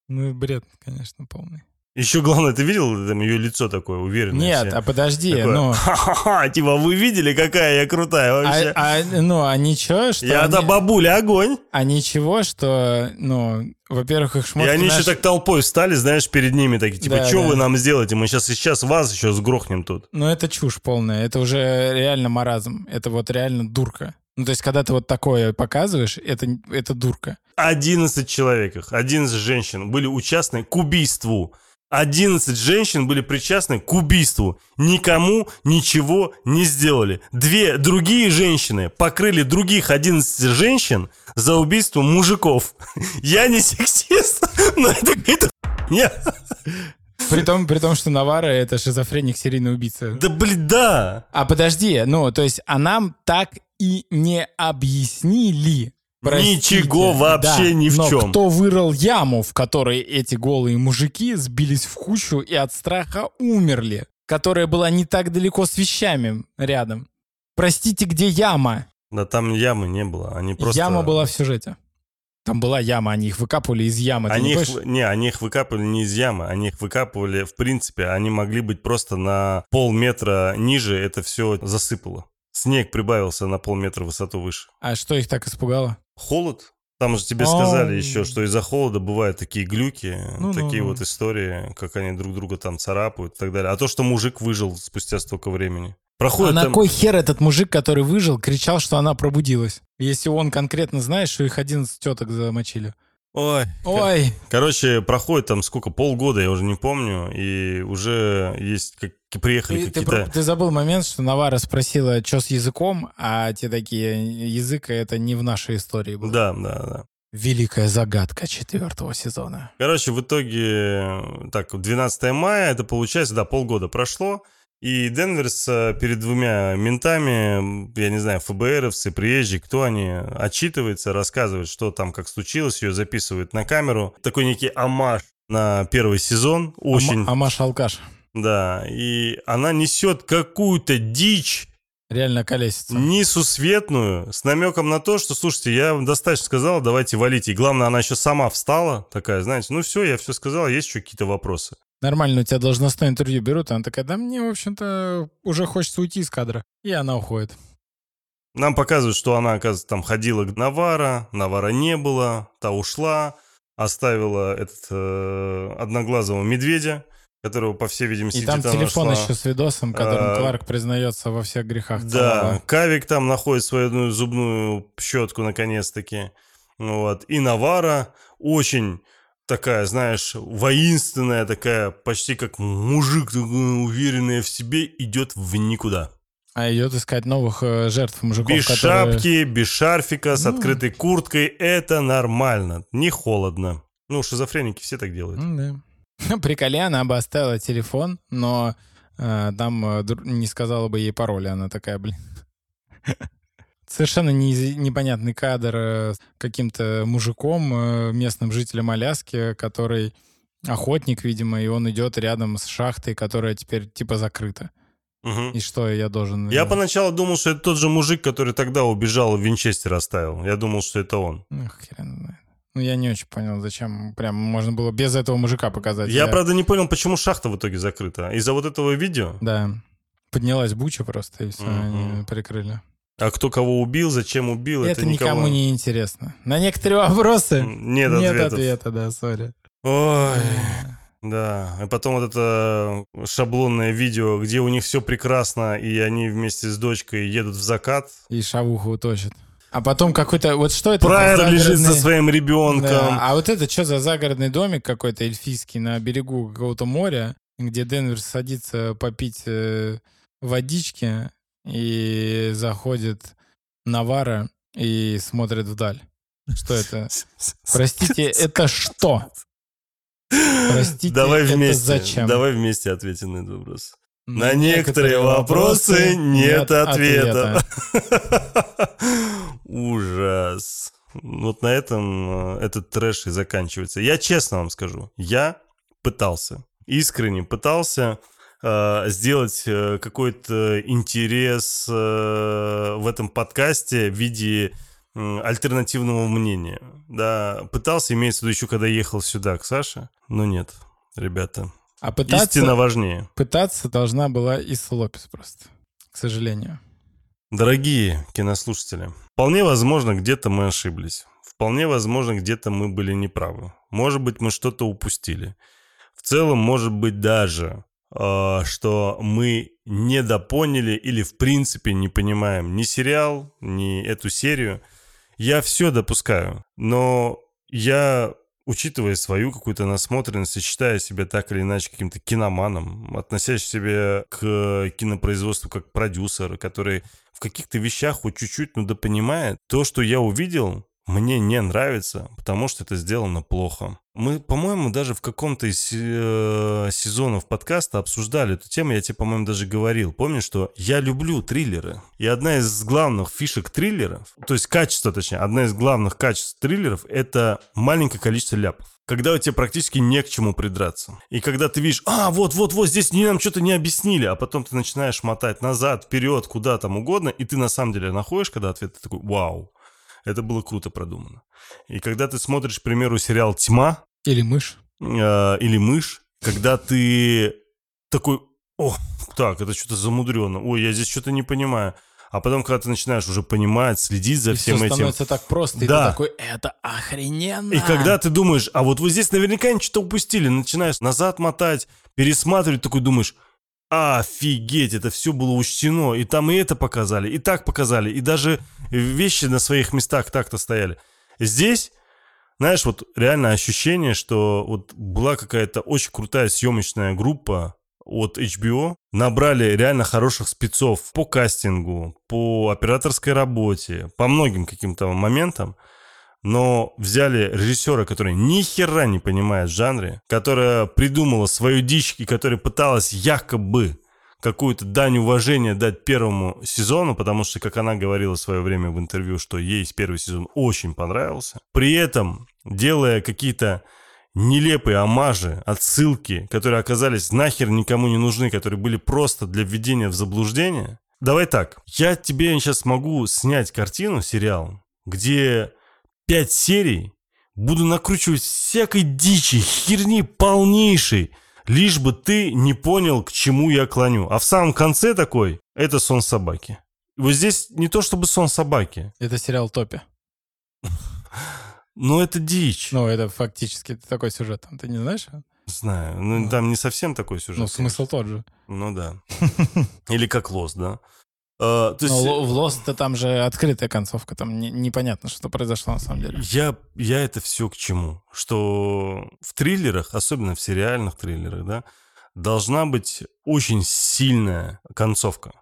Ну, бред, конечно, полный. Еще главное, ты видел там ее лицо такое уверенное? Нет, все? а подожди, такое, ну... Ха-ха-ха, типа, вы видели, какая я крутая вообще? А, а, ну, а ничего, что... Я-то они... бабуля огонь. А ничего, что, ну, во-первых, их шмотки... И они наши... еще так толпой встали, знаешь, перед ними, такие, типа, да, что да. вы нам сделаете? Мы сейчас, сейчас вас еще сгрохнем тут. Ну, это чушь полная, это уже реально маразм, это вот реально дурка. Ну, то есть, когда ты вот такое показываешь, это, это дурка. 11 человек, 11 женщин были участны к убийству 11 женщин были причастны к убийству. Никому ничего не сделали. Две другие женщины покрыли других 11 женщин за убийство мужиков. Я не сексист, но это какая-то. При том, при том, что Навара это шизофреник, серийный убийца. Да блин, да. А подожди, ну, то есть, а нам так и не объяснили, Простите, Ничего вообще да, ни в но чем. кто вырыл яму, в которой эти голые мужики сбились в кучу и от страха умерли, которая была не так далеко с вещами рядом. Простите, где яма? Да там ямы не было, они просто... Яма была в сюжете. Там была яма, они их выкапывали из ямы. Они не, их, не, они их выкапывали не из ямы, они их выкапывали, в принципе, они могли быть просто на полметра ниже, это все засыпало. Снег прибавился на полметра высоту выше. А что их так испугало? Холод. Там же тебе сказали еще, что из-за холода бывают такие глюки, ну, такие ну, вот истории, как они друг друга там царапают и так далее. А то, что мужик выжил спустя столько времени. Проходит а там... на кой хер этот мужик, который выжил, кричал, что она пробудилась? Если он конкретно знает, что их 11 теток замочили. Ой. Ой. Короче, проходит там сколько, полгода, я уже не помню, и уже есть как приехали ты, какие-то... Ты, ты забыл момент, что Навара спросила, что с языком, а те такие, язык это не в нашей истории был. Да, да, да. Великая загадка четвертого сезона. Короче, в итоге, так, 12 мая, это получается, да, полгода прошло, и Денверс э, перед двумя ментами, я не знаю, ФБРовцы, приезжие, кто они, отчитывается, рассказывает, что там, как случилось, ее записывают на камеру. Такой некий амаш на первый сезон. Очень... Ама- амаш-алкаш. Да, и она несет какую-то дичь, Реально колесится. Несусветную, с намеком на то, что, слушайте, я вам достаточно сказал, давайте валите. И главное, она еще сама встала, такая, знаете, ну все, я все сказал, есть еще какие-то вопросы. Нормально, у тебя должностное интервью берут, она такая, да мне, в общем-то, уже хочется уйти из кадра. И она уходит. Нам показывают, что она, оказывается, там ходила к Навара, Навара не было, та ушла, оставила этот э, одноглазого медведя, которого, по всей видимости, И там телефон нашла. еще с видосом, которым а, Кларк признается во всех грехах. Да, целого. Кавик там находит свою зубную щетку, наконец-таки. Вот. И Навара очень такая, знаешь, воинственная такая, почти как мужик, уверенная в себе, идет в никуда. А идет искать новых э, жертв мужиков, Без которые... шапки, без шарфика, с ну... открытой курткой. Это нормально, не холодно. Ну, шизофреники все так делают. Ну, да. Приколи, она бы оставила телефон, но э, там э, не сказала бы ей пароль. Она такая, блин. Совершенно не, непонятный кадр э, с каким-то мужиком, э, местным жителем Аляски, который охотник, видимо, и он идет рядом с шахтой, которая теперь типа закрыта. Угу. И что я должен... Я поначалу думал, что это тот же мужик, который тогда убежал в Винчестер оставил. Я думал, что это он. Ох, хрен Ну, я не очень понял, зачем прям можно было без этого мужика показать. Я, я... правда, не понял, почему шахта в итоге закрыта. Из-за вот этого видео? Да. Поднялась буча просто, и все, угу. они прикрыли. А кто кого убил, зачем убил, это, это никому... никому не интересно. На некоторые вопросы нет, нет ответа, да, сори. Ой, да. И потом вот это шаблонное видео, где у них все прекрасно, и они вместе с дочкой едут в закат. И шавуху уточат. А потом какой-то... Вот что это? Прайер загородный... лежит со своим ребенком. Да. А вот это что за загородный домик какой-то эльфийский на берегу какого-то моря, где Денвер садится попить э, водички, и заходит Навара и смотрит вдаль. Что это? Простите, это что? Простите, давай вместе, зачем? Давай вместе ответим на этот вопрос. На, некоторые, вопросы нет, ответа. Ужас. Вот на этом э, этот трэш и заканчивается. Я честно вам скажу, я пытался, искренне пытался сделать э, какой-то интерес э, в этом подкасте в виде альтернативного мнения. Да, пытался, имеется в виду еще, когда ехал сюда к Саше, но нет, ребята. А пытаться, Истина важнее. Пытаться должна была Ис Лопес просто, к сожалению. Дорогие кинослушатели, вполне возможно, где-то мы ошиблись. Вполне возможно, где-то мы были неправы. Может быть, мы что-то упустили. В целом, может быть, даже Э, что мы недопоняли или в принципе не понимаем ни сериал, ни эту серию. Я все допускаю, но я, учитывая свою какую-то насмотренность и считая себя так или иначе каким-то киноманом, относящий себя к кинопроизводству как продюсер, который в каких-то вещах хоть чуть-чуть, но да понимает, то, что я увидел, мне не нравится, потому что это сделано плохо. Мы, по-моему, даже в каком-то из э, сезонов подкаста обсуждали эту тему, я тебе, по-моему, даже говорил. Помнишь, что я люблю триллеры. И одна из главных фишек триллеров, то есть качество, точнее, одна из главных качеств триллеров — это маленькое количество ляпов когда у тебя практически не к чему придраться. И когда ты видишь, а, вот-вот-вот, здесь нам что-то не объяснили, а потом ты начинаешь мотать назад, вперед, куда там угодно, и ты на самом деле находишь, когда ответ ты такой, вау, это было круто продумано. И когда ты смотришь, к примеру, сериал «Тьма», или мышь. Э, или мышь, когда ты такой, о, так, это что-то замудрено, ой, я здесь что-то не понимаю. А потом, когда ты начинаешь уже понимать, следить за и всем все этим... становится так просто, и да. ты такой, это охрененно! И когда ты думаешь, а вот вы здесь наверняка что-то упустили, начинаешь назад мотать, пересматривать, такой думаешь, офигеть, это все было учтено, и там и это показали, и так показали, и даже вещи на своих местах так-то стояли. Здесь знаешь, вот реально ощущение, что вот была какая-то очень крутая съемочная группа от HBO, набрали реально хороших спецов по кастингу, по операторской работе, по многим каким-то моментам, но взяли режиссера, который ни хера не понимает жанре, которая придумала свою дичь и которая пыталась якобы какую-то дань уважения дать первому сезону, потому что, как она говорила в свое время в интервью, что ей первый сезон очень понравился. При этом, делая какие-то нелепые омажи, отсылки, которые оказались нахер никому не нужны, которые были просто для введения в заблуждение. Давай так, я тебе сейчас могу снять картину, сериал, где пять серий буду накручивать всякой дичи, херни полнейшей, лишь бы ты не понял, к чему я клоню. А в самом конце такой, это сон собаки. Вот здесь не то чтобы сон собаки. Это сериал Топи. Но это дичь. Ну, это фактически такой сюжет. Ты не знаешь? Знаю. Ну, ну, там не совсем такой сюжет. Ну, смысл тот же. Ну, да. Или как Лос, да? А, то есть... Но в Lost там же открытая концовка, там не, непонятно, что произошло на самом деле. Я, я это все к чему? Что в триллерах, особенно в сериальных триллерах, да, должна быть очень сильная концовка.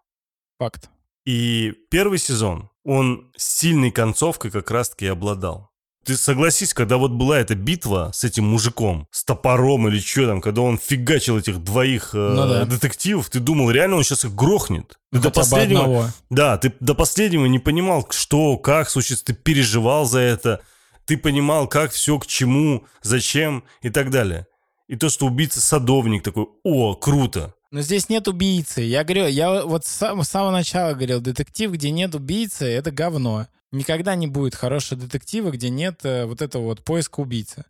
Факт. И первый сезон, он сильной концовкой как раз-таки обладал. Ты согласись, когда вот была эта битва с этим мужиком, с топором или что там, когда он фигачил этих двоих э, ну, да. детективов, ты думал, реально он сейчас их грохнет. Ты до последнего, одного. Да, ты до последнего не понимал, что, как случится, ты переживал за это, ты понимал, как все, к чему, зачем и так далее. И то, что убийца садовник такой, о, круто. Но здесь нет убийцы. Я говорю, я вот с самого начала говорил, детектив, где нет убийцы, это говно. Никогда не будет хорошего детектива, где нет э, вот этого вот поиска убийцы.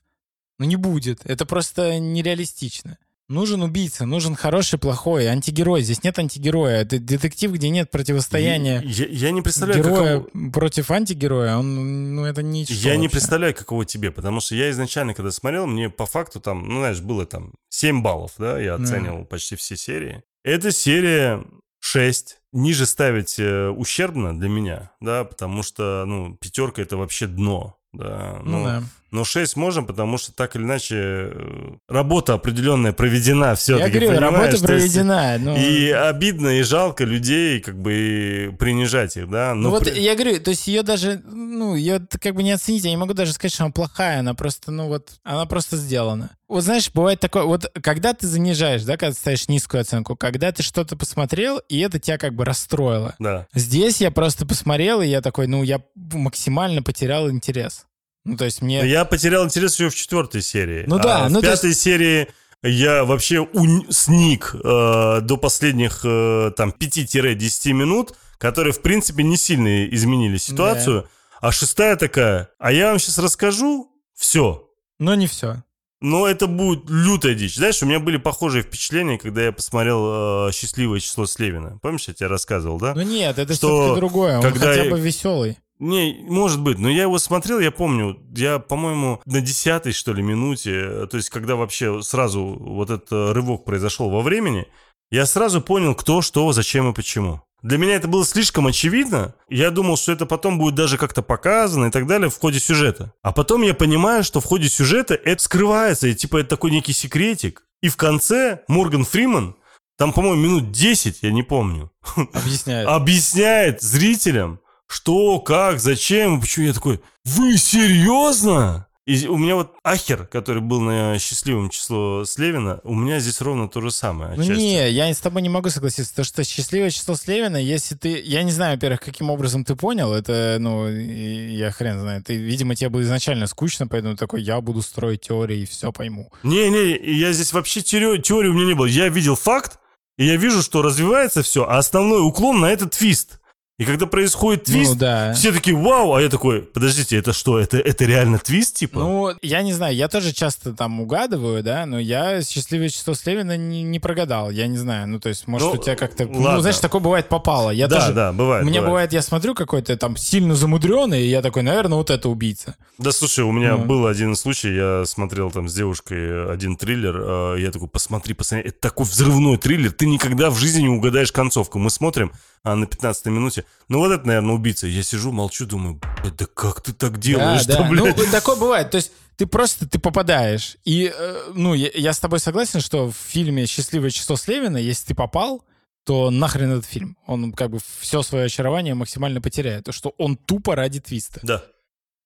Ну не будет. Это просто нереалистично. Нужен убийца, нужен хороший, плохой, антигерой. Здесь нет антигероя. Это детектив, где нет противостояния. Я, я не представляю, героя какого... против антигероя. Он, ну это не. Я вообще. не представляю, какого тебе, потому что я изначально, когда смотрел, мне по факту там, ну знаешь, было там 7 баллов, да, я оценивал mm. почти все серии. Эта серия 6. Ниже ставить э, ущербно для меня, да, потому что, ну, пятерка это вообще дно, да. Ну, ну да. Но 6 можем, потому что так или иначе э, работа определенная проведена все-таки. Я говорю, работа проведена. но... И обидно, и жалко людей как бы принижать их, да. Но ну вот при... я говорю, то есть ее даже, ну, ее как бы не оценить, я не могу даже сказать, что она плохая, она просто, ну вот, она просто сделана. Вот знаешь, бывает такое, вот когда ты занижаешь, да, когда ты ставишь низкую оценку, когда ты что-то посмотрел, и это тебя как бы расстроило. Да. Здесь я просто посмотрел, и я такой, ну, я максимально потерял интерес. Ну, то есть мне... Я потерял интерес еще в четвертой серии. Ну да. А ну, в пятой есть... серии я вообще ун... сник э, до последних э, там 5-10 минут, которые, в принципе, не сильно изменили ситуацию. Да. А шестая такая, а я вам сейчас расскажу все. Но не все. Но это будет лютая дичь. Знаешь, у меня были похожие впечатления, когда я посмотрел э, «Счастливое число Слевина». Помнишь, я тебе рассказывал, да? Ну нет, это что все-таки другое. Он когда хотя бы веселый. Не, может быть, но я его смотрел, я помню, я, по-моему, на десятой, что ли, минуте, то есть когда вообще сразу вот этот рывок произошел во времени, я сразу понял, кто, что, зачем и почему. Для меня это было слишком очевидно. Я думал, что это потом будет даже как-то показано и так далее в ходе сюжета. А потом я понимаю, что в ходе сюжета это скрывается, и типа это такой некий секретик. И в конце Морган Фриман, там, по-моему, минут 10, я не помню, объясняет, объясняет зрителям, что, как, зачем, почему я такой, вы серьезно? И у меня вот Ахер, который был на счастливом число Слевина, у меня здесь ровно то же самое. Ну не, я с тобой не могу согласиться. То, что счастливое число Слевина, если ты... Я не знаю, во-первых, каким образом ты понял, это, ну, я хрен знаю. Ты, видимо, тебе было изначально скучно, поэтому такой, я буду строить теории и все пойму. Не-не, я здесь вообще теории, теории у меня не было. Я видел факт, и я вижу, что развивается все, а основной уклон на этот твист. И когда происходит ну твист, ну, да. все такие вау, а я такой, подождите, это что, это, это реально твист, типа? Ну, я не знаю, я тоже часто там угадываю, да, но я «Счастливое число Слевина» не, не прогадал, я не знаю, ну, то есть, может, ну, у тебя как-то, ну, знаешь, такое бывает попало. Я да, тоже, да, бывает. Меня бывает. бывает, я смотрю какой-то там сильно замудренный, и я такой, наверное, вот это убийца. Да, слушай, у меня ну. был один случай, я смотрел там с девушкой один триллер, а, я такой, посмотри, посмотри, это такой взрывной триллер, ты никогда в жизни не угадаешь концовку. Мы смотрим, а на 15 минуте. Ну вот это, наверное, убийца. Я сижу, молчу, думаю, да как ты так делаешь? Да, да. Ну, такое бывает. То есть ты просто, ты попадаешь. И, э, ну, я, я с тобой согласен, что в фильме «Счастливое число Слевина», если ты попал, то нахрен этот фильм. Он как бы все свое очарование максимально потеряет. То, что он тупо ради твиста. Да.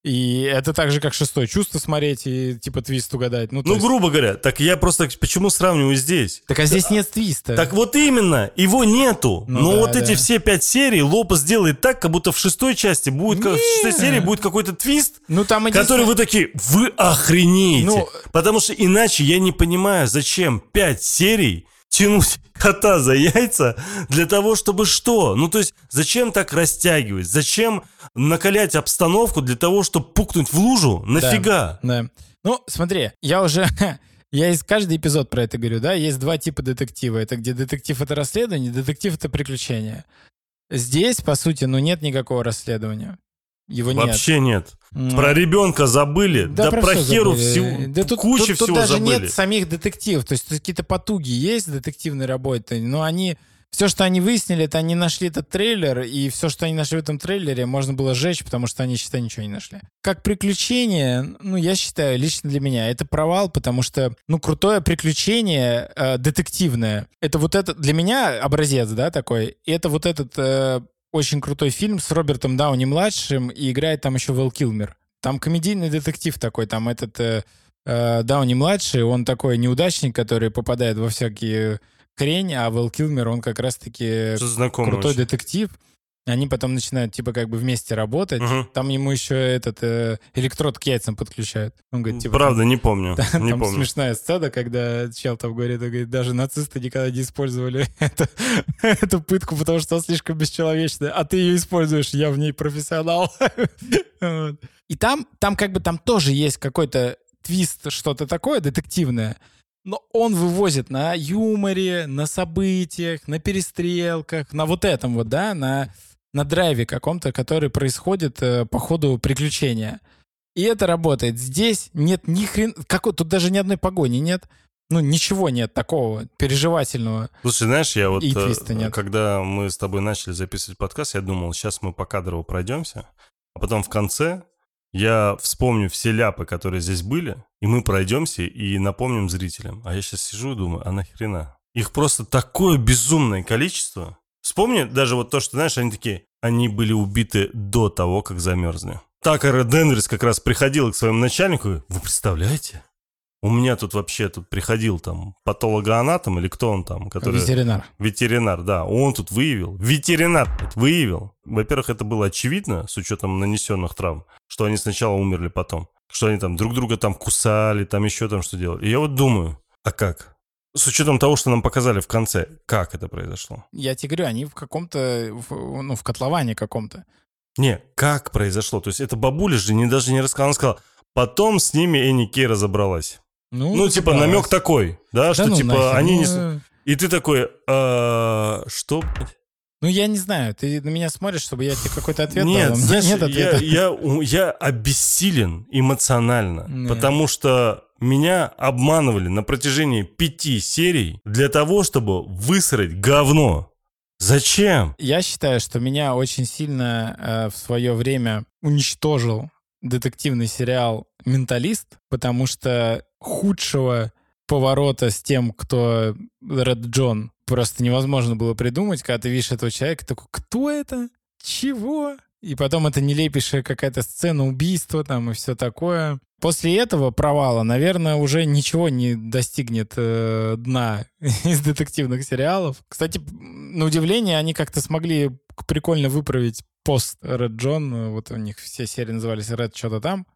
И это так же, как шестое чувство смотреть и типа твист угадать. Ну, ну есть... грубо говоря, так я просто почему сравниваю здесь? Так а здесь нет твиста. Так вот именно, его нету. Ну, Но да, вот да. эти все пять серий Лопес делает так, как будто в шестой части будет, как, в шестой серии будет какой-то твист, ну, там который вы такие, вы охренеете. Ну... Потому что иначе я не понимаю, зачем пять серий тянуть кота за яйца для того, чтобы что? Ну, то есть, зачем так растягивать? Зачем накалять обстановку для того, чтобы пукнуть в лужу? Нафига? Да, да. Ну, смотри, я уже... Я из каждый эпизод про это говорю, да? Есть два типа детектива. Это где детектив — это расследование, детектив — это приключение. Здесь, по сути, ну, нет никакого расследования. Его Вообще нет. нет. Про ребенка забыли, да, да про, про херу всю, да тут, кучу тут, всего тут даже забыли. нет самих детективов, то есть какие-то потуги есть детективной работы, но они все, что они выяснили, это они нашли этот трейлер, и все, что они нашли в этом трейлере, можно было сжечь, потому что они, считай, ничего не нашли. Как приключение, ну, я считаю, лично для меня, это провал, потому что, ну, крутое приключение э, детективное. Это вот это, для меня образец, да, такой, и это вот этот э, очень крутой фильм с Робертом Дауни-младшим, и играет там еще Вэл Килмер. Там комедийный детектив такой, там этот э, э, Дауни-младший, он такой неудачник, который попадает во всякие хрень, а Вэл Килмер, он как раз-таки крутой очень. детектив. Они потом начинают, типа, как бы вместе работать. Угу. Там ему еще этот э, электрод к яйцам подключают. Он говорит, типа... Правда, там, не помню. Там, не там помню. смешная сцена, когда чел там говорит, говорит, даже нацисты никогда не использовали это, эту пытку, потому что она слишком бесчеловечная, а ты ее используешь, я в ней профессионал. И там, там как бы там тоже есть какой-то твист, что-то такое детективное, но он вывозит на юморе, на событиях, на перестрелках, на вот этом вот, да, на на драйве каком-то, который происходит э, по ходу приключения. И это работает. Здесь нет ни хрен... Как, тут даже ни одной погони нет. Ну, ничего нет такого переживательного. Слушай, знаешь, я вот, э, нет. когда мы с тобой начали записывать подкаст, я думал, сейчас мы по кадрово пройдемся, а потом в конце я вспомню все ляпы, которые здесь были, и мы пройдемся и напомним зрителям. А я сейчас сижу и думаю, а нахрена? Их просто такое безумное количество, Вспомни даже вот то, что, знаешь, они такие, они были убиты до того, как замерзли. Такара Денверс как раз приходил к своему начальнику, вы представляете? У меня тут вообще тут приходил там патологоанатом или кто он там? Который... Ветеринар. Ветеринар, да. Он тут выявил. Ветеринар выявил. Во-первых, это было очевидно с учетом нанесенных травм, что они сначала умерли потом. Что они там друг друга там кусали, там еще там что делали. И я вот думаю, а как? С учетом того, что нам показали в конце, как это произошло? Я тебе говорю, они в каком-то, ну, в котловане каком-то. Не, как произошло? То есть это бабуля же не, даже не рассказала. Она сказала, потом с ними Энни Кей разобралась. Ну, ну типа, намек такой, да, да что, ну, типа, нахер, они ну... не... И ты такой, а, что? Ну, я не знаю, ты на меня смотришь, чтобы я тебе какой-то ответ нет, дал. Знаешь, нет ответа. Я, я, я обессилен эмоционально, нет. потому что меня обманывали на протяжении пяти серий для того, чтобы высрать говно. Зачем? Я считаю, что меня очень сильно э, в свое время уничтожил детективный сериал «Менталист», потому что худшего поворота с тем, кто Ред Джон, просто невозможно было придумать, когда ты видишь этого человека, такой, кто это? Чего? И потом это нелепейшая какая-то сцена убийства там и все такое. После этого провала, наверное, уже ничего не достигнет э, дна из детективных сериалов. Кстати, на удивление, они как-то смогли прикольно выправить пост Red John. Вот у них все серии назывались Red что-то там.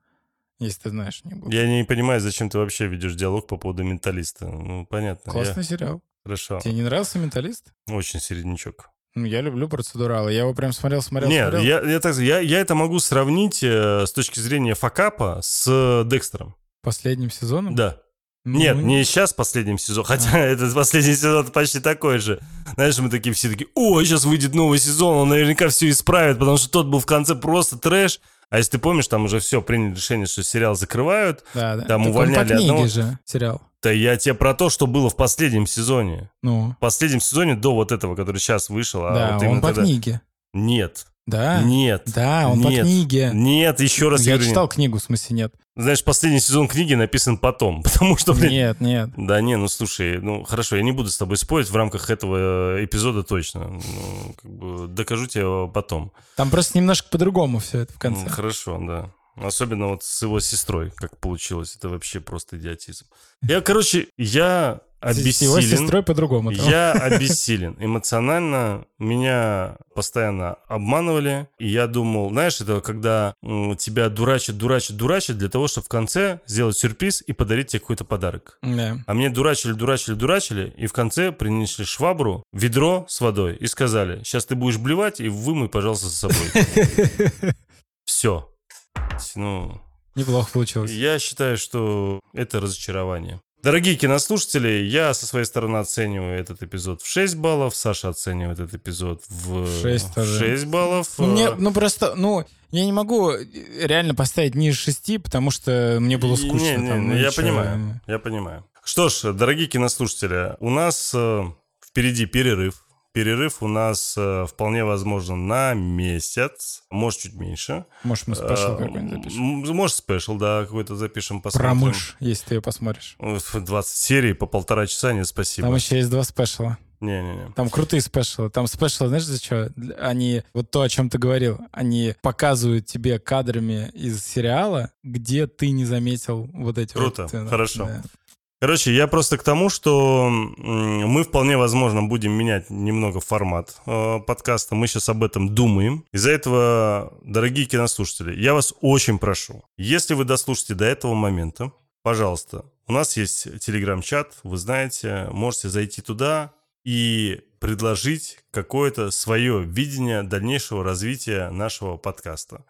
Если ты знаешь, не буду. Я не понимаю, зачем ты вообще ведешь диалог по поводу менталиста. Ну, понятно. Классный я... сериал. Хорошо. Тебе не нравился менталист? Очень середнячок. Ну, я люблю процедуралы. Я его прям смотрел, смотрел, Нет, смотрел. Я, я, так, я, я это могу сравнить э, с точки зрения факапа с э, Декстером. Последним сезоном? Да. Ну, Нет, не сейчас последним сезоном, хотя а. этот последний сезон почти такой же. Знаешь, мы такие все такие, о, сейчас выйдет новый сезон, он наверняка все исправит, потому что тот был в конце просто трэш, А если ты помнишь, там уже все, приняли решение, что сериал закрывают, да, да. там так увольняли он по одного... же сериал. Да я тебе про то, что было в последнем сезоне. Ну. В последнем сезоне до вот этого, который сейчас вышел. А да, вот он по тогда... книге. Нет. Да? Нет. Да, он нет, по книге. Нет, еще раз я говорю. читал книгу, в смысле нет. Знаешь, последний сезон книги написан потом, потому что... Блин, нет, нет. Да не, ну слушай, ну хорошо, я не буду с тобой спорить в рамках этого э, эпизода точно. Ну, как бы докажу тебе потом. Там просто немножко по-другому все это в конце. Хорошо, да. Особенно вот с его сестрой, как получилось. Это вообще просто идиотизм. Я, короче, я обессилен. С его сестрой по-другому. Я обессилен. Эмоционально меня постоянно обманывали. И я думал, знаешь, это когда тебя дурачат, дурачат, дурачат для того, чтобы в конце сделать сюрприз и подарить тебе какой-то подарок. Да. А мне дурачили, дурачили, дурачили. И в конце принесли швабру, ведро с водой и сказали, сейчас ты будешь блевать и вымой, пожалуйста, за собой. Все. Ну, Неплохо получилось. Я считаю, что это разочарование. Дорогие кинослушатели, я со своей стороны оцениваю этот эпизод в 6 баллов, Саша оценивает этот эпизод в 6, в 6 баллов. Ну, мне, ну просто, ну, я не могу реально поставить ниже 6, потому что мне было скучно. Не, не, там, не, я ничего. понимаю, я понимаю. Что ж, дорогие кинослушатели, у нас э, впереди перерыв Перерыв у нас э, вполне возможно на месяц, может чуть меньше. Может мы special э, какой-нибудь запишем. Может special, да, какой-то запишем, посмотрим. Про мышь, если ты ее посмотришь. 20 серий по полтора часа, не спасибо. Там еще есть два special а. Не-не-не. Там крутые special ы. Там special ы, знаешь, за что? Они, вот то, о чем ты говорил, они показывают тебе кадрами из сериала, где ты не заметил вот эти Круто, вот... хорошо. Да. Короче, я просто к тому, что мы вполне возможно будем менять немного формат э, подкаста. Мы сейчас об этом думаем. Из-за этого, дорогие кинослушатели, я вас очень прошу, если вы дослушаете до этого момента, пожалуйста, у нас есть телеграм-чат, вы знаете, можете зайти туда и предложить какое-то свое видение дальнейшего развития нашего подкаста.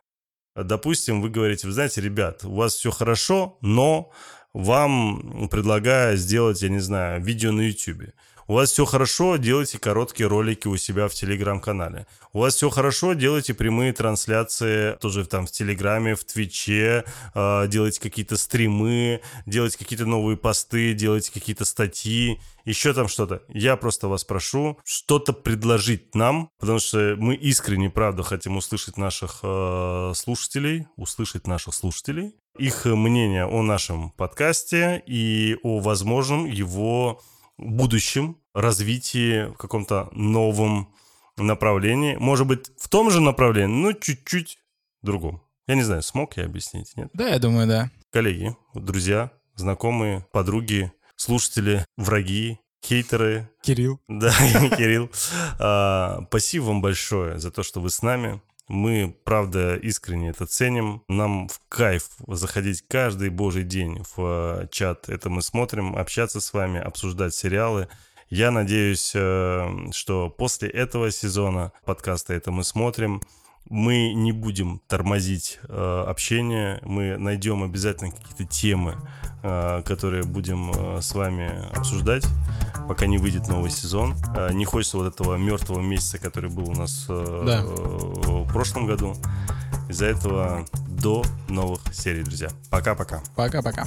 Допустим, вы говорите, вы знаете, ребят, у вас все хорошо, но вам предлагаю сделать, я не знаю, видео на YouTube. У вас все хорошо, делайте короткие ролики у себя в Телеграм-канале. У вас все хорошо, делайте прямые трансляции тоже там в Телеграме, в Твиче, э, делайте какие-то стримы, делайте какие-то новые посты, делайте какие-то статьи, еще там что-то. Я просто вас прошу что-то предложить нам, потому что мы искренне, правда, хотим услышать наших э, слушателей, услышать наших слушателей, их мнение о нашем подкасте и о возможном его будущем развитии в каком-то новом направлении. Может быть, в том же направлении, но чуть-чуть другом. Я не знаю, смог я объяснить, нет? Да, я думаю, да. Коллеги, друзья, знакомые, подруги, слушатели, враги, хейтеры. Кирилл. Да, Кирилл. А, спасибо вам большое за то, что вы с нами. Мы, правда, искренне это ценим. Нам в кайф заходить каждый божий день в э, чат. Это мы смотрим, общаться с вами, обсуждать сериалы. Я надеюсь, э, что после этого сезона подкаста «Это мы смотрим» мы не будем тормозить э, общение, мы найдем обязательно какие-то темы, э, которые будем э, с вами обсуждать, пока не выйдет новый сезон. Э, не хочется вот этого мертвого месяца, который был у нас э, да. э, в прошлом году. Из-за этого до новых серий, друзья. Пока-пока. Пока-пока.